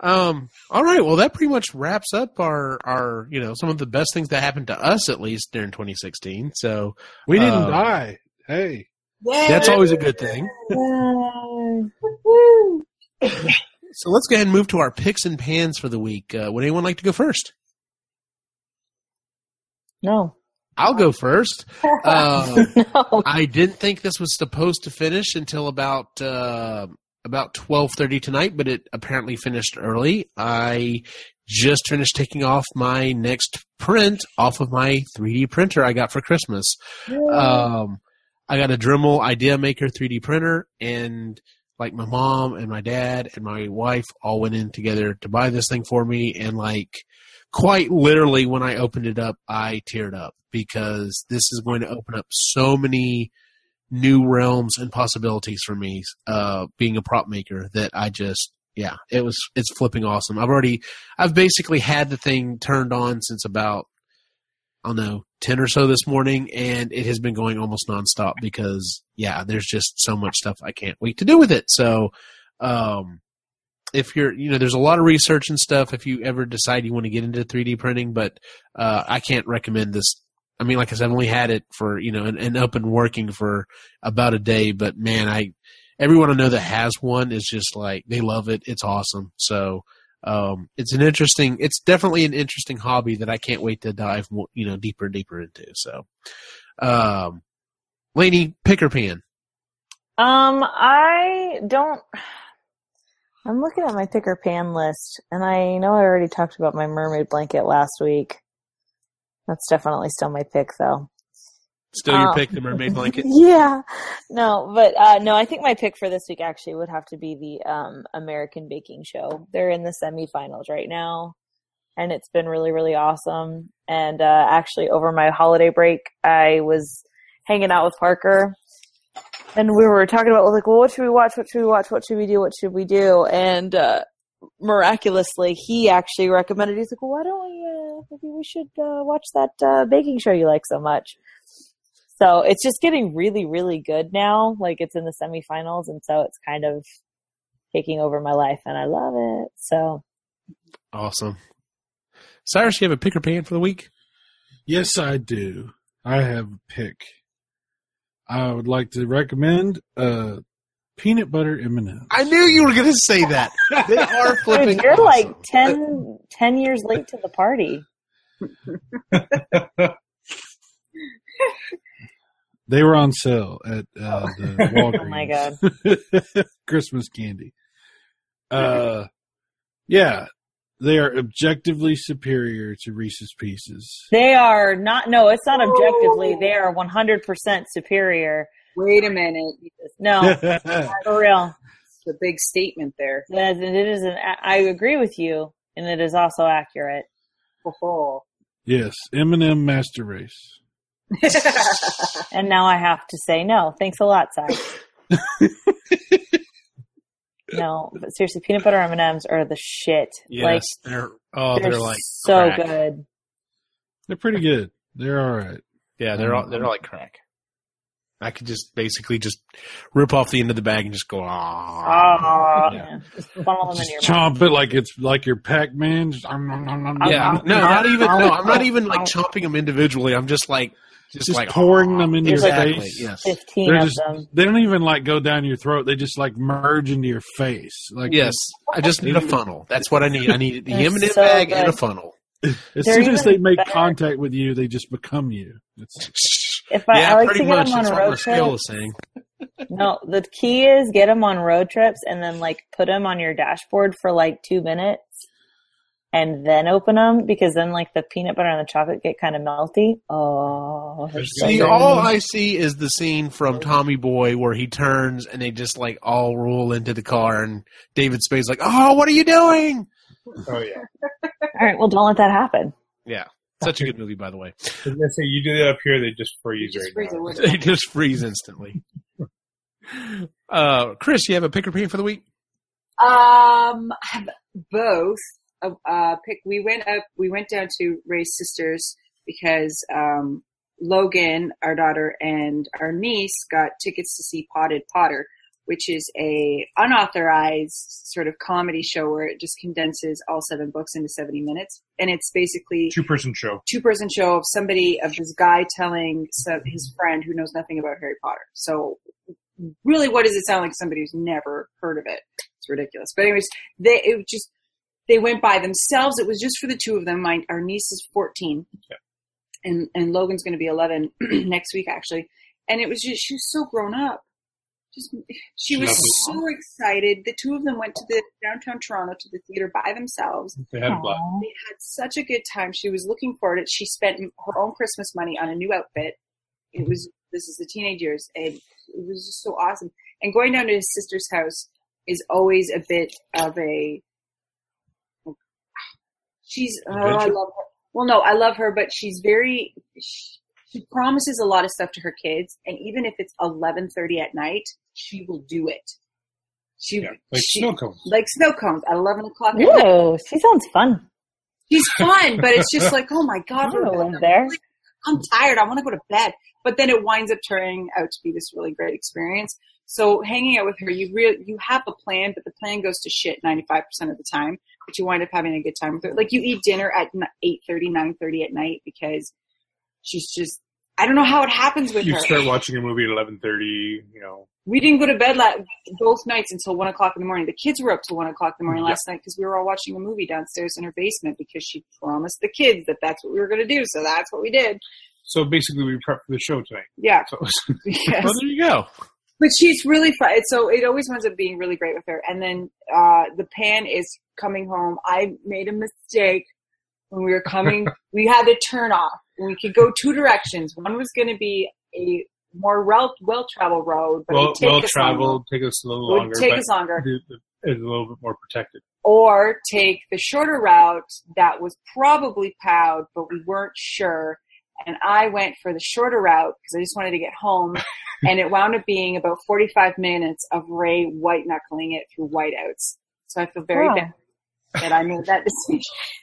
Speaker 2: um, all right. Well, that pretty much wraps up our, our, you know, some of the best things that happened to us at least during 2016. So
Speaker 3: We didn't
Speaker 2: Uh,
Speaker 3: die. Hey.
Speaker 2: that's always a good thing. So let's go ahead and move to our picks and pans for the week. Uh, would anyone like to go first?
Speaker 4: No.
Speaker 2: I'll go first. Uh,
Speaker 4: no.
Speaker 2: I didn't think this was supposed to finish until about uh, about twelve thirty tonight, but it apparently finished early. I just finished taking off my next print off of my 3D printer I got for Christmas. Um, I got a Dremel Idea Maker 3D printer, and like my mom and my dad and my wife all went in together to buy this thing for me, and like quite literally when I opened it up, I teared up because this is going to open up so many new realms and possibilities for me uh being a prop maker that I just yeah it was it's flipping awesome. I've already I've basically had the thing turned on since about I don't know 10 or so this morning and it has been going almost nonstop because yeah there's just so much stuff I can't wait to do with it. So um if you're you know there's a lot of research and stuff if you ever decide you want to get into 3D printing but uh I can't recommend this I mean, like I said, I've only had it for you know and, and up and working for about a day, but man, I everyone I know that has one is just like they love it. It's awesome. So um, it's an interesting. It's definitely an interesting hobby that I can't wait to dive more, you know deeper and deeper into. So, um, Lainey, pick or pan.
Speaker 4: Um, I don't. I'm looking at my pick or pan list, and I know I already talked about my mermaid blanket last week. That's definitely still my pick, though.
Speaker 2: Still your
Speaker 4: Um,
Speaker 2: pick, the mermaid blanket.
Speaker 4: Yeah, no, but uh, no, I think my pick for this week actually would have to be the um, American Baking Show. They're in the semifinals right now, and it's been really, really awesome. And uh, actually, over my holiday break, I was hanging out with Parker, and we were talking about like, well, what should we watch? What should we watch? What should we do? What should we do? And uh, miraculously, he actually recommended. He's like, well, why don't we? Uh, maybe we should uh, watch that uh, baking show you like so much. So it's just getting really, really good now. Like it's in the semifinals, and so it's kind of taking over my life, and I love it. So
Speaker 2: Awesome. Cyrus, you have a pick or pan for the week?
Speaker 3: Yes, I do. I have a pick. I would like to recommend uh, peanut butter M&Ms.
Speaker 2: I knew you were going to say that. They are flipping.
Speaker 4: Dude, you're
Speaker 2: awesome.
Speaker 4: like 10, 10 years late to the party.
Speaker 3: They were on sale at uh, the Walgreens.
Speaker 4: Oh my god!
Speaker 3: Christmas candy. Uh, yeah, they are objectively superior to Reese's Pieces.
Speaker 4: They are not. No, it's not objectively. They are 100 percent superior.
Speaker 6: Wait a minute.
Speaker 4: No, for real.
Speaker 6: It's a big statement there.
Speaker 4: It is an. I agree with you, and it is also accurate.
Speaker 6: Oh.
Speaker 3: yes, M&M Master Race.
Speaker 4: And now I have to say no. Thanks a lot, Si. no, but seriously, peanut butter M and M's are the shit.
Speaker 2: Yes,
Speaker 4: Like
Speaker 2: they're oh,
Speaker 4: they're,
Speaker 2: they're, like
Speaker 4: so
Speaker 2: crack.
Speaker 4: good.
Speaker 3: They're pretty good. They're all right.
Speaker 2: Yeah, they're all, they're like crack. I could just basically just rip off the end of the bag and just go ah.
Speaker 4: Oh,
Speaker 2: Yeah.
Speaker 4: yeah. Just funnel them in
Speaker 3: Just
Speaker 4: your mouth.
Speaker 3: chomp it like it's like your Pac-Man. Just, um, um,
Speaker 2: Yeah, no, not even. No, I'm not even like chomping them individually. I'm just like just,
Speaker 3: Just
Speaker 2: like
Speaker 3: pouring them into
Speaker 4: your
Speaker 2: exactly,
Speaker 3: face.
Speaker 2: Yes.
Speaker 4: Fifteen
Speaker 3: They're
Speaker 4: of
Speaker 3: just,
Speaker 4: them.
Speaker 3: they don't even like go down your throat. They just like merge into your face. Like
Speaker 2: Yes, I just need a funnel. That's what I need. I need the
Speaker 4: They're
Speaker 2: M and M
Speaker 4: so
Speaker 2: bag and a funnel.
Speaker 3: as
Speaker 4: They're
Speaker 3: soon as they make
Speaker 4: better.
Speaker 3: contact with you, they just become you. It's,
Speaker 4: If I,
Speaker 2: yeah,
Speaker 4: I like
Speaker 2: pretty
Speaker 4: to get
Speaker 2: much.
Speaker 4: them on
Speaker 2: That's what
Speaker 4: road
Speaker 2: my scale
Speaker 4: trips.
Speaker 2: is saying.
Speaker 4: No, the key is get them on road trips and then like put them on your dashboard for like two minutes and then open them because then like the peanut butter and the chocolate get kind of melty. Oh, they're so
Speaker 2: See, all I see is the scene from Tommy Boy where he turns and they just like all roll into the car, and David Spade's like, "Oh, what are you doing?"
Speaker 8: Oh yeah.
Speaker 4: all right, well, don't let that happen.
Speaker 2: Yeah, such a good movie, by the way.
Speaker 8: I was say you do that up here, they just freeze
Speaker 6: Just
Speaker 8: right
Speaker 6: freeze
Speaker 8: now.
Speaker 2: They just freeze instantly. Uh, Chris, you have a pick or pan for the week?
Speaker 6: Um, I have both. Uh, uh, pick. We went up. We went down to Ray's sisters because um, Logan, our daughter, and our niece got tickets to see Potted Potter, which is a unauthorized sort of comedy show where it just condenses all seven books into seventy minutes, and it's basically
Speaker 8: Two person show.
Speaker 6: two person show of somebody of this guy telling his friend who knows nothing about Harry Potter. So really, what does it sound like? Somebody who's never heard of it. It's ridiculous. But anyways, they it just they went by themselves. It was just for the two of them. My our niece is fourteen. and and Logan's going to be 11 next week actually. And it was just she was so grown up. Just she was so excited. The two of them went to the downtown Toronto to the theater by themselves.
Speaker 7: They had.
Speaker 6: They had such a good time. She was looking forward to it. She spent her own Christmas money on a new outfit. It was this is the teenage years, and it was just so awesome. And going down to his sister's house is always a bit of a. Oh, she's oh, I love her. Well, no, I love her, but she's very. She, she promises a lot of stuff to her kids, and even if it's eleven thirty at night, she will do it. She
Speaker 7: Yeah, like
Speaker 6: she,
Speaker 7: snow cones.
Speaker 6: like snow cones at eleven o'clock. at night.
Speaker 4: Whoa, she sounds fun.
Speaker 6: She's fun, but it's just like, oh my god,
Speaker 4: I wanna
Speaker 6: Rebecca,
Speaker 4: live there.
Speaker 6: I'm tired. I want to go to bed. But then it winds up turning out to be this really great experience. So hanging out with her, you really you have a plan, but the plan goes to shit 95% of the time. But you wind up having a good time with her. Like you eat dinner at 8:30, 9:30 at night because she's just I don't know how it happens with
Speaker 7: You
Speaker 6: her.
Speaker 7: start watching a movie at eleven thirty. You know,
Speaker 6: We didn't go to bed la- both nights until one o'clock in the morning. The kids were up till one o'clock in the morning
Speaker 7: Yeah.
Speaker 6: last night because we were all watching a movie downstairs in her basement because she promised the kids that that's what we were going to do. So that's what we did.
Speaker 7: so basically we prepped for the show tonight.
Speaker 6: Yeah.
Speaker 7: So
Speaker 6: Yes.
Speaker 2: Well, there you go.
Speaker 6: But she's really fun. So it always winds up being really great with her. And then uh, the pan is coming home. I made a mistake when we were coming. we had to turn off. We could go two directions. One was going to be a more well well traveled road, but it
Speaker 7: well,
Speaker 6: would take
Speaker 7: well
Speaker 6: us
Speaker 7: traveled, take us a little
Speaker 6: It would
Speaker 7: longer,
Speaker 6: take
Speaker 7: but
Speaker 6: us longer.
Speaker 7: the- the- it's a little bit more protected.
Speaker 6: or take the shorter route that was probably plowed, but we weren't sure. And I went for the shorter route because I just wanted to get home. and it wound up being about 45 minutes of Ray white knuckling it through whiteouts. So I feel very
Speaker 4: Wow.
Speaker 6: bad that I made that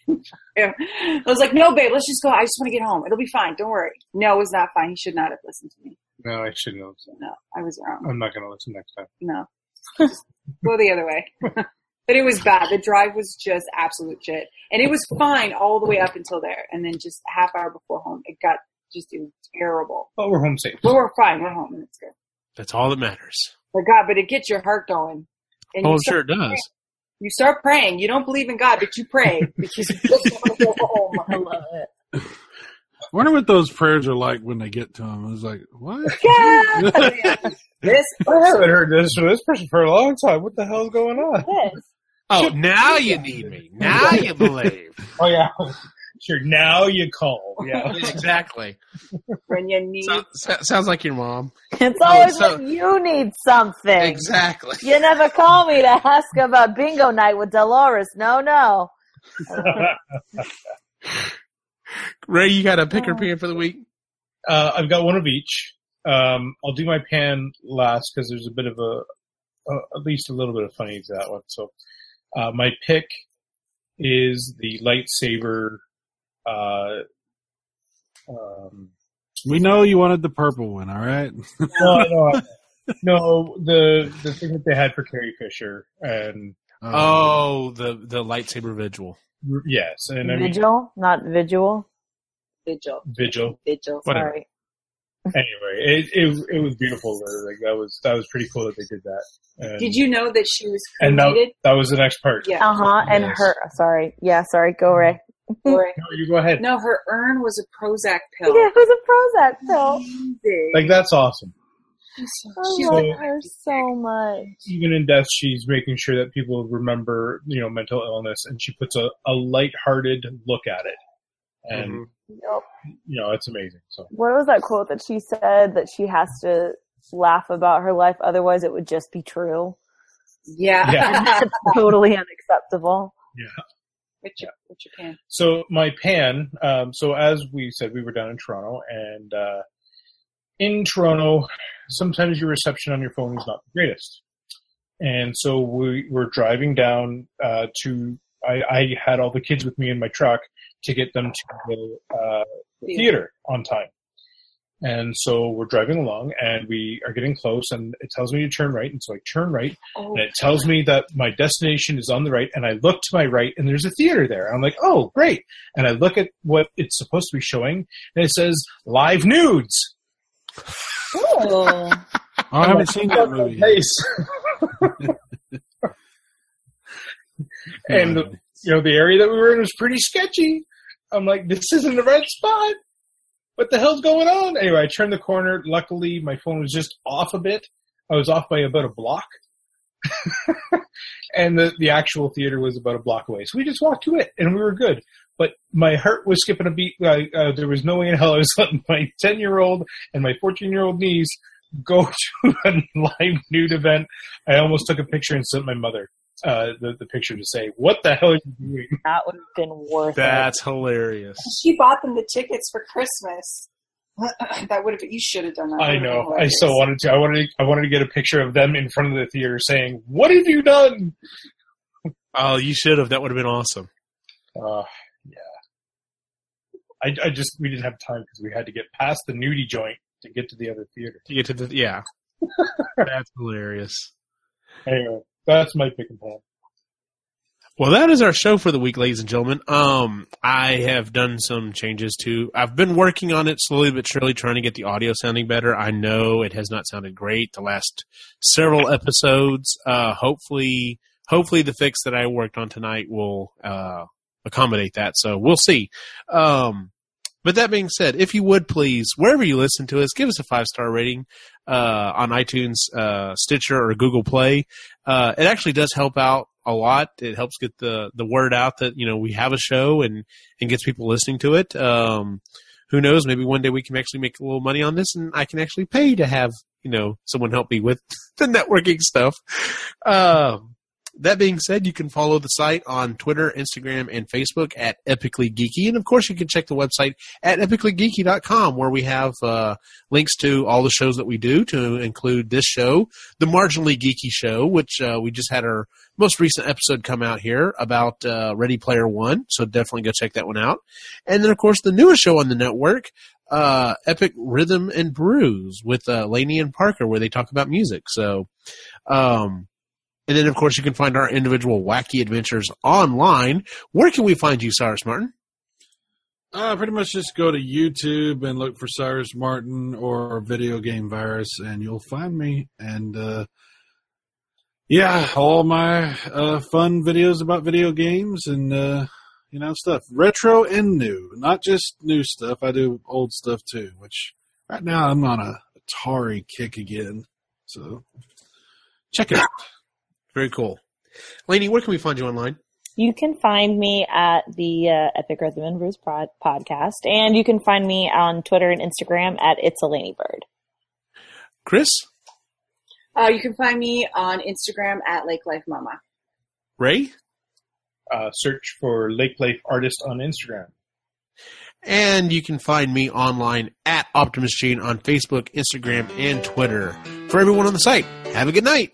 Speaker 6: decision. I was like, no, babe, let's just go. I just want to get home. It'll be fine. Don't worry. No, it was not fine. He should not have listened to me.
Speaker 7: No, I shouldn't have. listened.
Speaker 6: No, I was wrong.
Speaker 7: I'm not going to listen next time.
Speaker 6: No. Just go the other way. but it was bad. The drive was just absolute shit. And it was fine all the way up until there. And then just a half hour before home, it got just it was terrible.
Speaker 7: But we're home safe.
Speaker 6: But we're fine. We're home and it's good.
Speaker 2: That's all that matters.
Speaker 6: But God, but it gets your heart going. And
Speaker 2: Oh, I'm sure it
Speaker 6: praying.
Speaker 2: does.
Speaker 6: You start praying. You don't believe in God, but you pray because you just want to go home.
Speaker 4: I love it.
Speaker 3: I wonder what those prayers are like when they get to them. It's like, what?
Speaker 6: Yeah. this
Speaker 7: I haven't heard this from this person for a long time. What the hell's going on?
Speaker 4: Yes.
Speaker 2: Oh, now you need me. Now you believe.
Speaker 7: Oh yeah, sure. Now you call. Yeah.
Speaker 2: exactly.
Speaker 6: when you need.
Speaker 2: So, so- sounds like your mom.
Speaker 4: It's always
Speaker 2: so-
Speaker 4: when you need something.
Speaker 2: Exactly.
Speaker 4: You never call me to ask about bingo night with Dolores. No, no.
Speaker 2: Ray, you got a pick or pan for the week?
Speaker 7: Uh, I've got one of each. Um, I'll do my pan last because there's a bit of a, uh, at least a little bit of funny to that one. So, uh, my pick is the lightsaber. Uh, um,
Speaker 3: We know you wanted the purple one, all right?
Speaker 7: no, no, no, the the thing that they had for Carrie Fisher, and
Speaker 2: Oh, the the lightsaber vigil.
Speaker 7: yes, and I mean
Speaker 4: Vigil, not visual.
Speaker 6: Vigil.
Speaker 7: Vigil.
Speaker 6: Vigil.
Speaker 2: Whatever.
Speaker 6: Sorry.
Speaker 7: Anyway, it, it it was beautiful. Like that was that was pretty cool that they did that. And,
Speaker 6: Did you know that she was
Speaker 7: And that, that was the next part.
Speaker 6: Yeah.
Speaker 4: Uh huh. And
Speaker 7: Yes.
Speaker 4: her. Sorry. Yeah. Sorry. Go Ray.
Speaker 6: Or-
Speaker 7: No, you go ahead.
Speaker 6: no, her urn was a Prozac pill.
Speaker 4: Yeah, it was a Prozac pill?
Speaker 6: Amazing.
Speaker 7: Like that's awesome.
Speaker 4: I
Speaker 6: She's
Speaker 4: love
Speaker 6: like-
Speaker 4: her so much.
Speaker 7: Even in death, she's making sure that people remember, you know, mental illness, and she puts a, a light-hearted look at it, and
Speaker 2: Mhm.
Speaker 4: Yep.
Speaker 7: you know, it's amazing. So
Speaker 4: What was that quote that she said that she has to laugh about her life, otherwise it would just be true?
Speaker 6: Yeah.
Speaker 7: Yeah.
Speaker 4: totally unacceptable.
Speaker 6: What's your, what's your pan?
Speaker 7: So my pan. Um, so as we said, we were down in Toronto, and uh, in Toronto, sometimes your reception on your phone is not the greatest. And so we were driving down uh, to. I, I had all the kids with me in my truck to get them to the, uh, the theater on time. And so we're driving along, and we are getting close, and it tells me to turn right, and so I turn right,
Speaker 6: Oh,
Speaker 7: and it tells me that my destination is on the right, and I look to my right, and there's a theater there. I'm like, oh, great. And I look at what it's supposed to be showing, and it says live nudes.
Speaker 6: oh.
Speaker 3: Oh, I haven't seen that movie.
Speaker 7: Nice. and you know, the area that we were in was pretty sketchy. I'm like, this isn't the right spot. What the hell's going on? Anyway, I turned the corner. Luckily, my phone was just off a bit. I was off by about a block. and the, the actual theater was about a block away. So we just walked to it and we were good. But my heart was skipping a beat. Uh, there was no way in hell I was letting my 10 year old and my 14 year old niece go to a live nude event. I almost took a picture and sent my mother uh, the, the picture to say, what the hell are you doing?
Speaker 4: That would have been worth it.
Speaker 2: That's hilarious.
Speaker 6: She bought them the tickets for Christmas. that would have been, you should have done that.
Speaker 7: I know. I
Speaker 6: hilarious.
Speaker 7: so wanted to. I wanted. To, I wanted to get a picture of them in front of the theater saying, "What have you done?"
Speaker 2: Oh, you should have. That would have been awesome.
Speaker 7: Uh, yeah. I, I just we didn't have time because we had to get past the nudie joint to get to the other theater.
Speaker 2: To get to the yeah. That's hilarious.
Speaker 7: Anyway, that's my pick and pan.
Speaker 2: Well, that is our show for the week, ladies and gentlemen. Um, I have done some changes too. I've been working on it slowly but surely, trying to get the audio sounding better. I know it has not sounded great the last several episodes. Uh, hopefully, hopefully the fix that I worked on tonight will uh, accommodate that. So we'll see. Um, but that being said, if you would please, wherever you listen to us, give us a five star rating uh, on iTunes, uh, Stitcher, or Google Play. Uh, it actually does help out a lot. It helps get the the word out that you know we have a show and and gets people listening to it. Um, who knows? Maybe one day we can actually make a little money on this, and I can actually pay to have you know someone help me with the networking stuff. Um, that being said, you can follow the site on Twitter, Instagram, and Facebook at Epically Geeky. And of course, you can check the website at epicallygeeky.com where we have uh, links to all the shows that we do, to include this show, the Marginally Geeky Show, which uh, we just had our most recent episode come out here about uh, Ready Player One. So definitely go check that one out. And then, of course, the newest show on the network, uh, Epic Rhythm and Brews with uh, Lainey and Parker, where they talk about music. So, um, and then, of course, you can find our individual wacky adventures online. Where can we find you, Cyrus Martin?
Speaker 3: Uh, pretty much just go to YouTube and look for Cyrus Martin or Video Game Virus, and you'll find me. And uh, yeah, all my uh, fun videos about video games and uh, you know stuff, retro and new, not just new stuff. I do old stuff too. Which right now I'm on a Atari kick again, so check it out.
Speaker 2: Very cool. Lainey, where can we find you online?
Speaker 4: You can find me at the uh, Epic Rhythm and Brews pod- podcast, and you can find me on Twitter and Instagram at It's a Lainey Bird.
Speaker 2: Chris?
Speaker 6: Uh, you can find me on Instagram at Lake Life Mama.
Speaker 2: Ray?
Speaker 7: Uh, search for Lake Life Artist on Instagram.
Speaker 2: And you can find me online at Optimus Gene on Facebook, Instagram, and Twitter. For everyone on the site, have a good night.